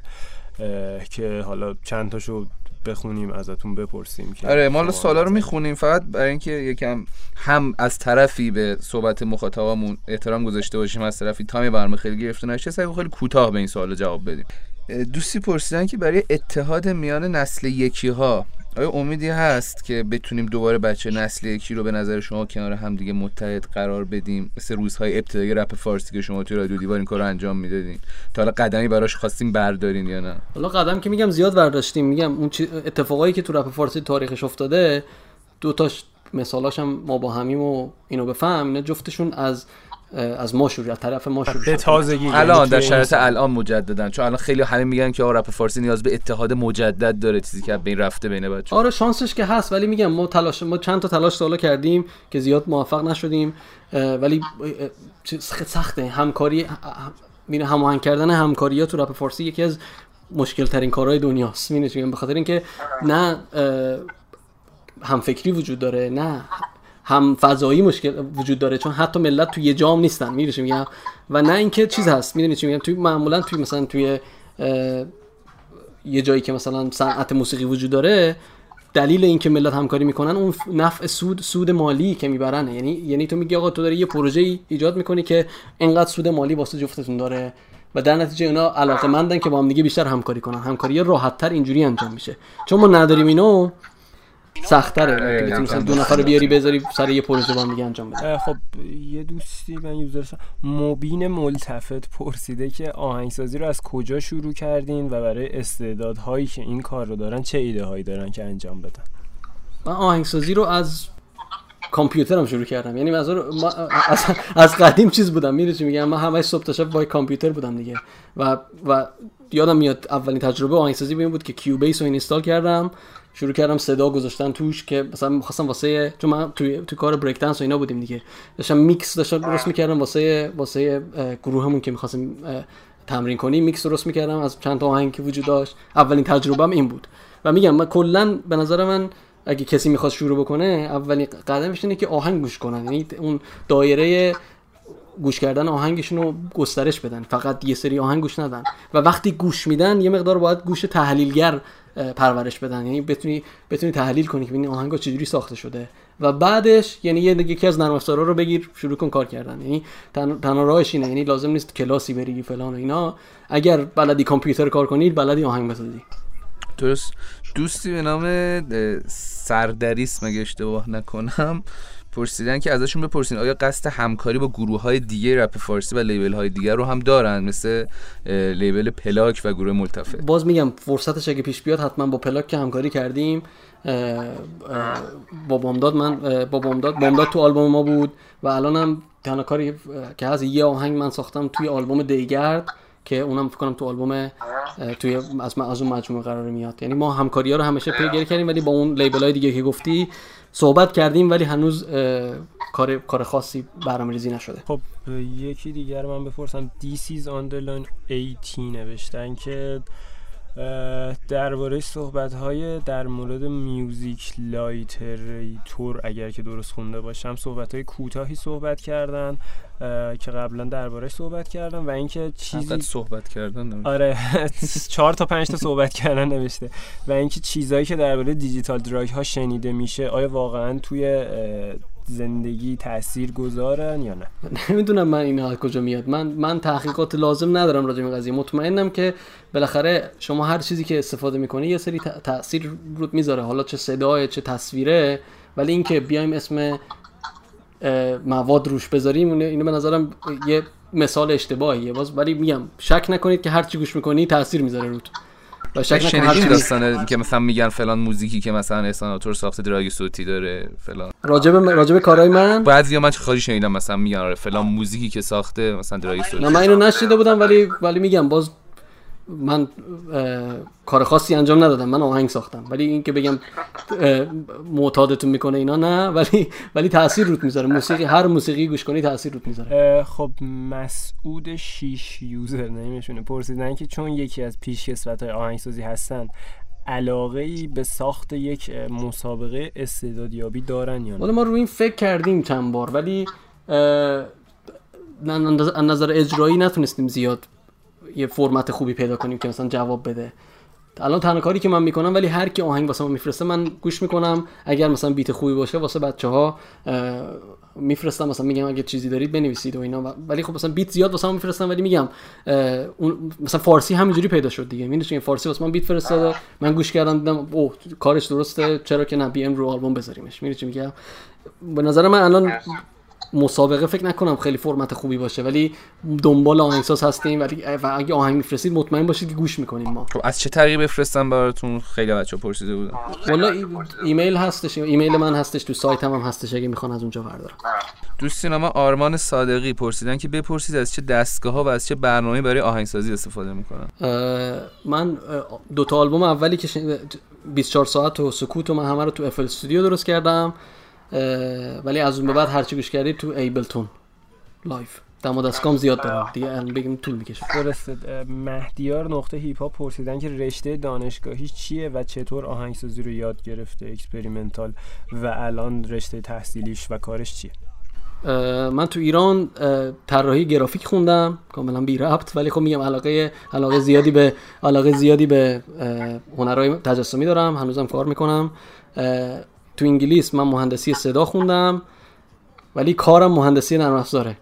که حالا چند تاشو بخونیم ازتون بپرسیم که آره ما سوالا رو می‌خونیم فقط برای اینکه یکم هم از طرفی به صحبت مخاطبمون احترام گذاشته باشیم از طرفی تایم برنامه خیلی گرفته نشه سعی خیلی کوتاه به این سوال جواب بدیم. دوستی پرسیدن که برای اتحاد میان نسل یکی ها آیا امیدی هست که بتونیم دوباره بچه نسل یکی رو به نظر شما کنار هم دیگه متحد قرار بدیم؟ مثل روزهای ابتدایی رپ فارسی که شما توی رادیو دیوار این کار انجام می‌دادین. تا حالا قدمی براش خواستیم بردارین یا نه؟ حالا قدم که میگم زیاد برداشتیم. میگم اون اتفاقایی که تو رپ فارسی تاریخش افتاده دو تاش مثالاش هم ما با همیم و اینو بفهم اینا جفتشون از از ما شروع از طرف ما شروع به تازگی. یعنی الان در شرایط الان مجددن چون الان خیلی همه میگن که رپ فارسی نیاز به اتحاد مجدد داره چیزی که بین رفته بین بچه آره شانسش که هست ولی میگم ما تلاش ما چند تا تلاش سالا کردیم که زیاد موفق نشدیم ولی سخته. همکاری میره هماهنگ کردن همکاری ها تو رپ فارسی یکی از مشکل ترین کارهای دنیاست. می‌دونی به خاطر اینکه نه هم فکری وجود داره نه هم فضایی مشکل وجود داره چون حتی ملت توی یه جام نیستن می‌دونی میگم؟ و نه اینکه چیز هست می‌دونی چی میگم؟ توی معمولا توی مثلا توی یه جایی که مثلا صنعت موسیقی وجود داره دلیل اینکه ملت همکاری می‌کنن اون نفع سود سود مالی که می‌برن یعنی یعنی تو میگی آقا تو داری یه پروژه ایجاد می‌کنی که انقدر سود مالی واسه جفتتون داره و در نتیجه اونا علاقه مندن که با هم دیگه بیشتر همکاری کنن. همکاری راحت تر اینجوری انجام میشه. چون ما نداریم اینو سختره که مثلا دو نفر بیاری بذاری سر یه پروژه با دیگه انجام بده. خب یه دوستی من یوزر مبین ملتفت پرسیده که آهنگسازی رو از کجا شروع کردین و برای استعدادهایی که این کار رو دارن چه ایده هایی دارن که انجام بدن؟ من آهنگسازی رو از کامپیوترم شروع کردم. یعنی از, از, از قدیم چیز بودم. می‌دونی میگم؟ من همه صبح تا شب با کامپیوتر بودم دیگه. و و یادم میاد اولین تجربه آهنگسازی بود که Cubase رو install کردم. شروع کردم صدا گذاشتن توش که مثلا می‌خواستم واسه چون من توی تو کار break dance و اینا بودیم دیگه. داشتم میکس داشتم درست می‌کردم واسه واسه گروهمون که می‌خواستیم تمرین کنیم. میکس درست می‌کردم از چند تا آهنگ که وجود داشت. اولین تجربهم این بود. و میگم من کلا به نظر من اگه کسی می‌خواد شروع بکنه اولین قدمش اینه که آهنگ گوش کنن. یعنی اون دایره گوش کردن آهنگشون رو گسترش بدن. فقط یه سری آهنگ گوش ندن. و وقتی گوش میدن یه مقدار باید گوش تحلیلگر پرورش بدن. یعنی بتونی بتونی تحلیل کنی که ببینی آهنگا چجوری ساخته شده. و بعدش یعنی یکی از نرم افزارا رو بگیر شروع کن کار کردن. یعنی تنها راهش اینه. یعنی لازم نیست کلاسی بری فلان و اینا. اگر بلدی کامپیوتر کار کنی بلدی آهنگ بسازی. درست. دوستی به نام سردریس مگه اشتباه نکنم. پرسیدن که ازشون بپرسین. آیا قصد همکاری با گروه های دیگه رپ فارسی و لیبل های دیگر رو هم دارن؟ مثل لیبل پلاک و گروه ملتفه باز میگم فرصتش اگه پیش بیاد حتما با پلاک که همکاری کردیم با بامداد من با بامداد بامداد تو آلبوم ما بود و الانم تنها کاری که از یه آهنگ من ساختم توی آلبوم دیگرد که اونم فکر کنم تو آلبوم توی از از اون مجموعه قرار میاد. یعنی ما همکاری ها رو همیشه پیگیری کردیم ولی با اون label های دیگه که گفتی صحبت کردیم ولی هنوز کار کار خاصی برنامه‌ریزی نشده. خب یکی دیگر من بپرسم. Is underline 18 نوشتن که درباره صحبت های در مورد music literature اگر که درست خونده باشم صحبت های کوتاهی صحبت کردن که قبلا درباره صحبت کردم و اینکه چیزی صحبت کردن آره چهار تا پنج تا صحبت کردن نوشته و اینکه چیزایی که درباره دیجیتال دراگ ها شنیده میشه آیا واقعا توی زندگی تاثیر گذارن یا نه؟ نمی‌دونم من این کجا میاد. من من تحقیقات لازم ندارم راجع به قضیه. مطمئنم که بالاخره شما هر چیزی که استفاده می‌کنی یه سری تاثیر رود می‌ذاره. حالا چه صدای چه تصویره. ولی اینکه بیایم اسم مواد روش بذاریم اینو به نظرم یه مثال اشتباهیه. باز ولی میگم شک نکنید که هر چی گوش می‌کنی تاثیر می‌ذاره روت و شک نکنید داستانه که مثلا میگن فلان موزیکی که مثلا احسان ساخته دراگ صوتی داره فلان. راجب راجب کارهای من؟ بعضیا من خالی شنیدم مثلا میگن آره فلان موزیکی که ساخته مثلا دراگ صوتی. نه من اینو نشیده بودم ولی ولی میگم باز من کار خاصی انجام ندادم. من آهنگ ساختم. ولی اینکه بگم معتادتون می‌کنه اینا نه. ولی ولی تاثیر روت می‌ذاره. موسیقی هر موسیقی گوش کنی تاثیر روت می‌ذاره. خب مسعود شیش یوزر نمیشونه. پرسیدن که چون یکی از پیشکسوت های آهنگسازی هستن علاقه ای به ساخت یک مسابقه استعدادیابی دارن یا نه؟ ما روی این فکر کردیم چند بار ولی نظر اجرایی نتونستیم زیاد یه فرمت خوبی پیدا کنیم که مثلا جواب بده. الان تنها کاری که من می‌کنم ولی هر کی آهنگ واسه من میفرسته من گوش می‌کنم. اگر مثلا بیت خوبی باشه واسه بچه ها میفرستم. مثلا میگم اگه چیزی دارید بنویسید و اینا. ولی خب مثلا بیت زیاد واسه من میفرستم ولی میگم اون مثلا فارسی همینجوری پیدا شد دیگه. می‌دونی فارسی واسه من بیت فرستاد من گوش کردم دیدم اوه کارش درسته. چرا که نه بی ام رو آلبوم بذاریمش. می‌دونی میگم؟ به نظر من الان مسابقه فکر نکنم خیلی فرمت خوبی باشه ولی دنبال آهنگساز هستیم ولی اگه آهنگ میفرستید مطمئن باشید که گوش می‌کنیم ما. خب از چه طریقی بفرستم براتون؟ خیلی بچه پرسیده بودن. والا ایمیل هستش ایمیل من هستش تو سایتم هم هستش اگه می‌خوان از اونجا بردارم. دوست ما آرمان صادقی پرسیدن که بپرسید از چه دستگاه ها و از چه برنامه برای آهنگسازی استفاده می‌کنن. من دو تا آلبوم اولی که 24 ساعت و سکوت و من همه رو تو FL Studio درست کردم. ولی از اون به بعد هرچی گوش کردید تو Ableton Live. دم دستگام زیاد دارم. دیگه الان بگیم طول می‌کشه. درسته. مهدیار نقطه هیپ هاپ پرسیدن که رشته دانشگاهی چیه و چطور آهنگسازی رو یاد گرفته experimental و الان رشته تحصیلیش و کارش چیه؟ من تو ایران طراحی گرافیک خوندم. کاملا بی ربط ولی خب میگم علاقه علاقه زیادی به علاقه زیادی به هنرهای تجسمی دارم. هنوزم کار می‌کنم. تو انگلیس من مهندسی صدا خوندم ولی کارم مهندسی نرم افزاره.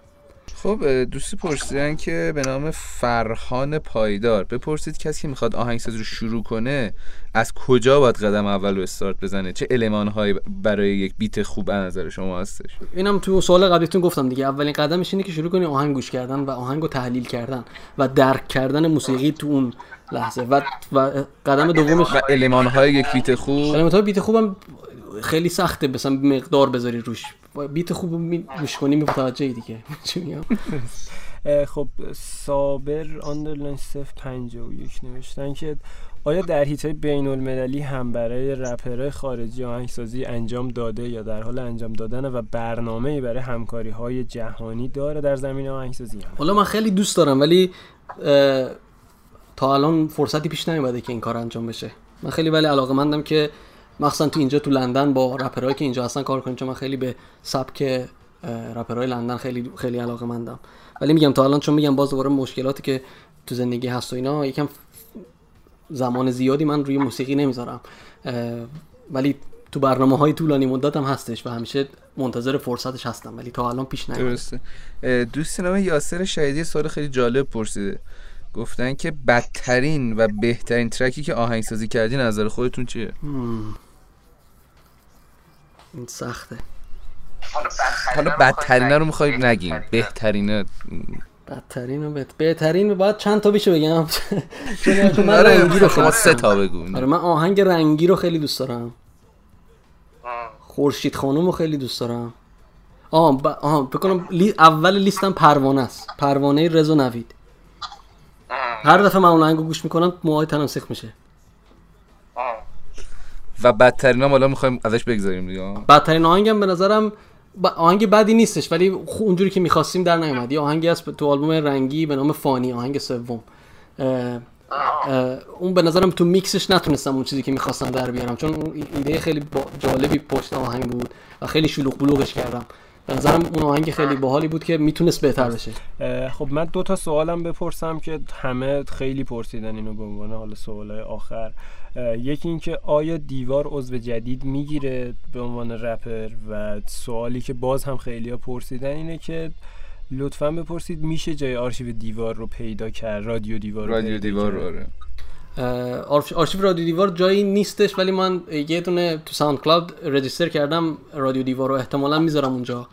خب دوستی پرسیدن که به نام فرهان پایدار بپرسید کسی که می‌خواد آهنگسازی رو شروع کنه از کجا باید قدم اول رو استارت بزنه؟ چه هایی برای یک بیت خوب از نظر شما هستش؟ اینم تو سوال قبلیتون گفتم دیگه. اولین قدمش اینه که شروع کنی آهنگ گوش کردن و آهنگ رو تحلیل کردن و درک کردن موسیقی تو اون لحظه. و, و قدم دومش و های یک beat خوب؟ های beat خوبم خیلی سخته مثلا مقدار بذاری روش. beat خوب گوش کنی متوجه دیگه. خب صابر underline صف یک نوشتن که آیا در حیطه‌ی بین المللی هم برای رپرهای خارجی آهنگسازی انجام داده یا در حال انجام دادن و برنامه برای همکاری های جهانی داره در زمین آهنگسازی؟ حالا من خیلی دوست دارم ولی تا الان فرصتی پیش نیومده که این کار انجام بشه. من خیلی ولی علاقه مندم که مخصوصا تو اینجا تو لندن با رپرهایی که اینجا هستن کار کنیم چون من خیلی به سبک رپرهای لندن خیلی خیلی علاقه مندم. ولی میگم تا الان چون میگم باز دوباره مشکلاتی که تو زندگی هست و اینا یکم زمان زیادی من روی موسیقی نمی‌ذارم. ولی تو برنامه های طولانی مدت هم هستش و همیشه منتظر فرصتش هستم ولی تا الان پیش نیومده درسته. دوست نام یاسر شهیدی سوال خیلی جالب پرسیده. گفتن که بدترین و بهترین ترکی که آهنگسازی کردی نظر خودتون چیه؟ این سخته. حالا بدترین رو می‌خوای نگیم بهترین بدترین و بهت... بهترین باید چند تا بیشه بگم؟ چون من رنگی رو شما سه تا بگو. آره من آهنگ رنگی رو خیلی دوست دارم. خورشید خانم رو خیلی دوست دارم. آه ب... آه بکنم لی... اول لیستم پروانه است. پروانه رضا نوید. هر دفعه من اون آهنگو گوش می‌کنم موهای تنم سخت میشه. و بدترین هم حالا می‌خوایم ازش بگذاریم دیگه. بدترین آهنگم به نظرم آهنگ بدی نیستش ولی اونجوری که می‌خواستیم در نیومد. یه آهنگی هست تو آلبوم رنگی به نام فانی آهنگ سوم. اون به نظرم تو میکسش نتونستم اون چیزی که می‌خواستم در بیارم چون ایده خیلی جالبی پشت آهنگ بود و خیلی شلوغ بلوغش کردم. به نظرم اون آهنگ خیلی باحالی بود که می‌تونست بهتر بشه. خب من دو تا سوالم بپرسم که همه خیلی پرسیدن اینو به عنوان حالا سوالای آخر. یکی اینکه آیا دیوار عضو جدید می‌گیره به عنوان رپر؟ و سوالی که باز هم خیلی ها پرسیدن اینه که لطفا بپرسید میشه جای آرشیو دیوار رو پیدا کرد رادیو دیوار رو رادیو دیوار رو آره. آرشیو رادیو دیوار جایی نیستش ولی من یه دونه تو ساوند کلاود رجیستر کردم رادیو دیوار رو احتمالا می‌ذارم اونجا.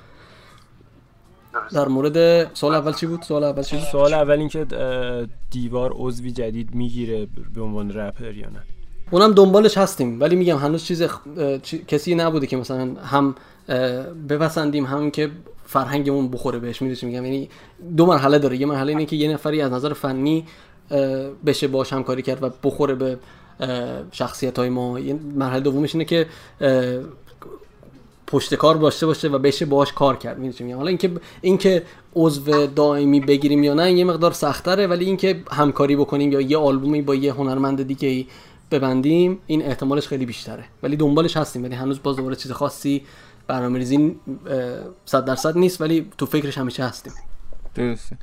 در مورد سوال اول چی بود؟ سوال اول چی بود؟ سوال اول اینکه دیوار عضوی جدید می‌گیره به عنوان رپر یا نه؟ اونم دنبالش هستیم ولی میگم هنوز چیز کسی نبوده که مثلا هم بپسندیم هم که فرهنگمون بخوره بهش می‌دونی میگم؟ یعنی دو مرحله داره یه مرحله اینه که یه نفری از نظر فنی بشه باش همکاری کرد و بخوره به شخصیت های ما. مرحله دومش اینه که پشت کار داشته باشه و بشه باش کار کرد. می‌دونی حالا اینکه اینکه عضو دائمی بگیریم یا نه یه مقدار سختره ولی اینکه همکاری بکنیم یا یه آلبومی با یه هنرمند دیگه ببندیم این احتمالش خیلی بیشتره. ولی دنبالش هستیم ولی هنوز باز دوباره چیز خاصی برنامه ریزی 100 درصد نیست ولی تو فکرش همیشه هستیم. درسته.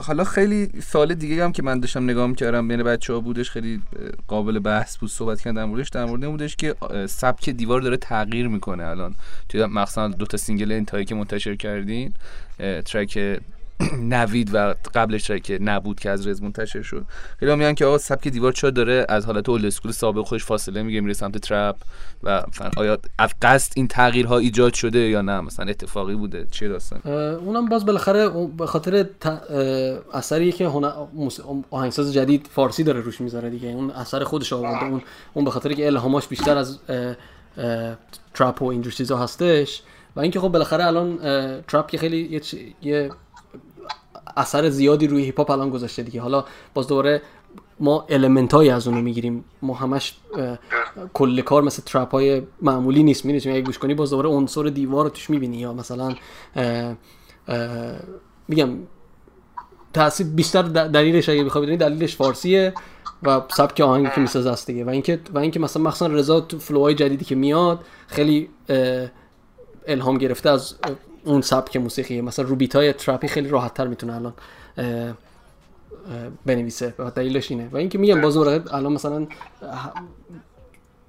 حالا خیلی سال دیگه هم که من داشتم نگاه می‌کردم بین بچه ها بودش خیلی قابل بحث بود صحبت کردن در موردش در مورد بودش که سبک دیوار داره تغییر می‌کنه الان. توی مخصوصا دو تا single انتهایی که منتشر کردین track نوید و قبلش که نبود که از رز منتشر شد. خیلی میگن که آقا سبک دیوار چرا داره؟ از حالت old school سابق خودش فاصله می‌گیره میره سمت trap و آیا از قصد این تغییرها ایجاد شده یا نه؟ مثلا اتفاقی بوده چه داستان اونم باز بالاخره به خاطر اثری که آهنگساز جدید فارسی داره روش می‌ذاره دیگه. اون اثر خودش آورده. اون اون به خاطر که الهاماش بیشتر از trap و اینجور چیزا هستش. و اینکه خب بالاخره الان trap که خیلی یه اثر زیادی روی هیپ هاپ الان گذاشته دیگه. حالا باز دوباره ما element های از اونو می‌گیریم. ما همش کل کار مثل trap های معمولی نیست. می‌دونی اگه گوش کنی باز دوباره عنصر دیوار رو توش می‌بینی. یا مثلا میگم تاثیر بیشتر دلیلش اگه بخوای بدونی دلیلش فارسیه و سبک آهنگی که می‌سازه است دیگه. و اینکه و اینکه مثلا مخصوصا رضا تو فلوهای جدیدی که میاد خیلی الهام گرفته از اون سبک موسیقی مثلا رو بیت های ترپی خیلی راحت تر می‌تونه الان بنویسه. و دلیلش اینه. و اینکه میگم باز الان مثلا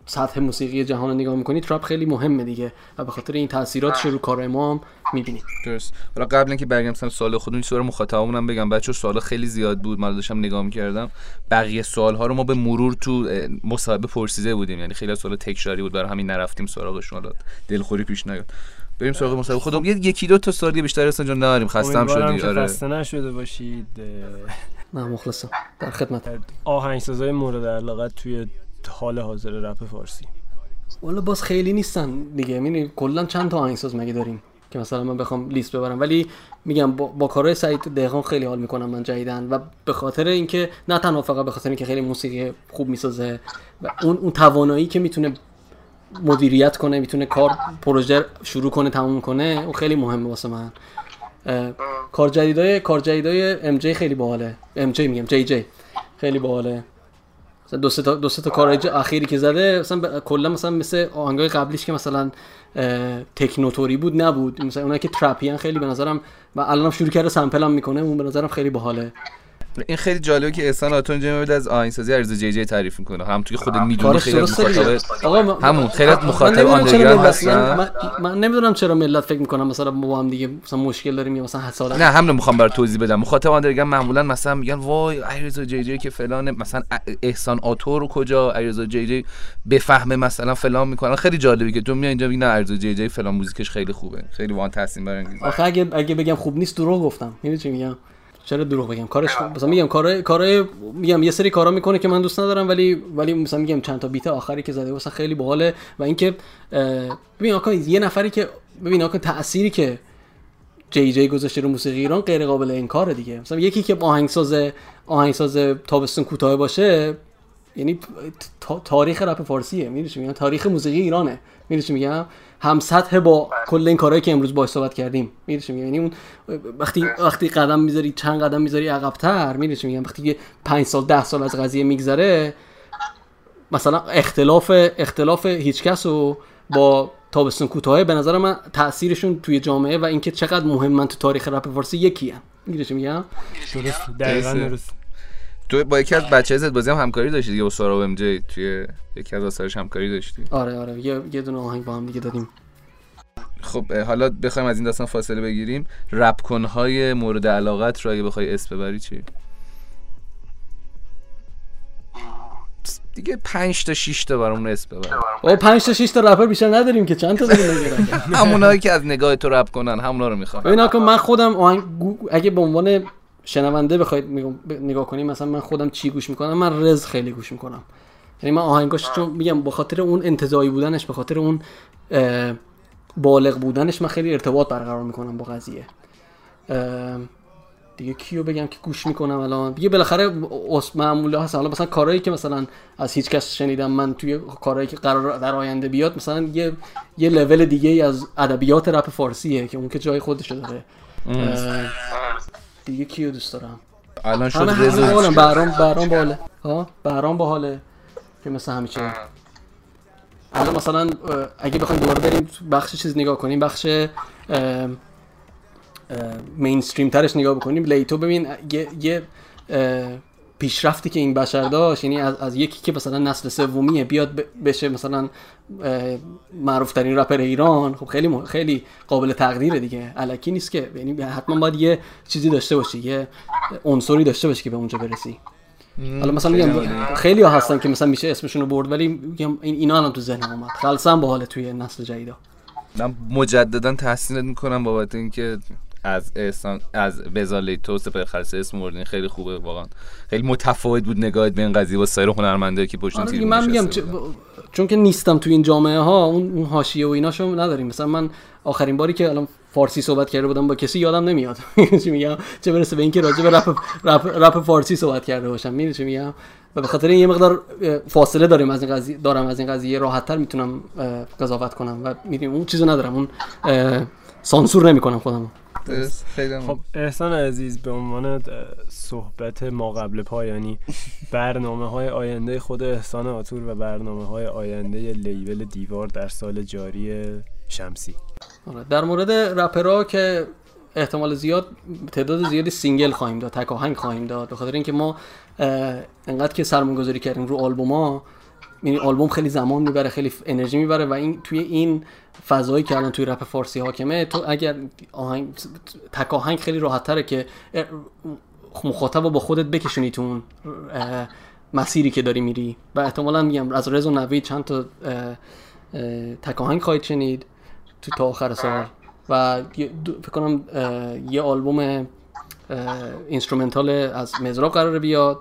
سطح موسیقی جهان رو نگاه می‌کنی ترپ خیلی مهمه دیگه. و به خاطر این تاثیراتش رو کار ما هم می‌بینید درست. حالا قبل اینکه برگردم مثلا سوال خودمون سوال مخاطبمونم بگم. بچه سوال خیلی زیاد بود. من داشتم نگاه می‌کردم. بقیه سوال ها رو ما به مرور تو مصاحبه پرسیده بودیم. یعنی خیلی سوال تکراری بود. برای همین نرفتیم سراغشون. حالا دلخوری پیش نیاد. بریم سراغ مصاحبه خودم یه یکی دو تا سوالی بیشتر اصلا جان نداریم. خسته هم شدی. آره. خسته نشده باشید. نه مخلصم. در خدمت. آهنگسازای مورد علاقه توی حال حاضر رپ فارسی. والا باز خیلی نیستن دیگه. می‌دونی کلا چند تا آهنگساز مگه داریم که مثلا من بخوام لیست ببرم. ولی میگم با, با کارهای سعید دهقان خیلی حال می‌کنم من جدیدن و به خاطر اینکه نه تنها فقط به خاطر اینکه خیلی موسیقی خوب می‌سازه و اون اون توانایی که می‌تونه مدیریت کنه می‌تونه کار پروژه شروع کنه تموم کنه اون خیلی مهمه واسه من. کار جدیدای کار جدیدای ام جی خیلی باحاله. ام جی میگم جی جی خیلی باحاله. مثلا دو سه تا دو سه تا کار اخیری که زده مثلا کلا مثلا مثل آهنگای قبلیش که مثلا techno طوری بود نبود. مثلا اونایی که trap ی‌ان خیلی به نظرم و الانم شروع کرده sample هم می‌کنه اون به نظرم خیلی باحاله. این خیلی جالبه که احسان آتور جمع از آهنگسازی ارز جی جی تعریف می‌کنه. هم توی خود می‌دونی خیلی مخاطب همون خیلی مخاطب underground هستن. من نمی‌دونم چرا ملت فکر می‌کنم مثلا ما هم دیگه مثلا مشکل داریم یا مثلا حسادت نه همون می‌خوام برات توضیح بدم. مخاطب underground معمولا مثلا میگن وای ارز جی جی که فلان مثلا احسان آتور رو کجا ارز جی جی بفهمه مثلا فلان می‌کنن. خیلی جالبه که تو میای اینجا میگی نه ارز جی جی فلان music ش خیلی خوبه. خیلی وان تاثیر برانگیزه آخه اگه اگه بگم خوب نیست دروغ گفتم. می‌دونی چی میگم؟ چرا دروغ بگم؟ کارش مثلا میگم کار کار میگم یه سری کارا می‌کنه که من دوست ندارم ولی ولی مثلا میگم چند تا beat آخری که زده واسه خیلی باحاله و اینکه ببین آقا یه نفری که ببین آقا تأثیری که جی جی گذاشته رو موسیقی ایران غیر قابل انکاره دیگه. مثلا یکی که آهنگساز آهنگساز تابستون کوتاه باشه یعنی تاریخ رپ فارسیه می‌دونی میگم؟ تاریخ موسیقی ایرانه. می‌دونی میگم؟ هم سطح با کل این کارهایی که امروز باهاش صحبت کردیم. می‌دونی یعنی اون وقتی وقتی قدم می‌ذاری چند قدم می‌ذاری عقب‌تر می‌دونی میگم؟ وقتی 5 سال 10 سال از قضیه میگذره مثلا اختلاف اختلاف هیچ کس و با تابستون کوتاه به نظر من تاثیرشون توی جامعه و اینکه چقدر مهمن تو تاریخ رپ فارسی یکی هم میگم؟ درست دقیقاً درست. تو با یکی از بچه زد بازی هم همکاری داشتی دیگه با سارا ام جی توی یکی از آثارش همکاری داشتی؟ آره آره یه, یه دونه آهنگ با هم دیگه دادیم. خب حالا بخوایم از این داستان فاصله بگیریم. رپ کنهای مورد علاقت رو اگه بخوای اسم ببری چی؟ دیگه 5 تا 6 تا برامون اسم ببر. او 5 تا 6 تا رپر بیشتر نداریم که چند تا داریم همونایی که از نگاه تو رپ کنن همونا رو می‌خوام ببین من خودم آهنگ اگه به عنوان شنونده بخواید نگاه کنیم مثلا من خودم چی گوش می‌کنم؟ من رز خیلی گوش می‌کنم. یعنی من آهنگاش چون میگم به خاطر اون انتزاعی بودنش به خاطر اون بالغ بودنش من خیلی ارتباط برقرار می‌کنم با قضیه. دیگه کیو بگم که گوش می‌کنم الان؟ دیگه بالاخره معموله هست. حالا مثلا کارهایی که مثلا از هیچ کس شنیدم من توی کارهایی که قرار در آینده بیاد مثلا یه یه لول دیگه ای از ادبیات رپ فارسیه که اون که جای خودش داره. دیگه کیو دوست دارم. الان شد رضا برام برام باله. ها؟ برام باحاله که مثل همیشه الان مثلا اگه بخوایم دوباره بریم بخش چیز نگاه کنیم بخش مینستریم ترش نگاه بکنیم لیتو ببین یه, یه پیشرفتی که این بشر داشت یعنی از, از یکی که مثلا نسل سومیه بیاد بشه مثلا معروف ترین رپر ایران خب خیلی خیلی قابل تقدیره دیگه. الکی نیست که یعنی حتما باید یه چیزی داشته باشی یه عنصری داشته باشی که به اونجا برسی. حالا مثلا میگم خیلی ها هستن که مثلا میشه اسمشون رو برد ولی میگم اینا الان تو ذهنم اومد. خلصم با حال توی نسل جدیدا. من مجددا تحسینت می‌کنم بابت اینکه از احسان از بزالیتو سپر خلصه اسم بردین خیلی خوبه واقعا. خیلی متفاوت بود نگاهت به این قضیه با سایر هنرمنده که پشت آره من میگم چون که نیستم تو این جامعه ها اون اون حاشیه و ایناشو نداریم. مثلا من آخرین باری که الان فارسی صحبت کرده بودم با کسی یادم نمیاد. چی میگم؟ چه برسه به اینکه راجع به رپ رپ, رپ فارسی صحبت کرده باشم. می‌دونی چی میگم؟ و به خاطر این یه مقدار فاصله داریم از این قضیه دارم از این قضیه. راحتتر می‌تونم قضاوت کنم. و می‌دونیم اون چیزو ندارم. اون سانسور نمی‌کنم خب احسان عزیز به عنوان صحبت ما قبل پایانی برنامه های آینده خود احسان آتور و برنامه های آینده label دیوار در سال جاری شمسی. آره، در مورد رپرها که احتمال زیاد تعداد زیادی single خواهیم داد تک آهنگ خواهیم داد به خاطر اینکه ما انقدر که سرمایه‌گذاری کردیم رو آلبوما یعنی آلبوم خیلی زمان می‌بره خیلی انرژی می‌بره و این توی این فضایی که الان توی رپ فارسی حاکمه تو اگر آهنگ تک آهنگ خیلی راحت تره که مخاطب رو با خودت بکشونی تو اون مسیری که داری میری. و احتمالا میگم از رز و نوید چند تا تک آهنگ خواهید شنید تو تا آخر سال. و فکر کنم یه آلبوم instrumental از مضراب قراره بیاد.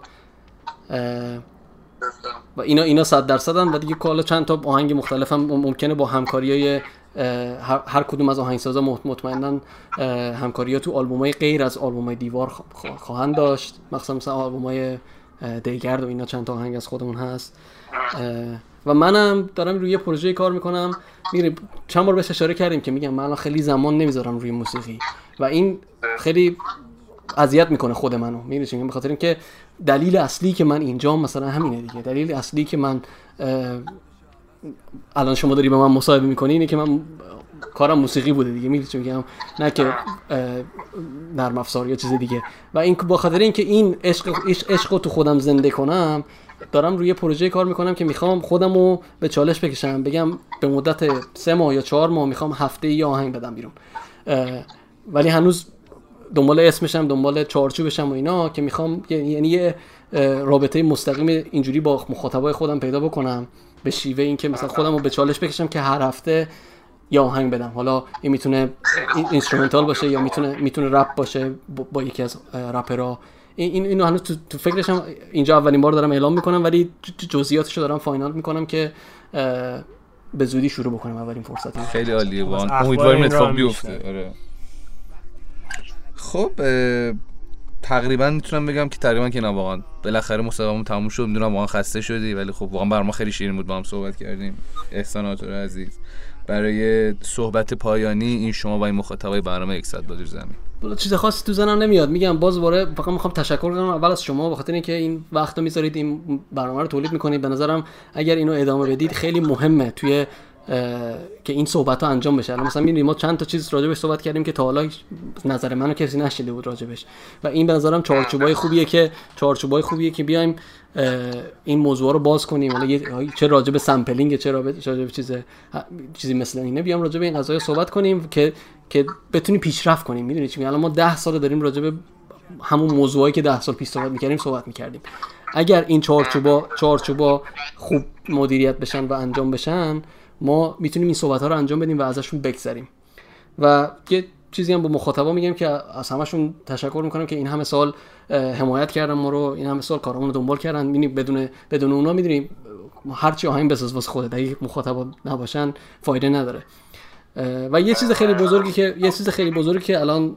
و اینا اینا صد درصد و دیگه حالا چند تا آهنگ مختلف هم ممکنه با همکاری های هر کدوم از آهنگسازا مطمئنا همکاری ها تو آلبوم های غیر از آلبوم های دیوار خواهند داشت. مخصوصا مثلا آلبوم های دیگرد و اینا چند تا آهنگ از خودمون هست. و منم دارم روی پروژه کار می‌کنم. میره چند بار بهش اشاره کردیم که میگم من خیلی زمان نمی‌ذارم روی موسیقی. و این خیلی اذیت می‌کنه خود منو. می‌دونی به خاطر اینکه دلیل اصلی که من اینجا مثلا همینه دیگه. دلیل اصلی که من الان شما داری به من مصاحبه می‌کنی اینه که من کارم موسیقی بوده دیگه. می‌دونی میگم؟ نه که نرم افزار یا چیز دیگه. و این با خاطر اینکه این عشق عشق تو خودم زنده کنم دارم روی پروژه کار می‌کنم که می‌خوام خودم رو به چالش بکشم. بگم به مدت سه ماه یا چهار ماه می‌خوام هفته‌ای یه آهنگ بدم بیرون. ولی هنوز دنبال اسمشم دنبال چارچوبشم و اینا که می‌خوام یعنی یه رابطه مستقیم اینجوری با مخاطبای خودم پیدا بکنم به شیوه اینکه مثلا خودم رو به چالش بکشم که هر هفته یه آهنگ بدم. حالا این می‌تونه instrumental باشه یا می‌تونه می‌تونه رپ باشه با, یکی از رپرها. این اینو هنوز تو, تو فکرشم اینجا اولین بار دارم اعلام می‌کنم ولی جزئیاتشو دارم فاینال می‌کنم که به زودی شروع بکنم اولین فرصت خیلی عالیه امیدواریم اتفاق بیفته. آره. خب تقریبا می‌تونم بگم که تقریبا که نه واقعا. بالاخره مصاحبهمون تموم شد. می‌دونم واقعا خسته شدی ولی خب واقعا بر ما خیلی شیرین بود با هم صحبت کردیم. احسانات عزیز. برای صحبت پایانی این شما و این مخاطبای برنامه 100 بازی زمین. والا چیز خاصی تو ذهنم نمیاد. میگم باز دوباره فقط می‌خوام تشکر کنم اول از شما بخاطر اینکه این وقت رو می‌ذارید این برنامه رو تولید می‌کنید. به نظرم اگر اینو ادامه بدید خیلی مهمه. توی که این صحبت ها انجام بشه. مثلا می‌دونیم ما چند تا چیز راجبش صحبت کردیم که تا حالا نظر منو کسی نشنیده بود راجبش. و این به نظرم چارچوبای خوبیه که چارچوبای خوبیه که بیایم این موضوع رو باز کنیم. حالا چه راجب sampling چه راجب چیز چیزی مثل اینه بیام راجب این قضايا صحبت کنیم که که بتونیم پیشرفت کنیم. می‌دونی چی الان ما 10 سال داریم راجب همون موضوعی که 10 سال پیش صحبت می‌کردیم صحبت می‌کردیم. اگر این چارچوبا چارچوبا خوب مدیریت بشن و انجام بشن ما می‌تونیم این صحبت ها رو انجام بدیم و ازشون بگذریم. و یه چیزی هم با مخاطبا میگم که از همشون تشکر می‌کنم که این همه سال حمایت کردن ما رو این همه سال کارامون رو دنبال کردن. می‌بینی بدون بدون اونا می‌دونیم هر چی آهنگ بساز واسه خودت. اگه مخاطبا نباشن فایده نداره. و یه چیز خیلی بزرگی که یه چیز خیلی بزرگی که الان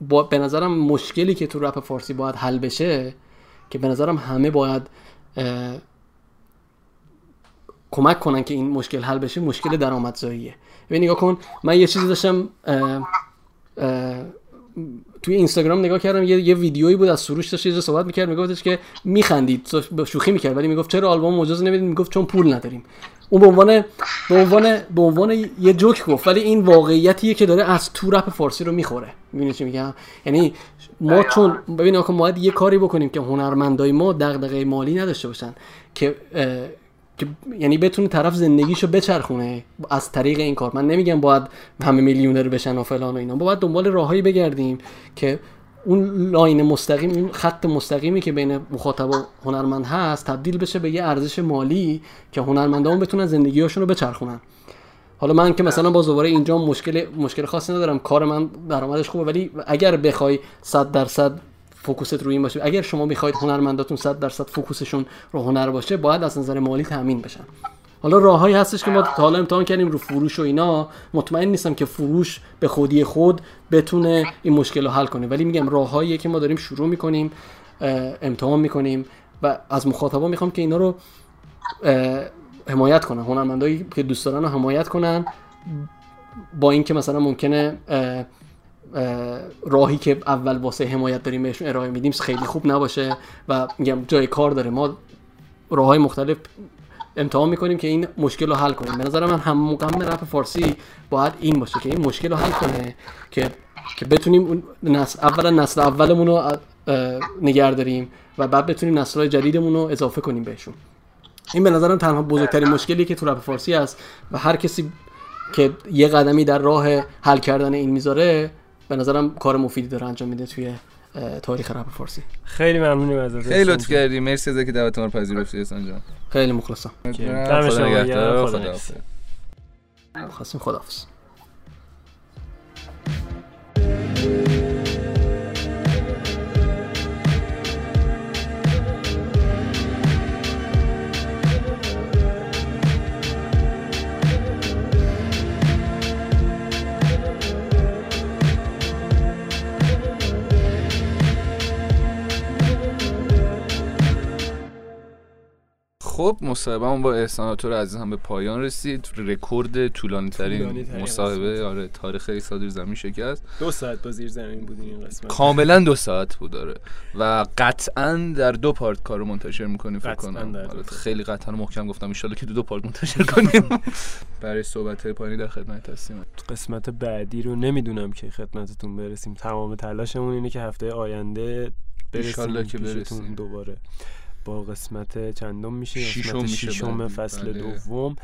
با به نظرم مشکلی که تو رپ فارسی باید حل بشه که به نظرم همه باید کمک کنن که این مشکل حل بشه مشکل درآمدزاییه. ببین نگاه کن من یه چیزی داشتم توی اینستاگرام نگاه کردم یه, یه ویدیویی بود از سروش داشت یه صحبت می‌کرد میگفتش که میخندید شوخی می‌کرد ولی می‌گفت چرا آلبوم مجاز نمی‌دید؟ می‌گفت چون پول نداریم. اون به عنوان به عنوان به عنوان یه جوک گفت ولی این واقعیتیه که داره از تو رپ فارسی رو می‌خوره. می‌بینی چی میگم؟ یعنی ما چون ببین آقا ما یه کاری بکنیم که هنرمندای ما دغدغه مالی نداشته باشن که که یعنی بتونه طرف زندگیشو بچرخونه از طریق این کار. من نمیگم باید همه میلیونر بشن و فلان و اینا. باید دنبال راههایی بگردیم که اون line مستقیم این خط مستقیمی که بین مخاطب و هنرمند هست تبدیل بشه به یه ارزش مالی که هنرمندان بتونن زندگیاشون رو بچرخونن. حالا من که مثلا با دوباره اینجا مشکل مشکل خاصی ندارم. کار من درآمدش خوبه ولی اگر بخوای 100 درصد focus ت روی این باشه. اگر شما می‌خواید هنرمنداتون 100 درصد focus شون رو هنر باشه باید از نظر مالی تامین بشن. حالا راههایی هستش که ما تا حالا امتحان کردیم رو فروش و اینا. مطمئن نیستم که فروش به خودی خود بتونه این مشکل رو حل کنه. ولی میگم راههایی که ما داریم شروع می‌کنیم امتحان می‌کنیم و از مخاطبا می‌خوام که اینا رو حمایت کنن. هنرمندایی که دوست دارن رو حمایت کنن. با اینکه مثلا ممکنه راهی که اول واسه حمایت داریم بهشون ارائه میدیم خیلی خوب نباشه و میگم جای کار داره. ما راه های مختلف امتحان می‌کنیم که این مشکل رو حل کنیم. به نظر من هم مقام رپ فارسی باید این باشه که این مشکل رو حل کنه که که بتونیم نسل اولا نسل اولمون رو نگه داریم و بعد بتونیم نسل های جدیدمون رو اضافه کنیم بهشون. این به نظرم تنها بزرگترین مشکلی که تو رپ فارسی هست و هر کسی که یه قدمی در راه حل کردن این می‌ذاره به نظرم کار مفیدی داره انجام میده توی تاریخ رپ فارسی. خیلی ممنونیم ازت. خیلی لطف کردی. مرسی از اینکه دعوت ما رو پذیرفتی احسان جان. خیلی مخلصم. خدا نگهدار. خدا خواستیم خداحافظ. خب مصاحبه با احسان از هم به پایان رسید. رکورد طولانی ترین مصاحبه. آره تاریخ ایسا زمین شکست. دو ساعت با زیر زمین بود این قسمت. کاملا دو ساعت بود داره و قطعا در دو پارت کار رو منتشر می‌کنیم فکر کنم. آره خیلی قطعا محکم گفتم. ان که دو, دو پارت منتشر کنیم. برای صحبت پایانی در خدمت هستیم. قسمت بعدی رو نمی‌دونم که خدمتتون برسیم. تمام تلاشمون اینه که هفته آینده برسیم که برسیم. دوباره. با قسمت چندم میشه؟ قسمت ششم فصل بله. دوم.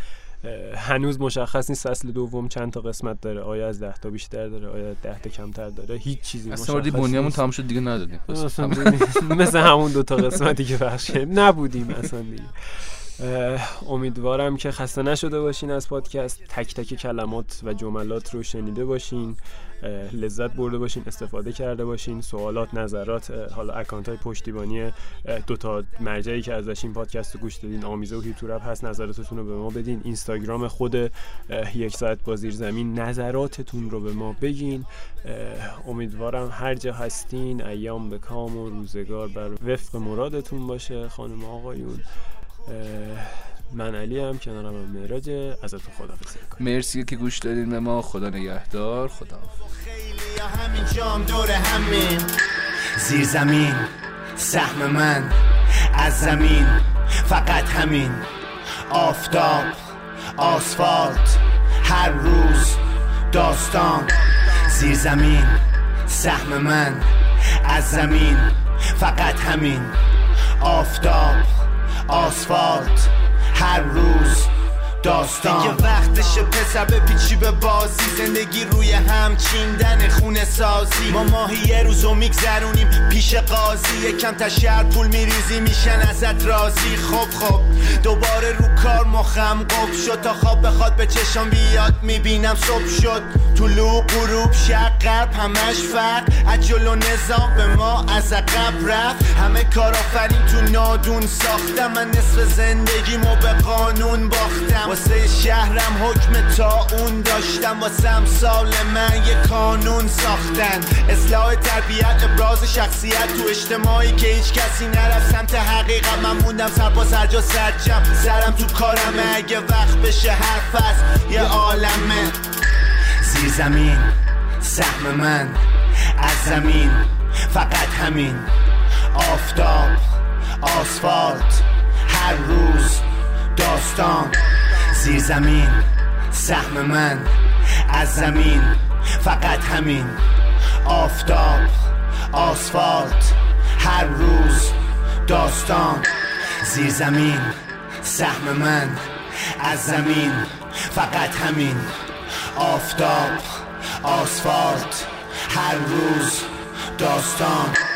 هنوز مشخص نیست فصل دوم چند تا قسمت داره. آیا از ده تا بیشتر داره؟ آیا ده تا کمتر داره؟ هیچ چیزی اصلا مشخص بنیامون تمام شد دیگه ندادیم. مثل همون دو تا قسمتی که بخش نبودیم اصلا دیگه. امیدوارم که خسته نشده باشین از پادکست. تک تک کلمات و جملات رو شنیده باشین. لذت برده باشین استفاده کرده باشین سوالات نظرات حالا اکانت های پشتیبانی دو تا مرجعی که ازش این پادکست رو گوش دادین آمیزه و هیتورپ هست نظراتتون رو به ما بدین. اینستاگرام خود یک ساعت با زیر زمین نظراتتون رو به ما بگین. امیدوارم هر جا هستین ایام به کام و روزگار بر وفق مرادتون باشه خانم آقایون. من علی هم کنارم هم مهراج ازتون خدا مرسی که گوش دادین به ما. خدا نگهدار. خدا همین جام دور همین. زیر زمین سهم من از زمین فقط همین. آفتاب آسفالت هر روز داستان. زیر زمین سهم من از زمین فقط همین. آفتاب آسفالت هر روز داستان. دیگه وقتش پسر به پیچی به بازی. زندگی روی هم چیندن خونه سازی. ما ماهی یه روزو میگذرونیم پیش قاضی. یکم تشهر پول میریزی میشن ازت راضی. خب خب. دوباره رو کار مخم قب شد. تا خواب بخواد به چشم بیاد می‌بینم صبح شد. طلوع غروب شق غرب همش فرق. از جلو نظام به ما از عقب رفت. همه کار آفرین تو نادون ساختم. من نصف زندگیمو به قانون باختم. واسه شهرم حکم تا اون داشتم واسه سال من یه قانون ساختن. اصلاح تربیت ابراز شخصیت تو اجتماعی که هیچ کسی نرفت سمت حقیقت. من موندم سر با سرجا سرجم سرم تو کارمه اگه وقت بشه حرف از یه عالمه. زیر زمین سهم من از زمین. فقط همین. آفتاب آسفالت هر روز داستان. زیر زمین. سهم من از زمین فقط همین. آفتاب آسفالت هر روز داستان. زیر زمین سهم من از زمین فقط همین. آفتاب آسفالت هر روز داستان.